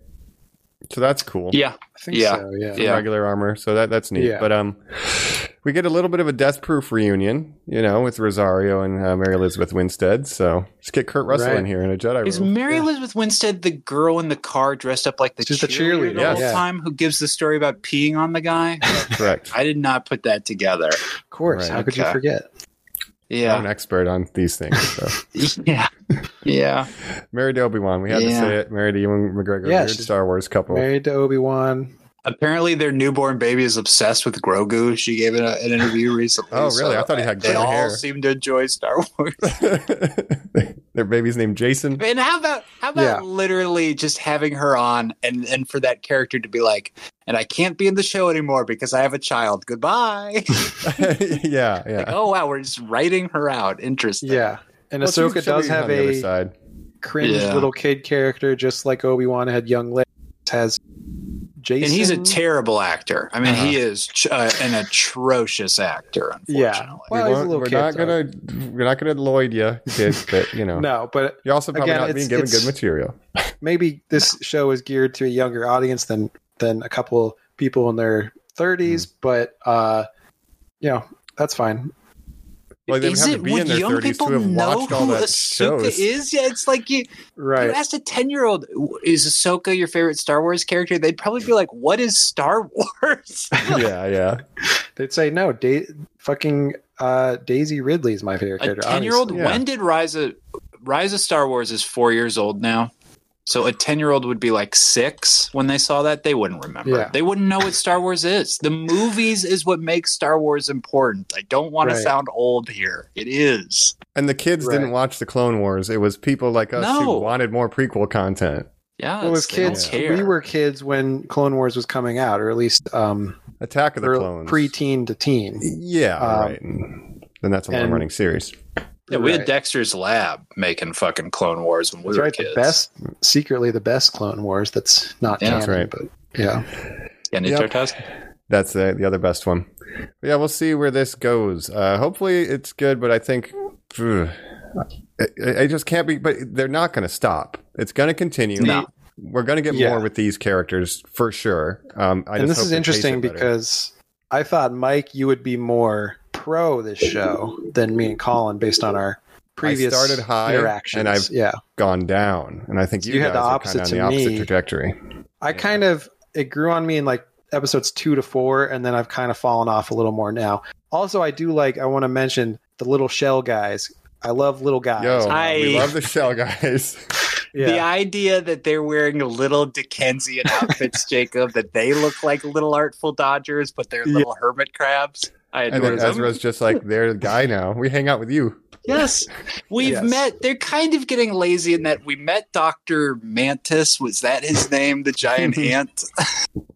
So that's cool. yeah, I think Yeah. so. Yeah. Yeah. Regular armor. So that that's neat. Yeah. But um we get a little bit of a death proof reunion, you know, with Rosario and uh, Mary Elizabeth Winstead. So let's get Kurt Russell Right. in here in a Jedi is robe. Mary Elizabeth Winstead the girl in the car dressed up like the She's the cheerleader cheerleader, the whole yes. time who gives the story about peeing on the guy? Correct. I did not put that together. Of course. Right. How could you forget? Yeah. I'm an expert on these things. So. yeah, yeah. Married to Obi Wan. We had to say it. Married to Ewan McGregor. Yeah, Weird Star Wars couple. Married to Obi Wan. Apparently, their newborn baby is obsessed with Grogu. She gave it a, an interview recently. Oh, really? so I thought he had They gray all hair. seem to enjoy Star Wars. Their baby's named Jason. And how about how about Yeah. literally just having her on and and for that character to be like, and I can't be in the show anymore because I have a child. Goodbye. yeah, yeah. like, oh wow, we're just writing her out. Interesting. Yeah. And Well, Ahsoka does have a side. cringe Yeah. little kid character, just like Obi Wan had young Leia. Has Jason. And he's a terrible actor. I mean, Uh-huh. he is ch- uh, an atrocious actor. Yeah. Unfortunately. Well, we he's a little we're kid, not so- gonna we're not gonna Lloyd you, kids, but you know. No, but You're also probably Again, not being given good material. maybe this show is geared to a younger audience than than a couple people in their 30s, Hmm. but uh, you know that's fine. Well, they is have it to be would in their young 30s people to have know watched all who that Ahsoka shows. is? Yeah, it's like you Right. you asked a ten year old, is Ahsoka your favorite Star Wars character? They'd probably be like, "What is Star Wars?" yeah, yeah. They'd say no. Da- fucking uh, Daisy Ridley is my favorite a character. ten year old. When did Rise of Rise of Star Wars is four years old now? So a ten year old would be like six when they saw that. They wouldn't remember. Yeah. They wouldn't know what Star Wars is. The movies is what makes Star Wars important. I don't want to sound old here. It is. And the kids Right. didn't watch the Clone Wars. It was people like us No. who wanted more prequel content. Yeah, Well, as they kids, we were kids when Clone Wars was coming out, or at least um, Attack of the early- Clones. pre-teen to teen. Yeah, Um, right. And then that's a long-running series. Yeah, we had Dexter's Lab making fucking Clone Wars when we That's were right. kids. The best, secretly the best Clone Wars. That's not Yeah. canon, That's right. but yeah. Yeah, Ninja Yep. Turtles. That's the, the other best one. But yeah, we'll see where this goes. Uh, hopefully it's good, but I think ugh, it, it just can't be. But they're not going to stop. It's going to continue. No. We're going to get Yeah. more with these characters for sure. Um, I and just this hope is interesting because I thought Mike, you would be more pro this show than me and Colin, based on our previous started high, interactions. and I've- yeah, gone down, and I think you, you had guys the opposite kind of on to the opposite me. trajectory. I kind of it grew on me in like episodes two to four, and then I've kind of fallen off a little more now. Also, I do like. I want to mention the little shell guys. I love little guys. Yo, I- we love the shell guys. yeah. The idea that they're wearing little Dickensian outfits, Jacob, that they look like little artful Dodgers, but they're Yeah. little hermit crabs. I And adore then them. Ezra's just like, they're the guy now. We hang out with you. Yes, we've Yes. met. They're kind of getting lazy in that we met Doctor Mantis. Was that his name? The giant ant.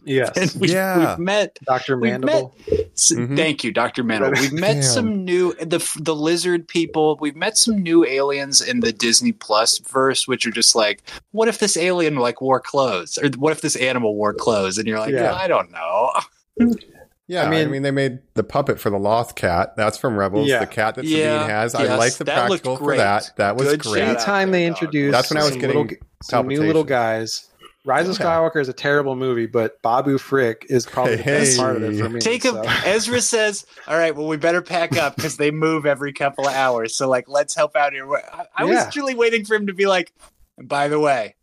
Yes. and we, Yeah. we've met. Dr. We've Mandible. s- Mhm. Thank you, Doctor Mandible. We've met Damn. some new the the lizard people. We've met some new aliens in the Disney Plus verse, which are just like, what if this alien like wore clothes, or what if this animal wore clothes? And you're like, Yeah. I don't know. Yeah, I mean, I mean, mean- they made the puppet for the Loth cat. That's from Rebels. Yeah. The cat that Yeah, Sabine has. I like the that looked practical for that. That was Good great. shout out. Anytime they there, introduce That's when I was some getting little, some new little guys. Rise of Yeah. Skywalker is a terrible movie, but Babu Frick is probably the best Hey. part of it for me. Take a so. Ezra says, "All right, well, we better pack up because they move every couple of hours. So, like, let's help out here." I, I Yeah. was truly waiting for him to be like, "And "By the way,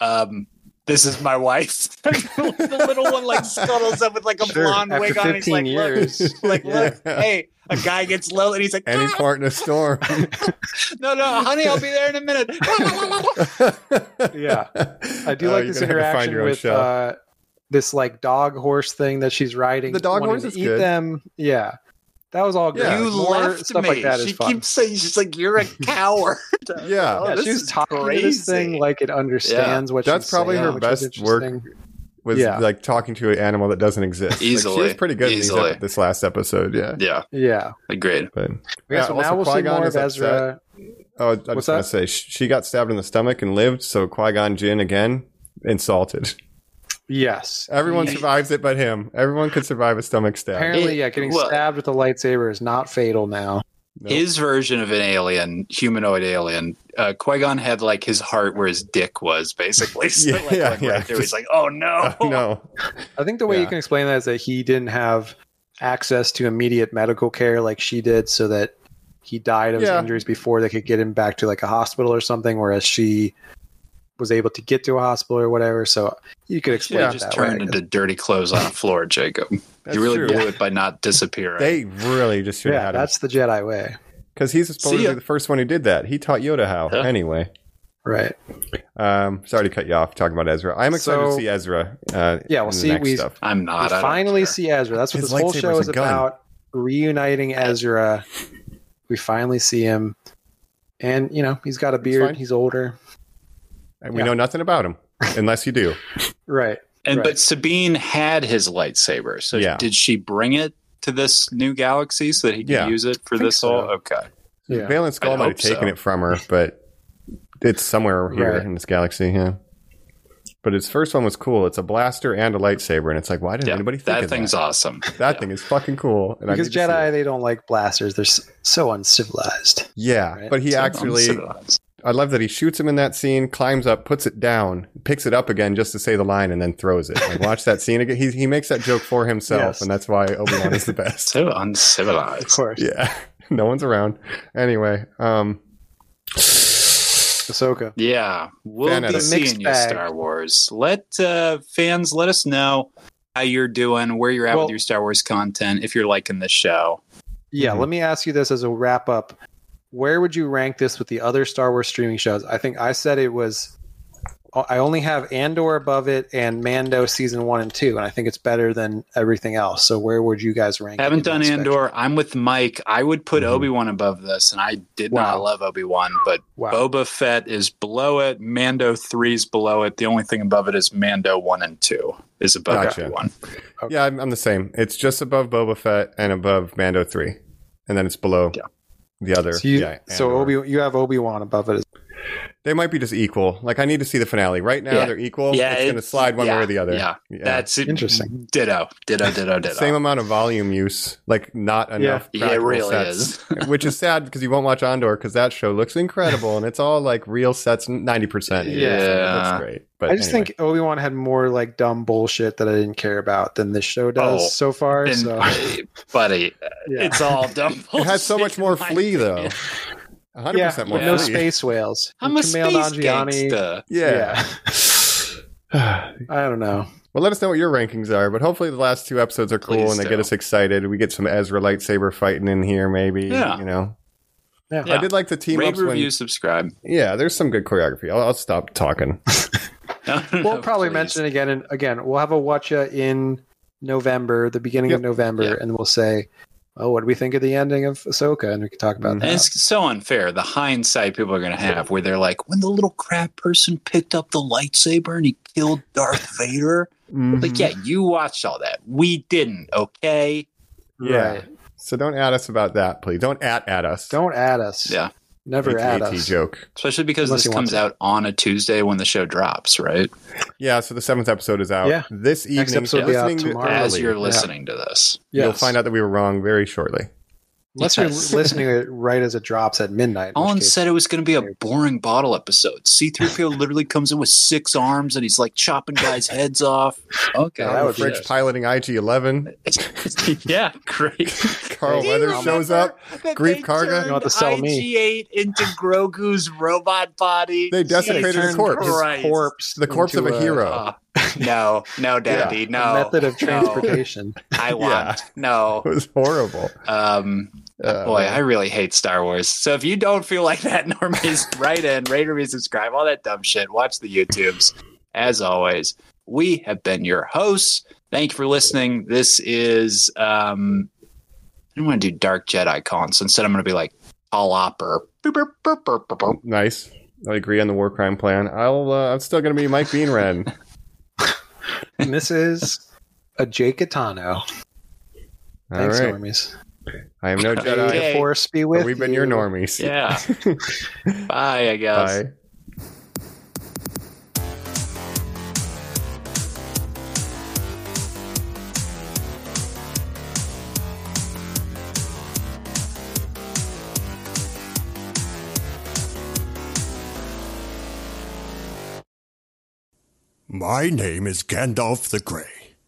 um, this is my wife." the little one like scuttles up with like a Sure, blonde after wig on. He's like, years. "Look, like, look, hey." A guy gets low and he's like, Any "Ah, part in a storm. "No, no, honey, I'll be there in a minute." Yeah. I do Oh, like this gonna have to find interaction your own with uh, this like dog horse thing that she's riding. The dog wanting horse to is eat good. them. Yeah, that was all good. Yeah. you More left stuff me. like that is she fun. keeps saying, "She's like, you're a coward." Yeah. Oh, yeah, this she was talking to this thing like it understands what That's she's probably saying, her best work. Was Yeah. like talking to an animal that doesn't exist. Like, she Easily. was pretty good in these Easily. ep- this last episode. Yeah. yeah, Yeah. agreed. But Yeah, Yeah, so also now we'll see Qui-Gon more is of upset. Ezra. oh, I What's just want to say she got stabbed in the stomach and lived. So Qui Gon Jinn again insulted. Yes. Everyone survives it, but him. Everyone could survive a stomach stab. Apparently, yeah, getting Well- stabbed with a lightsaber is not fatal now. Nope. His version of an alien, humanoid alien, uh, Qui Gon had like his heart where his dick was, basically. So, Yeah, like, yeah, went yeah. right through. He's like, "Oh no, Oh, no. I think the way you can explain that is that he didn't have access to immediate medical care like she did, so that he died of Yeah. his injuries before they could get him back to like a hospital or something, whereas she was able to get to a hospital or whatever. So you could explain Yeah, just that way, turned guess. into dirty clothes on the floor, Jacob. You really true. blew it by not disappearing. They really just should Yeah, had that's the Jedi way. because he's supposedly ya. the first one who did that. He taught Yoda how. Yeah. Anyway, Right. um, sorry to cut you off talking about Ezra. I'm excited to see Ezra. Uh, Yeah, we'll the see. next We- stuff. I'm not. we I finally care. see Ezra. That's what His this whole lightsaber's show is about. Reuniting Ezra. We finally see him. And, you know, he's got a beard. He's older. And we Yeah. know nothing about him unless you do. Right. And Right. but Sabine had his lightsaber. So Yeah. did she bring it to this new galaxy so that he could Yeah. use it for this whole? so. Okay. Yeah. Baylan Skoll I might have hope so. taken it from her, but it's somewhere here Right. in this galaxy. Yeah. But his first one was cool. It's a blaster and a lightsaber, and it's like, why didn't Yeah, anybody think that of thing's that? awesome. That Yeah. thing is fucking cool. And Because need to see Jedi, they don't like blasters. They're so uncivilized. Yeah, right? but he So actually, uncivilized. I love that he shoots him in that scene, climbs up, puts it down, picks it up again just to say the line, and then throws it. Like, watch that scene again. He, he makes that joke for himself, Yes. and that's why Obi Wan is the best. so uncivilized. Of course. yeah, no one's around. Anyway, um, Ahsoka. Yeah, we'll Fan be seeing you. Star Wars. Let uh, fans let us know how you're doing, where you're at Well- with your Star Wars content, if you're liking the show. Yeah, Mhm. let me ask you this as a wrap up. Where would you rank this with the other Star Wars streaming shows? I think I said it was. I only have Andor above it and Mando season one and two, and I think it's better than everything else. So where would you guys rank? it Haven't in done that spectrum? Andor. I'm with Mike. I would put Mhm. Obi Wan above this, and I did not Wow. love Obi Wan, but Wow. Boba Fett is below it. Mando three's below it. The only thing above it is Mando one and two is above Gotcha. Obi Wan. yeah, I'm, I'm the same. It's just above Boba Fett and above Mando three, and then it's below Yeah. The other. So, you, yeah, so Obi, you have Obi Wan above it. They might be just equal. Like I need to see the finale. Right now Yeah. they're equal. Yeah, it's going to slide one yeah, way or the other. Yeah, that's it. Interesting. Ditto, ditto, ditto, ditto. Same amount of volume use, like not enough. Yeah, it practical really sets, which is sad because you won't watch Andor because that show looks incredible and it's all like real sets, ninety percent. Yeah. that's great. But I just anyway. think Obi Wan had more like dumb bullshit that I didn't care about than this show does Oh, so far. And, so buddy, yeah, it's all dumb. it has so much more in my flea though. Opinion. hundred yeah, percent more but no space whales. I'm a Kumail space Nanjiani- gangsta. Yeah. I don't know. Well, let us know what your rankings are, but hopefully the last two episodes are cool Please and they do. get us excited. We get some Ezra lightsaber fighting in here, maybe. Yeah. You know, Yeah. Yeah. I did like the team Rate, ups when. review, subscribe. Yeah, there's some good choreography. I'll, I'll stop talking. We'll probably mention it again and again. We'll have a watcha in November, the beginning Yep. of November, Yeah. and we'll say oh, what do we think of the ending of Ahsoka? And we can talk about And that. it's so unfair. The hindsight people are going to have where they're like, when the little crab person picked up the lightsaber and he killed Darth Vader. Mhm. Like, yeah, you watched all that. We didn't, okay? yeah. Right. So don't add us about that, please. Don't at at us. Don't add us. Yeah. Never add AT us. joke. Especially because Unless this you want comes to. out on a Tuesday when the show drops, right? Yeah, so the seventh episode is out Yeah. this Next evening. episode will be out listening to- tomorrow. As early. you're Yeah. listening to this. You'll find out that we were wrong very shortly. Unless Yes. you're listening to it right as it drops at midnight. in which Colin case- said it was going to be a boring bottle episode. C3PO literally comes in with six arms and he's like chopping guys' heads off. Okay. Yeah, that Carl would be Fritz piloting IG-11. yeah, great. Carl Do you Weathers shows up. remember that Greef Karga. turned You want to sell me. IG-8 into Grogu's robot body. They desecrated Jesus his corpse. Christ. corpse. The corpse of into a hero. Uh, no, no, Daddy, a no. method of no. transportation. I want no. It was horrible. Um, Uh, boy, I really hate Star Wars. So if you don't feel like that, normies, write in, rate, review, subscribe, all that dumb shit. Watch the YouTubes. As always, we have been your hosts. Thank you for listening. This is um, I don't want to do Dark Jedi Con, so instead I'm going to be like boop, boop. nice. I agree on the war crime plan. I'll. Uh, I'm still going to be Mike Beanren. and this is a Jake Atano. Thanks, right. normies. I am no Okay. Jedi. May the force be with but we've been you. your normies. Yeah. Bye, I guess. Bye. My name is Gandalf the Grey,